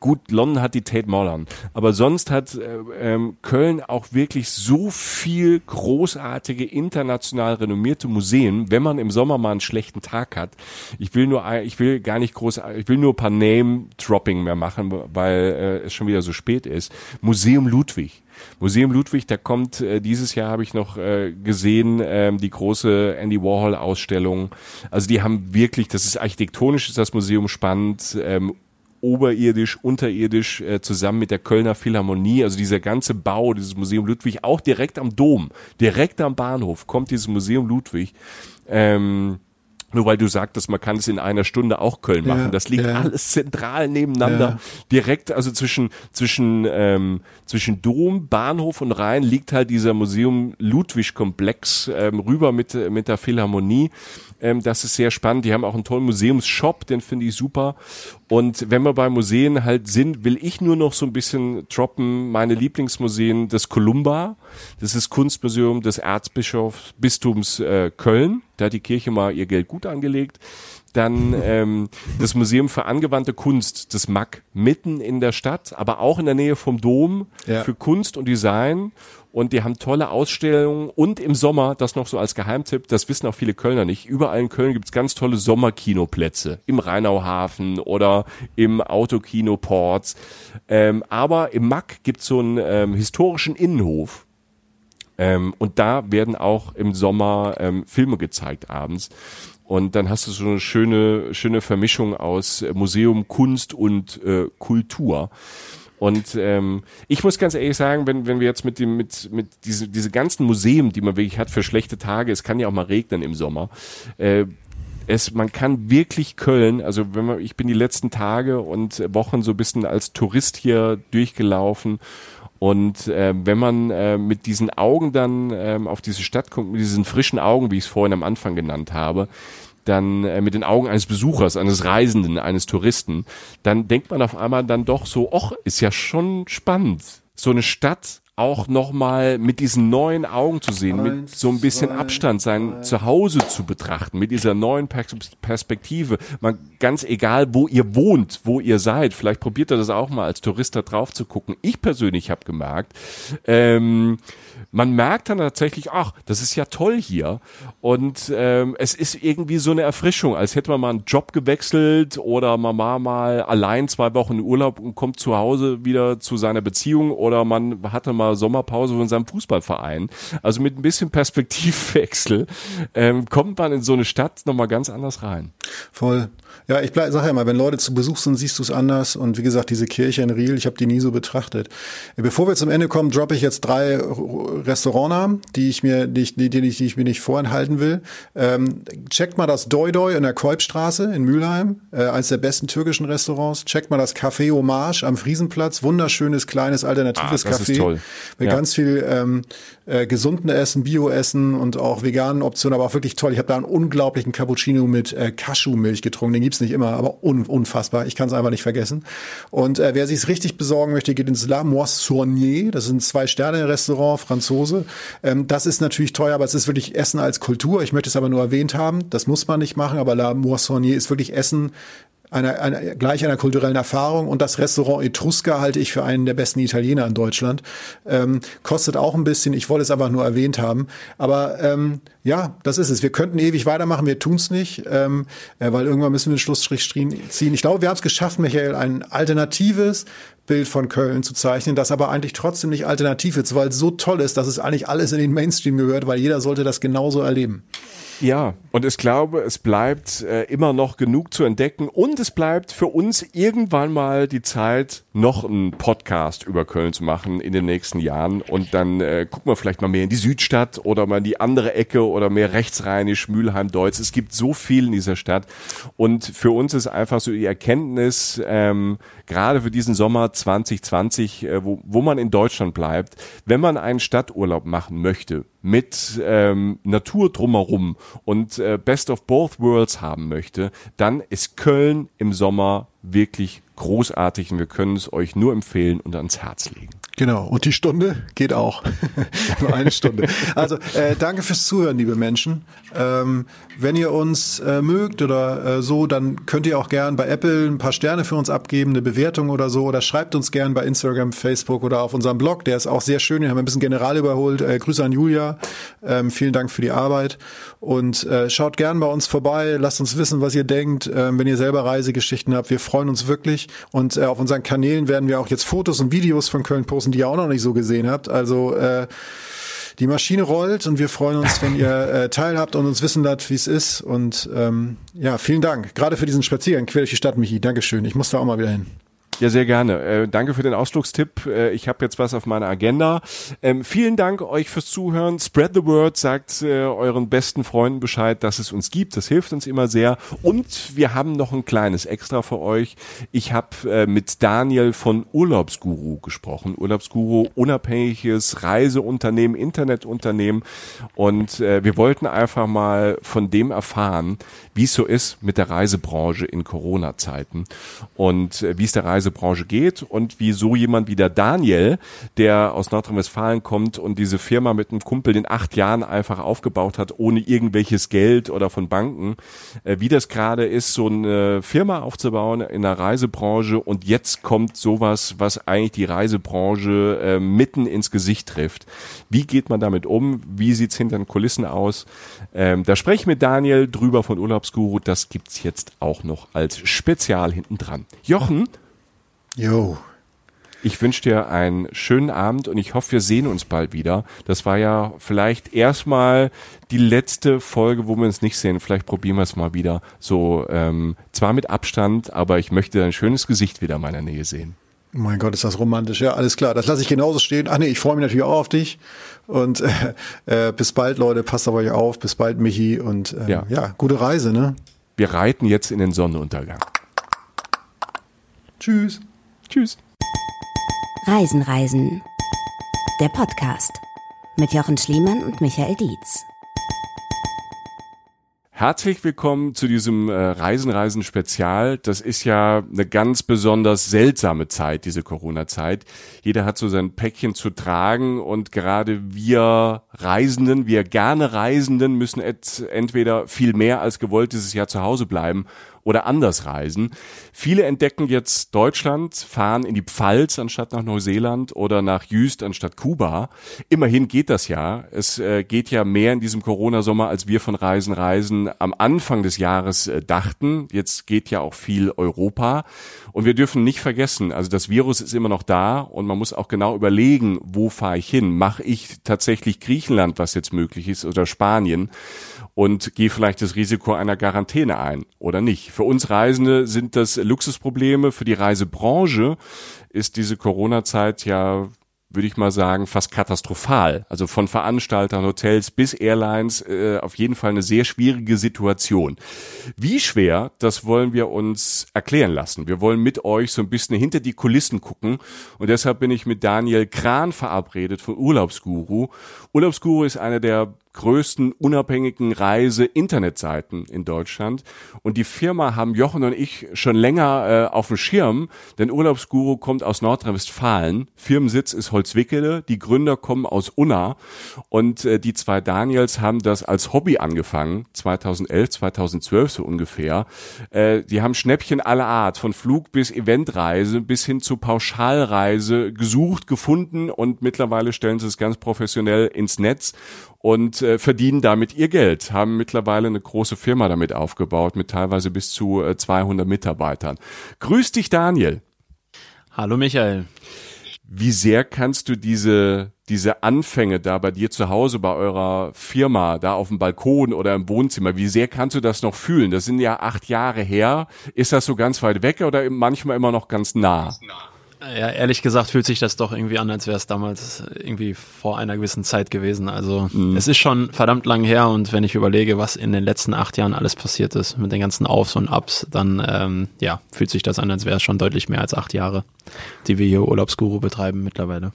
B: Gut, London hat die Tate Modern, aber sonst hat äh, ähm, Köln auch wirklich so viel großartige international renommierte Museen, wenn man im Sommer mal einen schlechten Tag hat. Ich will nur, ich will gar nicht groß, ich will nur ein paar Name-Dropping mehr machen, weil äh, es schon wieder so spät ist. Museum Ludwig. Museum Ludwig, da kommt äh, dieses Jahr habe ich noch äh, gesehen ähm, die große Andy Warhol Ausstellung. Also die haben wirklich, das ist architektonisch ist das Museum spannend, ähm, oberirdisch, unterirdisch, äh, zusammen mit der Kölner Philharmonie. Also dieser ganze Bau, dieses Museum Ludwig, auch direkt am Dom, direkt am Bahnhof kommt dieses Museum Ludwig. Ähm, nur weil du sagtest, man kann es in einer Stunde auch Köln machen. Ja, das liegt ja. alles zentral nebeneinander. Ja. Direkt, also zwischen, zwischen, ähm, zwischen Dom, Bahnhof und Rhein liegt halt dieser Museum Ludwig-Komplex ähm, rüber mit, mit der Philharmonie. Ähm, das ist sehr spannend. Die haben auch einen tollen Museumsshop, den finde ich super. Und wenn wir bei Museen halt sind, will ich nur noch so ein bisschen droppen. Meine Lieblingsmuseen, das Columba, das ist Kunstmuseum des Erzbischofsbistums äh, Köln. Da hat die Kirche mal ihr Geld gut angelegt. Dann ähm, das Museum für angewandte Kunst, das MAC, mitten in der Stadt, aber auch in der Nähe vom Dom ja. für Kunst und Design und die haben tolle Ausstellungen und im Sommer, das noch so als Geheimtipp, das wissen auch viele Kölner nicht, überall in Köln gibt's ganz tolle Sommerkinoplätze, im Rheinauhafen oder im Autokino Ports. Ähm, aber im Mack gibt's so einen ähm, historischen Innenhof, ähm, und da werden auch im Sommer ähm, Filme gezeigt abends. Und dann hast du so eine schöne, schöne Vermischung aus Museum, Kunst und äh, Kultur. Und ähm, ich muss ganz ehrlich sagen, wenn, wenn wir jetzt mit dem, mit, mit diese, diese ganzen Museen, die man wirklich hat für schlechte Tage, es kann ja auch mal regnen im Sommer, äh, es, man kann wirklich Köln, also wenn man, ich bin die letzten Tage und Wochen so ein bisschen als Tourist hier durchgelaufen und äh, wenn man äh, mit diesen Augen dann äh, auf diese Stadt kommt, mit diesen frischen Augen, wie ich es vorhin am Anfang genannt habe, dann äh, mit den Augen eines Besuchers, eines Reisenden, eines Touristen, dann denkt man auf einmal dann doch so, ach, ist ja schon spannend. So eine Stadt auch nochmal mit diesen neuen Augen zu sehen, mit so ein bisschen Abstand sein Zuhause zu betrachten, mit dieser neuen Perspektive. Man, ganz egal, wo ihr wohnt, wo ihr seid, vielleicht probiert ihr das auch mal als Tourist da drauf zu gucken. Ich persönlich habe gemerkt, ähm, man merkt dann tatsächlich, ach, das ist ja toll hier. Und ähm, es ist irgendwie so eine Erfrischung, als hätte man mal einen Job gewechselt oder Mama mal allein zwei Wochen in Urlaub und kommt zu Hause wieder zu seiner Beziehung oder man hatte mal Sommerpause von seinem Fußballverein. Also mit ein bisschen Perspektivwechsel ähm, kommt man in so eine Stadt nochmal ganz anders rein.
A: Voll. Ja, ich sage ja mal, wenn Leute zu Besuch sind, siehst du es anders. Und wie gesagt, diese Kirche in Riel, ich habe die nie so betrachtet. Bevor wir zum Ende kommen, droppe ich jetzt drei Restaurantnamen, die ich mir, die ich, die, die, die ich mir nicht vorenthalten will. Ähm, checkt mal das Doi Doi in der Kolbstraße in Mülheim, äh, eines der besten türkischen Restaurants. Checkt mal das Café Hommage am Friesenplatz, wunderschönes kleines alternatives ah, Café mit ja. ganz viel ähm, äh, gesunden Essen, Bio-Essen und auch veganen Optionen, aber auch wirklich toll. Ich habe da einen unglaublichen Cappuccino mit äh, Cashew-Milch getrunken. Den gibt's nicht immer, aber un unfassbar. Ich kann es einfach nicht vergessen. Und äh, wer sich richtig besorgen möchte, geht ins La Moissonnier. Das ist ein Zwei-Sterne-Restaurant, Franzose. Ähm, das ist natürlich teuer, aber es ist wirklich Essen als Kultur. Ich möchte es aber nur erwähnt haben. Das muss man nicht machen, aber La Moissonnier ist wirklich Essen einer, einer, gleich einer kulturellen Erfahrung. Und das Restaurant Etrusca halte ich für einen der besten Italiener in Deutschland. Ähm, kostet auch ein bisschen, ich wollte es einfach nur erwähnt haben. Aber ähm, ja, das ist es. Wir könnten ewig weitermachen, wir tun es nicht, ähm, äh, weil irgendwann müssen wir einen Schlussstrich ziehen. Ich glaube, wir haben es geschafft, Michael, ein alternatives Bild von Köln zu zeichnen, das aber eigentlich trotzdem nicht alternativ ist, weil es so toll ist, dass es eigentlich alles in den Mainstream gehört, weil jeder sollte das genauso erleben.
B: Ja, und ich glaube, es bleibt äh, immer noch genug zu entdecken und es bleibt für uns irgendwann mal die Zeit, noch einen Podcast über Köln zu machen in den nächsten Jahren und dann äh, gucken wir vielleicht mal mehr in die Südstadt oder mal in die andere Ecke oder mehr rechtsrheinisch, Mülheim, Deutz. Es gibt so viel in dieser Stadt und für uns ist einfach so die Erkenntnis, ähm, gerade für diesen Sommer 2020, äh, wo, wo man in Deutschland bleibt, wenn man einen Stadturlaub machen möchte mit ähm, Natur drumherum und äh, Best of Both Worlds haben möchte, dann ist Köln im Sommer wirklich großartig und wir können es euch nur empfehlen und ans Herz legen.
A: Genau, und die Stunde geht auch. Nur eine Stunde. Also äh, danke fürs Zuhören, liebe Menschen. Ähm, wenn ihr uns äh, mögt oder äh, so, dann könnt ihr auch gern bei Apple ein paar Sterne für uns abgeben, eine Bewertung oder so. Oder schreibt uns gern bei Instagram, Facebook oder auf unserem Blog. Der ist auch sehr schön. Wir haben ein bisschen general überholt. Äh, Grüße an Julia. Ähm, vielen Dank für die Arbeit. Und äh, schaut gern bei uns vorbei. Lasst uns wissen, was ihr denkt. Ähm, wenn ihr selber Reisegeschichten habt, wir freuen uns wirklich. Und äh, auf unseren Kanälen werden wir auch jetzt Fotos und Videos von Köln posten, die ihr auch noch nicht so gesehen habt. Also äh, die Maschine rollt und wir freuen uns, wenn ihr äh, teilhabt und uns wissen lasst, wie es ist. Und ähm, ja, vielen Dank. Gerade für diesen Spaziergang quer durch die Stadt, Michi. Dankeschön. Ich muss da auch mal wieder hin.
B: Ja, sehr gerne. Äh, danke für den Ausflugstipp. Äh, ich habe jetzt was auf meiner Agenda. Ähm, vielen Dank euch fürs Zuhören. Spread the word, sagt äh, euren besten Freunden Bescheid, dass es uns gibt. Das hilft uns immer sehr. Und wir haben noch ein kleines Extra für euch. Ich habe äh, mit Daniel von Urlaubsguru gesprochen. Urlaubsguru, unabhängiges Reiseunternehmen, Internetunternehmen. Und äh, wir wollten einfach mal von dem erfahren, wie es so ist mit der Reisebranche in Corona-Zeiten und äh, wie es der Reisebranche geht und wie so jemand wie der Daniel, der aus Nordrhein-Westfalen kommt und diese Firma mit einem Kumpel in acht Jahren einfach aufgebaut hat, ohne irgendwelches Geld oder von Banken, äh, wie das gerade ist, so eine Firma aufzubauen in der Reisebranche und jetzt kommt sowas, was eigentlich die Reisebranche äh, mitten ins Gesicht trifft. Wie geht man damit um? Wie sieht's hinter den Kulissen aus? Ähm, da spreche ich mit Daniel drüber von Urlaubs Urlaubsguru, das gibt's jetzt auch noch als Spezial hinten dran. Jochen.
A: Jo.
B: Ich wünsche dir einen schönen Abend und ich hoffe, wir sehen uns bald wieder. Das war ja vielleicht erstmal die letzte Folge, wo wir uns nicht sehen. Vielleicht probieren wir es mal wieder. So, ähm, zwar mit Abstand, aber ich möchte dein schönes Gesicht wieder in meiner Nähe sehen.
A: Mein Gott, ist das romantisch. Ja, alles klar. Das lasse ich genauso stehen. Ach nee, ich freue mich natürlich auch auf dich. Und äh, äh, bis bald, Leute. Passt auf euch auf. Bis bald, Michi. Und äh, ja. ja, gute Reise, ne?
B: Wir reiten jetzt in den Sonnenuntergang.
A: Tschüss.
B: Tschüss.
C: Reisen, Reisen. Der Podcast mit Jochen Schliemann und Michael Dietz.
B: Herzlich willkommen zu diesem äh, Reisen, Reisen Spezial. Das ist ja eine ganz besonders seltsame Zeit, diese Corona-Zeit. Jeder hat so sein Päckchen zu tragen und gerade wir Reisenden, wir gerne Reisenden müssen entweder viel mehr als gewollt dieses Jahr zu Hause bleiben oder anders reisen. Viele entdecken jetzt Deutschland, fahren in die Pfalz anstatt nach Neuseeland oder nach Jüst anstatt Kuba. Immerhin geht das ja. Es äh, geht ja mehr in diesem Corona-Sommer, als wir von Reisen Reisen am Anfang des Jahres äh, dachten. Jetzt geht ja auch viel Europa. Und wir dürfen nicht vergessen, also das Virus ist immer noch da und man muss auch genau überlegen, wo fahre ich hin? Mache ich tatsächlich Griechenland, was jetzt möglich ist, oder Spanien? Und gehe vielleicht das Risiko einer Quarantäne ein oder nicht. Für uns Reisende sind das Luxusprobleme. Für die Reisebranche ist diese Corona-Zeit ja würde ich mal sagen, fast katastrophal. Also von Veranstaltern, Hotels bis Airlines äh, auf jeden Fall eine sehr schwierige Situation. Wie schwer, das wollen wir uns erklären lassen. Wir wollen mit euch so ein bisschen hinter die Kulissen gucken und deshalb bin ich mit Daniel Kran verabredet von Urlaubsguru. Urlaubsguru ist einer der größten unabhängigen Reise-Internetseiten in Deutschland. Und die Firma haben Jochen und ich schon länger äh, auf dem Schirm, denn Urlaubsguru kommt aus Nordrhein-Westfalen. Firmensitz ist Holzwickede. Die Gründer kommen aus Unna. Und äh, die zwei Daniels haben das als Hobby angefangen, 2011, 2012 so ungefähr. Äh, die haben Schnäppchen aller Art, von Flug bis Eventreise bis hin zu Pauschalreise gesucht, gefunden und mittlerweile stellen sie es ganz professionell ins Netz und äh, verdienen damit ihr Geld, haben mittlerweile eine große Firma damit aufgebaut mit teilweise bis zu äh, 200 Mitarbeitern. Grüß dich, Daniel.
D: Hallo, Michael.
B: Wie sehr kannst du diese, diese Anfänge da bei dir zu Hause, bei eurer Firma, da auf dem Balkon oder im Wohnzimmer, wie sehr kannst du das noch fühlen? Das sind ja acht Jahre her. Ist das so ganz weit weg oder manchmal immer noch ganz nah? Ganz nah.
D: Ja, ehrlich gesagt fühlt sich das doch irgendwie an, als wäre es damals irgendwie vor einer gewissen Zeit gewesen. Also mhm. es ist schon verdammt lang her und wenn ich überlege, was in den letzten acht Jahren alles passiert ist mit den ganzen Aufs und Ups, dann ähm, ja, fühlt sich das an, als wäre es schon deutlich mehr als acht Jahre, die wir hier Urlaubsguru betreiben mittlerweile.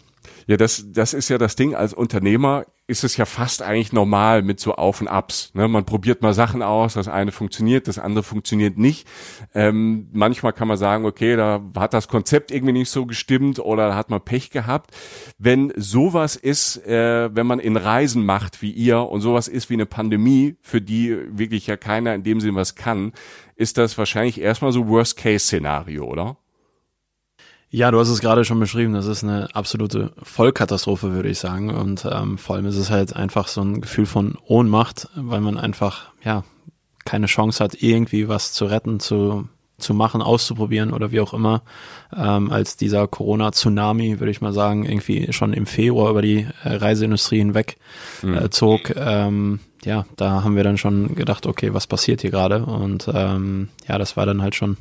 B: Ja, das, das ist ja das Ding. Als Unternehmer ist es ja fast eigentlich normal mit so Auf und Abs. Ne? Man probiert mal Sachen aus, das eine funktioniert, das andere funktioniert nicht. Ähm, manchmal kann man sagen, okay, da hat das Konzept irgendwie nicht so gestimmt oder da hat man Pech gehabt. Wenn sowas ist, äh, wenn man in Reisen macht wie ihr und sowas ist wie eine Pandemie, für die wirklich ja keiner in dem Sinn was kann, ist das wahrscheinlich erstmal so Worst-Case-Szenario, oder?
D: Ja, du hast es gerade schon beschrieben. Das ist eine absolute Vollkatastrophe, würde ich sagen. Und ähm, vor allem ist es halt einfach so ein Gefühl von Ohnmacht, weil man einfach ja keine Chance hat, irgendwie was zu retten, zu zu machen, auszuprobieren oder wie auch immer, ähm, als dieser Corona-Tsunami, würde ich mal sagen, irgendwie schon im Februar über die äh, Reiseindustrie hinweg mhm. äh, zog. Ähm, ja, da haben wir dann schon gedacht, okay, was passiert hier gerade? Und ähm, ja, das war dann halt schon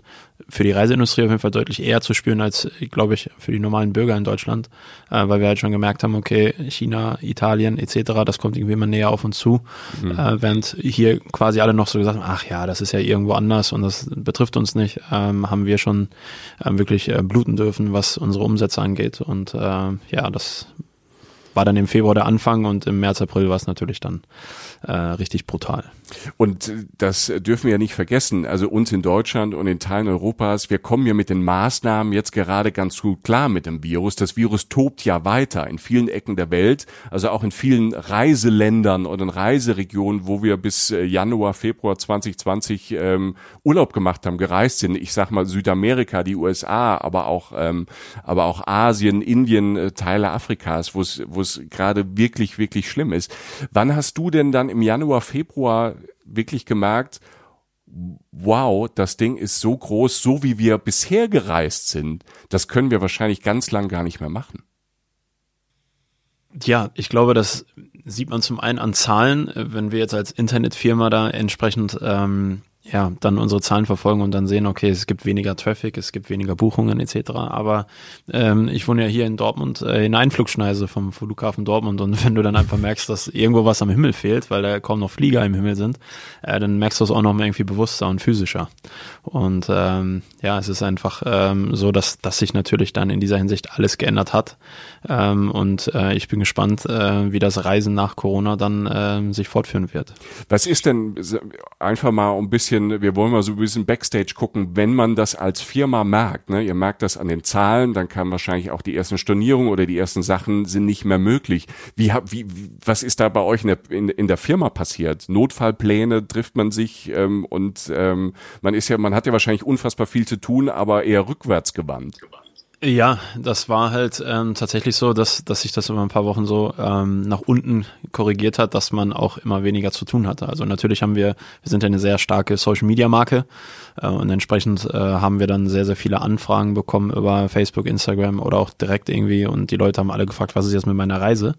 D: für die Reiseindustrie auf jeden Fall deutlich eher zu spüren als, glaube ich, für die normalen Bürger in Deutschland, äh, weil wir halt schon gemerkt haben, okay, China, Italien etc., das kommt irgendwie immer näher auf uns zu, mhm. äh, während hier quasi alle noch so gesagt haben, ach ja, das ist ja irgendwo anders und das betrifft uns nicht, ähm, haben wir schon äh, wirklich bluten dürfen, was unsere Umsätze angeht und äh, ja, das war dann im Februar der Anfang und im März, April war es natürlich dann äh, richtig brutal.
B: Und das dürfen wir ja nicht vergessen. Also uns in Deutschland und in Teilen Europas, wir kommen ja mit den Maßnahmen jetzt gerade ganz gut klar mit dem Virus. Das Virus tobt ja weiter in vielen Ecken der Welt, also auch in vielen Reiseländern oder in Reiseregionen, wo wir bis äh, Januar, Februar 2020 ähm, Urlaub gemacht haben, gereist sind. Ich sag mal Südamerika, die USA, aber auch ähm, aber auch Asien, Indien, äh, Teile Afrikas, wo es wo es gerade wirklich wirklich schlimm ist. Wann hast du denn dann im Januar, Februar wirklich gemerkt, wow, das Ding ist so groß, so wie wir bisher gereist sind, das können wir wahrscheinlich ganz lang gar nicht mehr machen.
D: Ja, ich glaube, das sieht man zum einen an Zahlen, wenn wir jetzt als Internetfirma da entsprechend ähm, ja, dann unsere Zahlen verfolgen und dann sehen, okay, es gibt weniger Traffic, es gibt weniger Buchungen etc. Aber ähm, ich wohne ja hier in Dortmund äh, in Einflugschneise vom Flughafen Dortmund und wenn du dann einfach merkst, dass irgendwo was am Himmel fehlt, weil da kaum noch Flieger im Himmel sind, äh, dann merkst du es auch noch mal irgendwie bewusster und physischer. Und ähm, ja, es ist einfach ähm, so, dass, dass sich natürlich dann in dieser Hinsicht alles geändert hat. Ähm, und äh, ich bin gespannt, äh, wie das Reisen nach Corona dann äh, sich fortführen wird.
B: Was ist denn einfach mal ein bisschen bisschen, wir wollen mal so ein bisschen Backstage gucken, wenn man das als Firma merkt, ne, ihr merkt das an den Zahlen, dann kann wahrscheinlich auch die ersten Stornierungen oder die ersten Sachen sind nicht mehr möglich. Wie, wie, was ist da bei euch in der, in, in der Firma passiert? Notfallpläne trifft man sich ähm, und ähm, man ist ja, man hat ja wahrscheinlich unfassbar viel zu tun, aber eher rückwärts gewandt.
D: Ja, das war halt ähm, tatsächlich so, dass, dass sich das über ein paar Wochen so ähm, nach unten korrigiert hat, dass man auch immer weniger zu tun hatte. Also natürlich haben wir, wir sind ja eine sehr starke Social Media Marke äh, und entsprechend äh, haben wir dann sehr, sehr viele Anfragen bekommen über Facebook, Instagram oder auch direkt irgendwie und die Leute haben alle gefragt, was ist jetzt mit meiner Reise?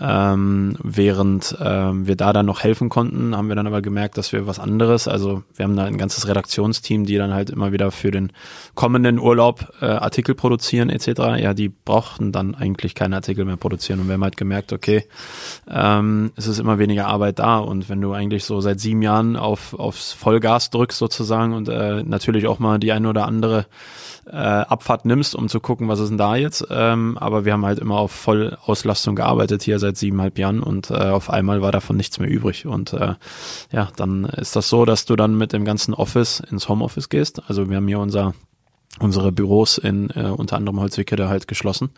D: Ähm, während ähm, wir da dann noch helfen konnten, haben wir dann aber gemerkt, dass wir was anderes, also wir haben da ein ganzes Redaktionsteam, die dann halt immer wieder für den kommenden Urlaub äh, Artikel produzieren etc. Ja, die brauchten dann eigentlich keine Artikel mehr produzieren und wir haben halt gemerkt, okay, ähm, es ist immer weniger Arbeit da und wenn du eigentlich so seit sieben Jahren auf aufs Vollgas drückst sozusagen und und äh, natürlich auch mal die eine oder andere äh, Abfahrt nimmst, um zu gucken, was ist denn da jetzt. Ähm, aber wir haben halt immer auf Vollauslastung gearbeitet hier seit siebeneinhalb Jahren und äh, auf einmal war davon nichts mehr übrig. Und äh, ja, dann ist das so, dass du dann mit dem ganzen Office ins Homeoffice gehst. Also wir haben hier unser unsere Büros in äh, unter anderem Holzwickede halt geschlossen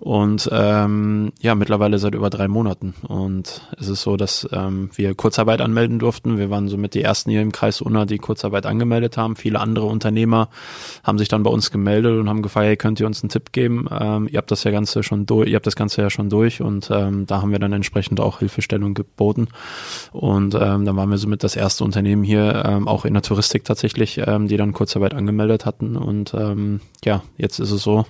D: und ähm, ja mittlerweile seit über drei Monaten und es ist so, dass ähm, wir Kurzarbeit anmelden durften. Wir waren somit die ersten hier im Kreis Unna, die Kurzarbeit angemeldet haben. Viele andere Unternehmer haben sich dann bei uns gemeldet und haben gefragt, hey, könnt ihr uns einen Tipp geben? Ähm, ihr habt das ja ganze schon durch, ihr habt das ganze ja schon durch und ähm, da haben wir dann entsprechend auch Hilfestellung geboten und ähm, dann waren wir somit das erste Unternehmen hier ähm, auch in der Touristik tatsächlich, ähm, die dann Kurzarbeit angemeldet hatten und ähm, ja, jetzt ist es so,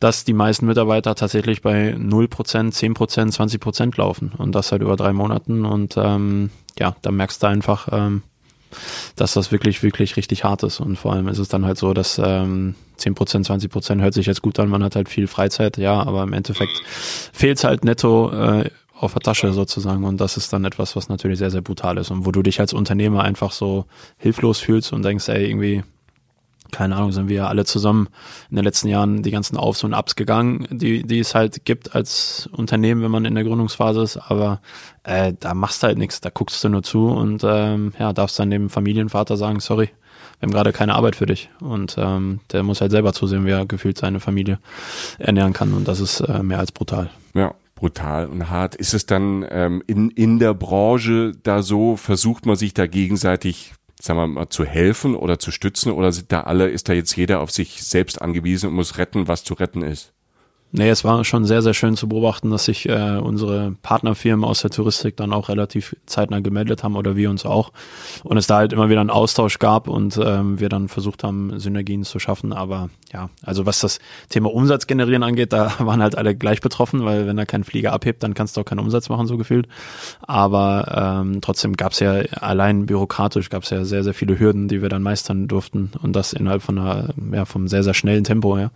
D: dass die meisten Mitarbeiter tatsächlich bei 0%, 10%, 20% laufen und das seit über drei Monaten und ähm, ja, da merkst du einfach, ähm, dass das wirklich, wirklich richtig hart ist und vor allem ist es dann halt so, dass ähm, 10%, 20% hört sich jetzt gut an, man hat halt viel Freizeit, ja, aber im Endeffekt fehlt es halt netto äh, auf der Tasche sozusagen und das ist dann etwas, was natürlich sehr, sehr brutal ist und wo du dich als Unternehmer einfach so hilflos fühlst und denkst, ey, irgendwie keine Ahnung, sind wir ja alle zusammen in den letzten Jahren die ganzen Aufs und Ups gegangen, die, die es halt gibt als Unternehmen, wenn man in der Gründungsphase ist, aber äh, da machst du halt nichts, da guckst du nur zu und ähm, ja, darfst dann dem Familienvater sagen, sorry, wir haben gerade keine Arbeit für dich und ähm, der muss halt selber zusehen, wie er gefühlt seine Familie ernähren kann und das ist äh, mehr als brutal.
B: Ja, brutal und hart. Ist es dann ähm, in, in der Branche da so, versucht man sich da gegenseitig sagen wir mal, zu helfen oder zu stützen oder sind da alle, ist da jetzt jeder auf sich selbst angewiesen und muss retten, was zu retten ist?
D: Nee, es war schon sehr, sehr schön zu beobachten, dass sich äh, unsere Partnerfirmen aus der Touristik dann auch relativ zeitnah gemeldet haben oder wir uns auch. Und es da halt immer wieder einen Austausch gab und ähm, wir dann versucht haben, Synergien zu schaffen. Aber ja, also was das Thema Umsatz generieren angeht, da waren halt alle gleich betroffen, weil wenn da kein Flieger abhebt, dann kannst du auch keinen Umsatz machen, so gefühlt. Aber ähm, trotzdem gab es ja allein bürokratisch gab es ja sehr, sehr viele Hürden, die wir dann meistern durften und das innerhalb von einer, ja, vom sehr, sehr schnellen Tempo, ja.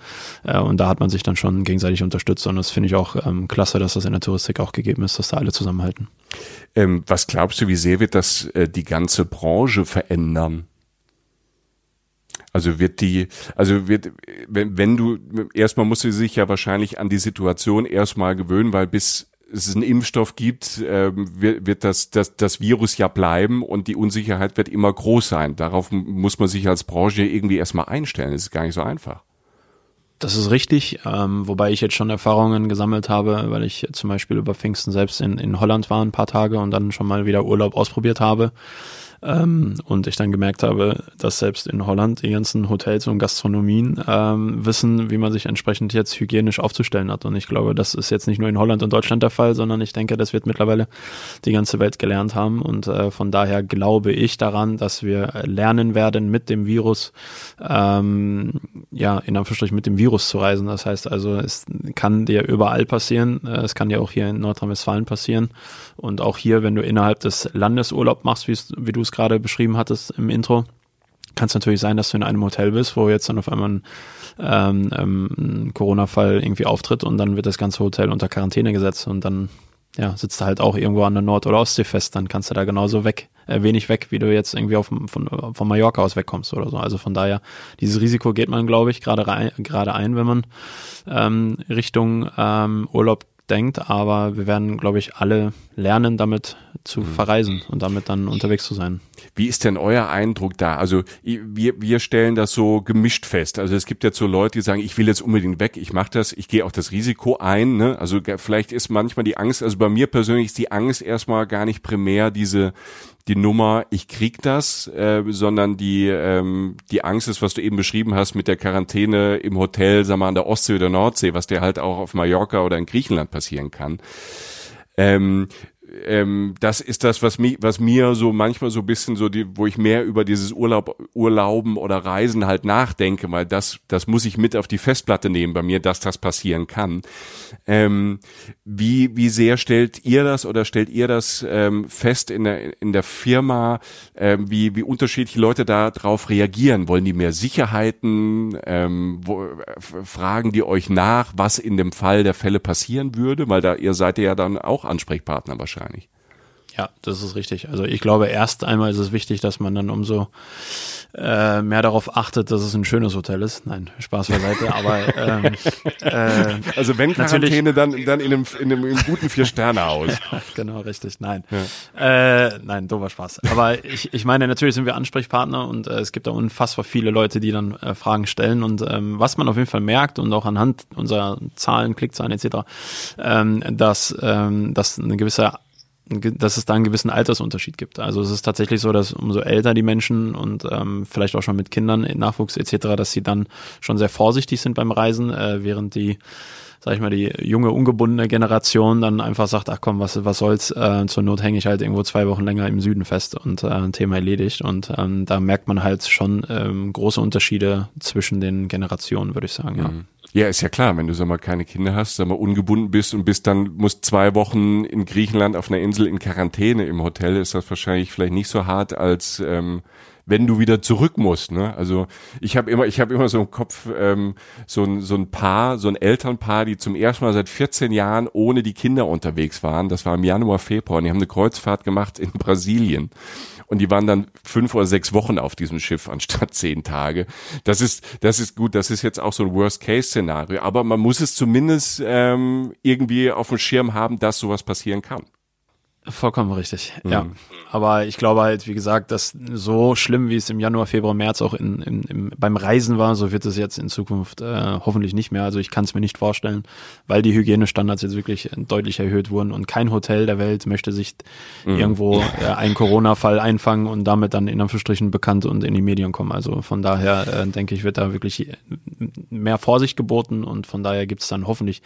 D: Äh, und da hat man sich dann schon gegenseitig gegenseitig unterstützt. Und das finde ich auch ähm, klasse, dass das in der Touristik auch gegeben ist, dass da alle zusammenhalten.
B: Ähm, was glaubst du, wie sehr wird das äh, die ganze Branche verändern? Also wird die, also wird, wenn, wenn du, erstmal musst du sich ja wahrscheinlich an die Situation erstmal gewöhnen, weil bis es einen Impfstoff gibt, äh, wird, wird das, das, das Virus ja bleiben und die Unsicherheit wird immer groß sein. Darauf muss man sich als Branche irgendwie erstmal einstellen. Das ist gar nicht so einfach.
D: Das ist richtig, ähm, wobei ich jetzt schon Erfahrungen gesammelt habe, weil ich zum Beispiel über Pfingsten selbst in, in Holland war ein paar Tage und dann schon mal wieder Urlaub ausprobiert habe. Ähm, und ich dann gemerkt habe, dass selbst in Holland die ganzen Hotels und Gastronomien ähm, wissen, wie man sich entsprechend jetzt hygienisch aufzustellen hat. Und ich glaube, das ist jetzt nicht nur in Holland und Deutschland der Fall, sondern ich denke, das wird mittlerweile die ganze Welt gelernt haben. Und äh, von daher glaube ich daran, dass wir lernen werden, mit dem Virus, ähm, ja, in Anführungsstrichen mit dem Virus zu reisen. Das heißt also, es kann dir überall passieren. Äh, es kann dir auch hier in Nordrhein-Westfalen passieren. Und auch hier, wenn du innerhalb des Landes Urlaub machst, wie du es gerade beschrieben hattest im Intro, kann es natürlich sein, dass du in einem Hotel bist, wo jetzt dann auf einmal ein, ähm, ähm, ein Corona-Fall irgendwie auftritt und dann wird das ganze Hotel unter Quarantäne gesetzt und dann ja, sitzt du halt auch irgendwo an der Nord- oder Ostsee fest, dann kannst du da genauso weg, äh, wenig weg, wie du jetzt irgendwie auf, von, von Mallorca aus wegkommst oder so. Also von daher, dieses Risiko geht man, glaube ich, gerade gerade ein, wenn man ähm, Richtung ähm, Urlaub denkt, aber wir werden, glaube ich, alle lernen, damit zu mhm. verreisen und damit dann unterwegs zu sein.
B: Wie ist denn euer Eindruck da? Also wir, wir stellen das so gemischt fest. Also es gibt jetzt so Leute, die sagen, ich will jetzt unbedingt weg, ich mache das, ich gehe auch das Risiko ein. Ne? Also vielleicht ist manchmal die Angst, also bei mir persönlich ist die Angst erstmal gar nicht primär diese die Nummer, ich krieg das, äh, sondern die, ähm, die Angst ist, was du eben beschrieben hast mit der Quarantäne im Hotel, sag mal, an der Ostsee oder Nordsee, was dir halt auch auf Mallorca oder in Griechenland passieren kann. Ähm, ähm, das ist das, was, mi, was mir so manchmal so ein bisschen so, die, wo ich mehr über dieses Urlaub, Urlauben oder Reisen halt nachdenke, weil das, das muss ich mit auf die Festplatte nehmen bei mir, dass das passieren kann. Ähm, wie, wie sehr stellt ihr das oder stellt ihr das ähm, fest in der, in der Firma, ähm, wie, wie unterschiedliche Leute da drauf reagieren? Wollen die mehr Sicherheiten? Ähm, wo, fragen die euch nach, was in dem Fall der Fälle passieren würde? Weil da ihr seid ja dann auch Ansprechpartner wahrscheinlich wahrscheinlich.
D: Ja, das ist richtig. Also ich glaube, erst einmal ist es wichtig, dass man dann umso äh, mehr darauf achtet, dass es ein schönes Hotel ist. Nein, Spaß beiseite, aber ähm,
B: äh, also wenn Quarantäne, dann dann in einem, in einem, in einem guten Vier-Sterne-Haus.
D: ja, genau, richtig. Nein, ja. äh, nein, doofer Spaß. Aber ich, ich meine, natürlich sind wir Ansprechpartner und äh, es gibt da unfassbar viele Leute, die dann äh, Fragen stellen und ähm, was man auf jeden Fall merkt und auch anhand unserer Zahlen, Klickzahlen etc., ähm, dass ähm, dass eine gewisse dass es da einen gewissen Altersunterschied gibt. Also es ist tatsächlich so, dass umso älter die Menschen und ähm, vielleicht auch schon mit Kindern, Nachwuchs etc., dass sie dann schon sehr vorsichtig sind beim Reisen, äh, während die sag ich mal, die junge, ungebundene Generation dann einfach sagt, ach komm, was, was soll's, äh, zur Not hänge ich halt irgendwo zwei Wochen länger im Süden fest und äh, Thema erledigt. Und ähm, da merkt man halt schon ähm, große Unterschiede zwischen den Generationen, würde ich sagen, ja. Mhm.
B: Ja, ist ja klar, wenn du sag mal keine Kinder hast, sag mal ungebunden bist und bist dann musst zwei Wochen in Griechenland auf einer Insel in Quarantäne im Hotel, ist das wahrscheinlich vielleicht nicht so hart als ähm, wenn du wieder zurück musst. Ne? Also ich habe immer, ich habe immer so im Kopf ähm, so ein so ein Paar, so ein Elternpaar, die zum ersten Mal seit 14 Jahren ohne die Kinder unterwegs waren. Das war im Januar, Februar. Und die haben eine Kreuzfahrt gemacht in Brasilien und die waren dann fünf oder sechs Wochen auf diesem Schiff anstatt zehn Tage. Das ist, das ist gut, das ist jetzt auch so ein Worst-Case-Szenario, aber man muss es zumindest ähm, irgendwie auf dem Schirm haben, dass sowas passieren kann.
D: Vollkommen richtig, mhm. ja. Aber ich glaube halt, wie gesagt, dass so schlimm, wie es im Januar, Februar, März auch in, in, im, beim Reisen war, so wird es jetzt in Zukunft äh, hoffentlich nicht mehr. Also ich kann es mir nicht vorstellen, weil die Hygienestandards jetzt wirklich deutlich erhöht wurden und kein Hotel der Welt möchte sich mhm. irgendwo äh, einen Corona-Fall einfangen und damit dann in Anführungsstrichen bekannt und in die Medien kommen. Also von daher äh, denke ich, wird da wirklich mehr Vorsicht geboten und von daher gibt es dann hoffentlich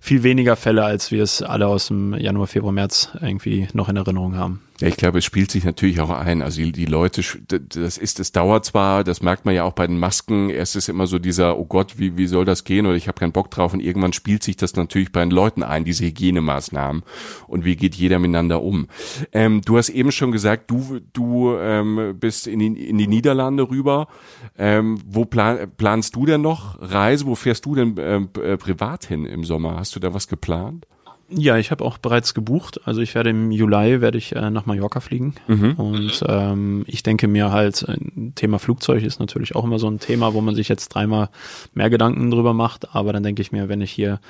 D: viel weniger Fälle, als wir es alle aus dem Januar, Februar, März irgendwie noch in Erinnerung haben.
B: Ja, ich glaube, es spielt sich natürlich auch ein. Also die, die Leute, das ist, es dauert zwar, das merkt man ja auch bei den Masken. Erst ist immer so dieser, oh Gott, wie, wie soll das gehen? Oder ich habe keinen Bock drauf. Und irgendwann spielt sich das natürlich bei den Leuten ein, diese Hygienemaßnahmen. Und wie geht jeder miteinander um? Ähm, du hast eben schon gesagt, du, du ähm, bist in die, in die Niederlande rüber. Ähm, wo plan, planst du denn noch Reise? Wo fährst du denn ähm, äh, privat hin im Sommer? Hast du da was geplant?
D: Ja, ich habe auch bereits gebucht. Also ich werde im Juli werde ich äh, nach Mallorca fliegen. Mhm. Und ähm, ich denke mir halt, ein Thema Flugzeug ist natürlich auch immer so ein Thema, wo man sich jetzt dreimal mehr Gedanken drüber macht. Aber dann denke ich mir, wenn ich hier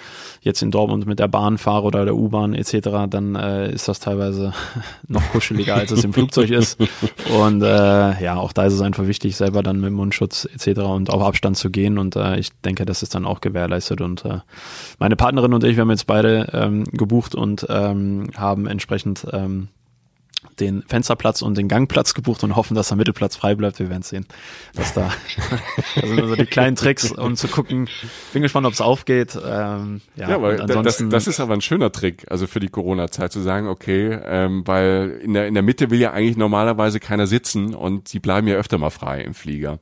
D: jetzt in Dortmund mit der Bahn fahre oder der U-Bahn etc., dann äh, ist das teilweise noch kuscheliger, als es im Flugzeug ist. Und äh, ja, auch da ist es einfach wichtig, selber dann mit Mundschutz etc. und auf Abstand zu gehen. Und äh, ich denke, das ist dann auch gewährleistet. Und äh, meine Partnerin und ich, wir haben jetzt beide ähm, gebucht und ähm, haben entsprechend ähm, den Fensterplatz und den Gangplatz gebucht und hoffen, dass der Mittelplatz frei bleibt. Wir werden sehen, was da. das sind also die kleinen Tricks, um zu gucken. Bin gespannt, ob es aufgeht. Ähm, ja,
B: ja weil das, das ist aber ein schöner Trick, also für die Corona-Zeit zu sagen, okay, ähm, weil in der in der Mitte will ja eigentlich normalerweise keiner sitzen und die bleiben ja öfter mal frei im Flieger.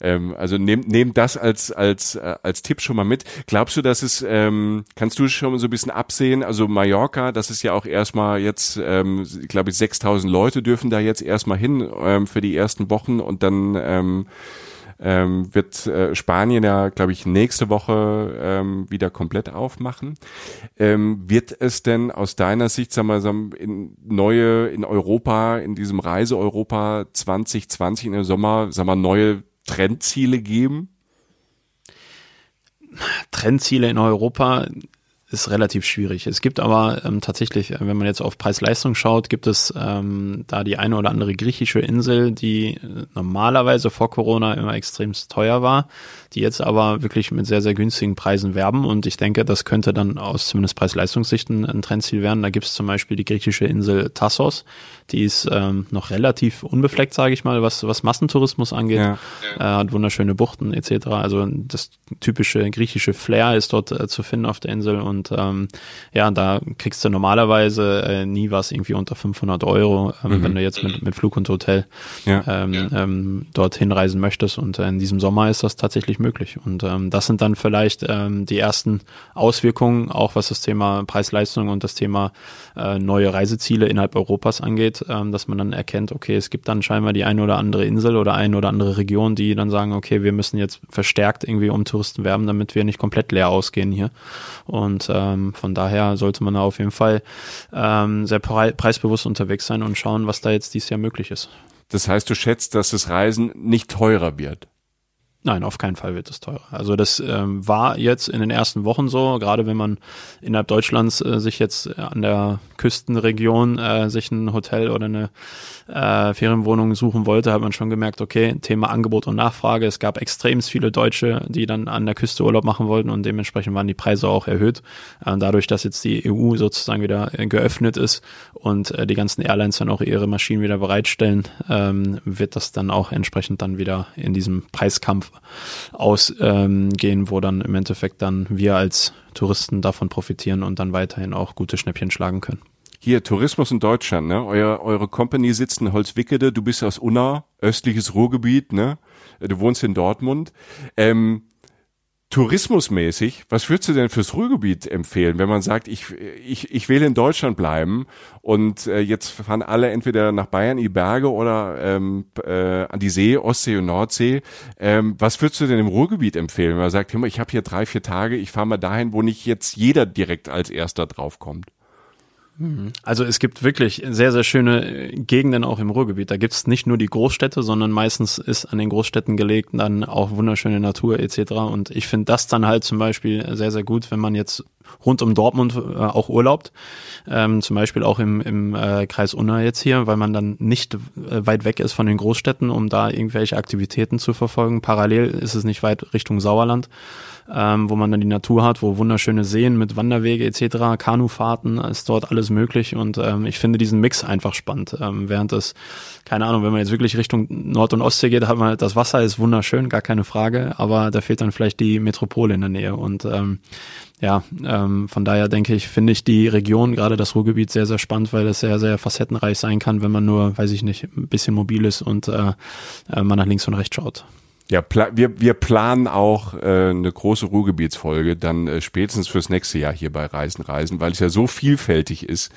B: Ähm, also nehmt nehm das als als äh, als Tipp schon mal mit. Glaubst du, dass es ähm, kannst du schon so ein bisschen absehen? Also Mallorca, das ist ja auch erstmal jetzt, ähm, glaube ich, 6.000 Leute dürfen da jetzt erstmal hin ähm, für die ersten Wochen und dann ähm, ähm, wird äh, Spanien ja, glaube ich, nächste Woche ähm, wieder komplett aufmachen. Ähm, wird es denn aus deiner Sicht, sagen wir, sagen, in neue in Europa, in diesem Reise Europa 2020 in der Sommer, sagen wir, neue Trendziele geben?
D: Trendziele in Europa ist relativ schwierig. Es gibt aber ähm, tatsächlich, äh, wenn man jetzt auf Preis-Leistung schaut, gibt es ähm, da die eine oder andere griechische Insel, die äh, normalerweise vor Corona immer extremst teuer war, die jetzt aber wirklich mit sehr, sehr günstigen Preisen werben. Und ich denke, das könnte dann aus zumindest Preis-Leistungssichten ein Trendziel werden. Da gibt es zum Beispiel die griechische Insel Tassos, die ist ähm, noch relativ unbefleckt, sage ich mal, was, was Massentourismus angeht. Ja. Äh, hat wunderschöne Buchten etc. Also das typische griechische Flair ist dort äh, zu finden auf der Insel. Und ähm, ja, da kriegst du normalerweise äh, nie was irgendwie unter 500 Euro, ähm, mhm. wenn du jetzt mit, mit Flug und Hotel ja. Ähm, ja. Ähm, dorthin reisen möchtest. Und äh, in diesem Sommer ist das tatsächlich möglich. Und ähm, das sind dann vielleicht ähm, die ersten Auswirkungen, auch was das Thema Preis-Leistung und das Thema äh, neue Reiseziele innerhalb Europas angeht ähm, dass man dann erkennt, okay, es gibt dann scheinbar die eine oder andere Insel oder eine oder andere Region, die dann sagen, okay, wir müssen jetzt verstärkt irgendwie um Touristen werben, damit wir nicht komplett leer ausgehen hier. Und ähm, von daher sollte man da auf jeden Fall ähm, sehr pre preisbewusst unterwegs sein und schauen, was da jetzt dieses Jahr möglich ist.
B: Das heißt, du schätzt, dass das Reisen nicht teurer wird?
D: Nein, auf keinen Fall wird es teurer. Also das ähm, war jetzt in den ersten Wochen so, gerade wenn man innerhalb Deutschlands äh, sich jetzt an der Küstenregion äh, sich ein Hotel oder eine äh, Ferienwohnungen suchen wollte, hat man schon gemerkt, okay, Thema Angebot und Nachfrage. Es gab extrem viele Deutsche, die dann an der Küste Urlaub machen wollten und dementsprechend waren die Preise auch erhöht. Äh, dadurch, dass jetzt die EU sozusagen wieder äh, geöffnet ist und äh, die ganzen Airlines dann auch ihre Maschinen wieder bereitstellen, ähm, wird das dann auch entsprechend dann wieder in diesem Preiskampf ausgehen, wo dann im Endeffekt dann wir als Touristen davon profitieren und dann weiterhin auch gute Schnäppchen schlagen können.
B: Hier, Tourismus in Deutschland, ne? Euer, eure Company sitzt in Holzwickede, du bist aus Unna, östliches Ruhrgebiet, ne? Du wohnst in Dortmund. Ähm, tourismusmäßig, was würdest du denn fürs Ruhrgebiet empfehlen, wenn man sagt, ich, ich, ich will in Deutschland bleiben und äh, jetzt fahren alle entweder nach Bayern, die Berge oder ähm, äh, an die See, Ostsee und Nordsee. Ähm, was würdest du denn im Ruhrgebiet empfehlen, wenn man sagt, hör mal, ich habe hier drei, vier Tage, ich fahre mal dahin, wo nicht jetzt jeder direkt als erster draufkommt?
D: Also es gibt wirklich sehr, sehr schöne Gegenden auch im Ruhrgebiet. Da gibt es nicht nur die Großstädte, sondern meistens ist an den Großstädten gelegt dann auch wunderschöne Natur etc. Und ich finde das dann halt zum Beispiel sehr, sehr gut, wenn man jetzt rund um Dortmund äh, auch urlaubt. Ähm, zum Beispiel auch im, im äh, Kreis Unna jetzt hier, weil man dann nicht äh, weit weg ist von den Großstädten, um da irgendwelche Aktivitäten zu verfolgen. Parallel ist es nicht weit Richtung Sauerland ähm, wo man dann die Natur hat, wo wunderschöne Seen mit Wanderwege etc., Kanufahrten, ist dort alles möglich und ähm, ich finde diesen Mix einfach spannend. Ähm, während es, keine Ahnung, wenn man jetzt wirklich Richtung Nord- und Ostsee geht, hat man halt, das Wasser ist wunderschön, gar keine Frage, aber da fehlt dann vielleicht die Metropole in der Nähe und ähm, ja, ähm, von daher denke ich, finde ich die Region, gerade das Ruhrgebiet, sehr, sehr spannend, weil es sehr, sehr facettenreich sein kann, wenn man nur, weiß ich nicht, ein bisschen mobil ist und äh, äh man nach links und rechts schaut.
B: Ja, wir, wir planen auch äh, eine große Ruhrgebietsfolge dann äh, spätestens fürs nächste Jahr hier bei Reisen Reisen, weil es ja so vielfältig ist.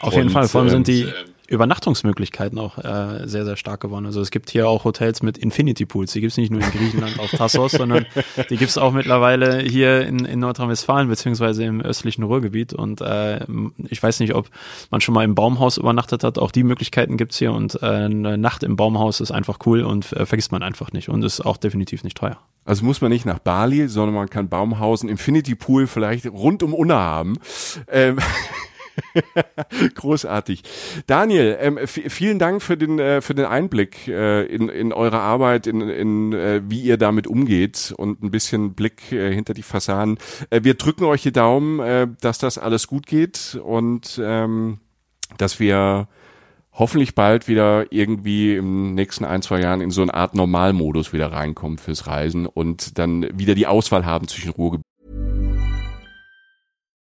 D: Auf Und, jeden Fall, vor allem sind die Übernachtungsmöglichkeiten auch äh, sehr, sehr stark geworden. Also es gibt hier auch Hotels mit Infinity Pools. Die gibt's nicht nur in Griechenland auf Tassos, sondern die gibt's auch mittlerweile hier in, in Nordrhein-Westfalen beziehungsweise im östlichen Ruhrgebiet. Und äh, ich weiß nicht, ob man schon mal im Baumhaus übernachtet hat. Auch die Möglichkeiten gibt's hier. Und äh, eine Nacht im Baumhaus ist einfach cool und äh, vergisst man einfach nicht. Und ist auch definitiv nicht teuer.
B: Also muss man nicht nach Bali, sondern man kann Baumhausen, Infinity Pool vielleicht rund um Unna haben. Ähm Großartig. Daniel, ähm, vielen Dank für den, äh, für den Einblick äh, in, in eure Arbeit, in, in äh, wie ihr damit umgeht und ein bisschen Blick äh, hinter die Fassaden. Äh, wir drücken euch die Daumen, äh, dass das alles gut geht und ähm, dass wir hoffentlich bald wieder irgendwie im nächsten ein, zwei Jahren in so eine Art Normalmodus wieder reinkommen fürs Reisen und dann wieder die Auswahl haben zwischen Ruhrgebiet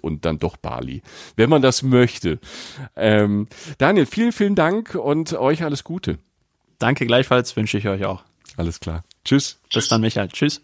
B: Und dann doch Bali, wenn man das möchte. Ähm, Daniel, vielen, vielen Dank und euch alles Gute.
D: Danke gleichfalls, wünsche ich euch auch.
B: Alles klar. Tschüss.
D: Bis dann, Michael. Tschüss.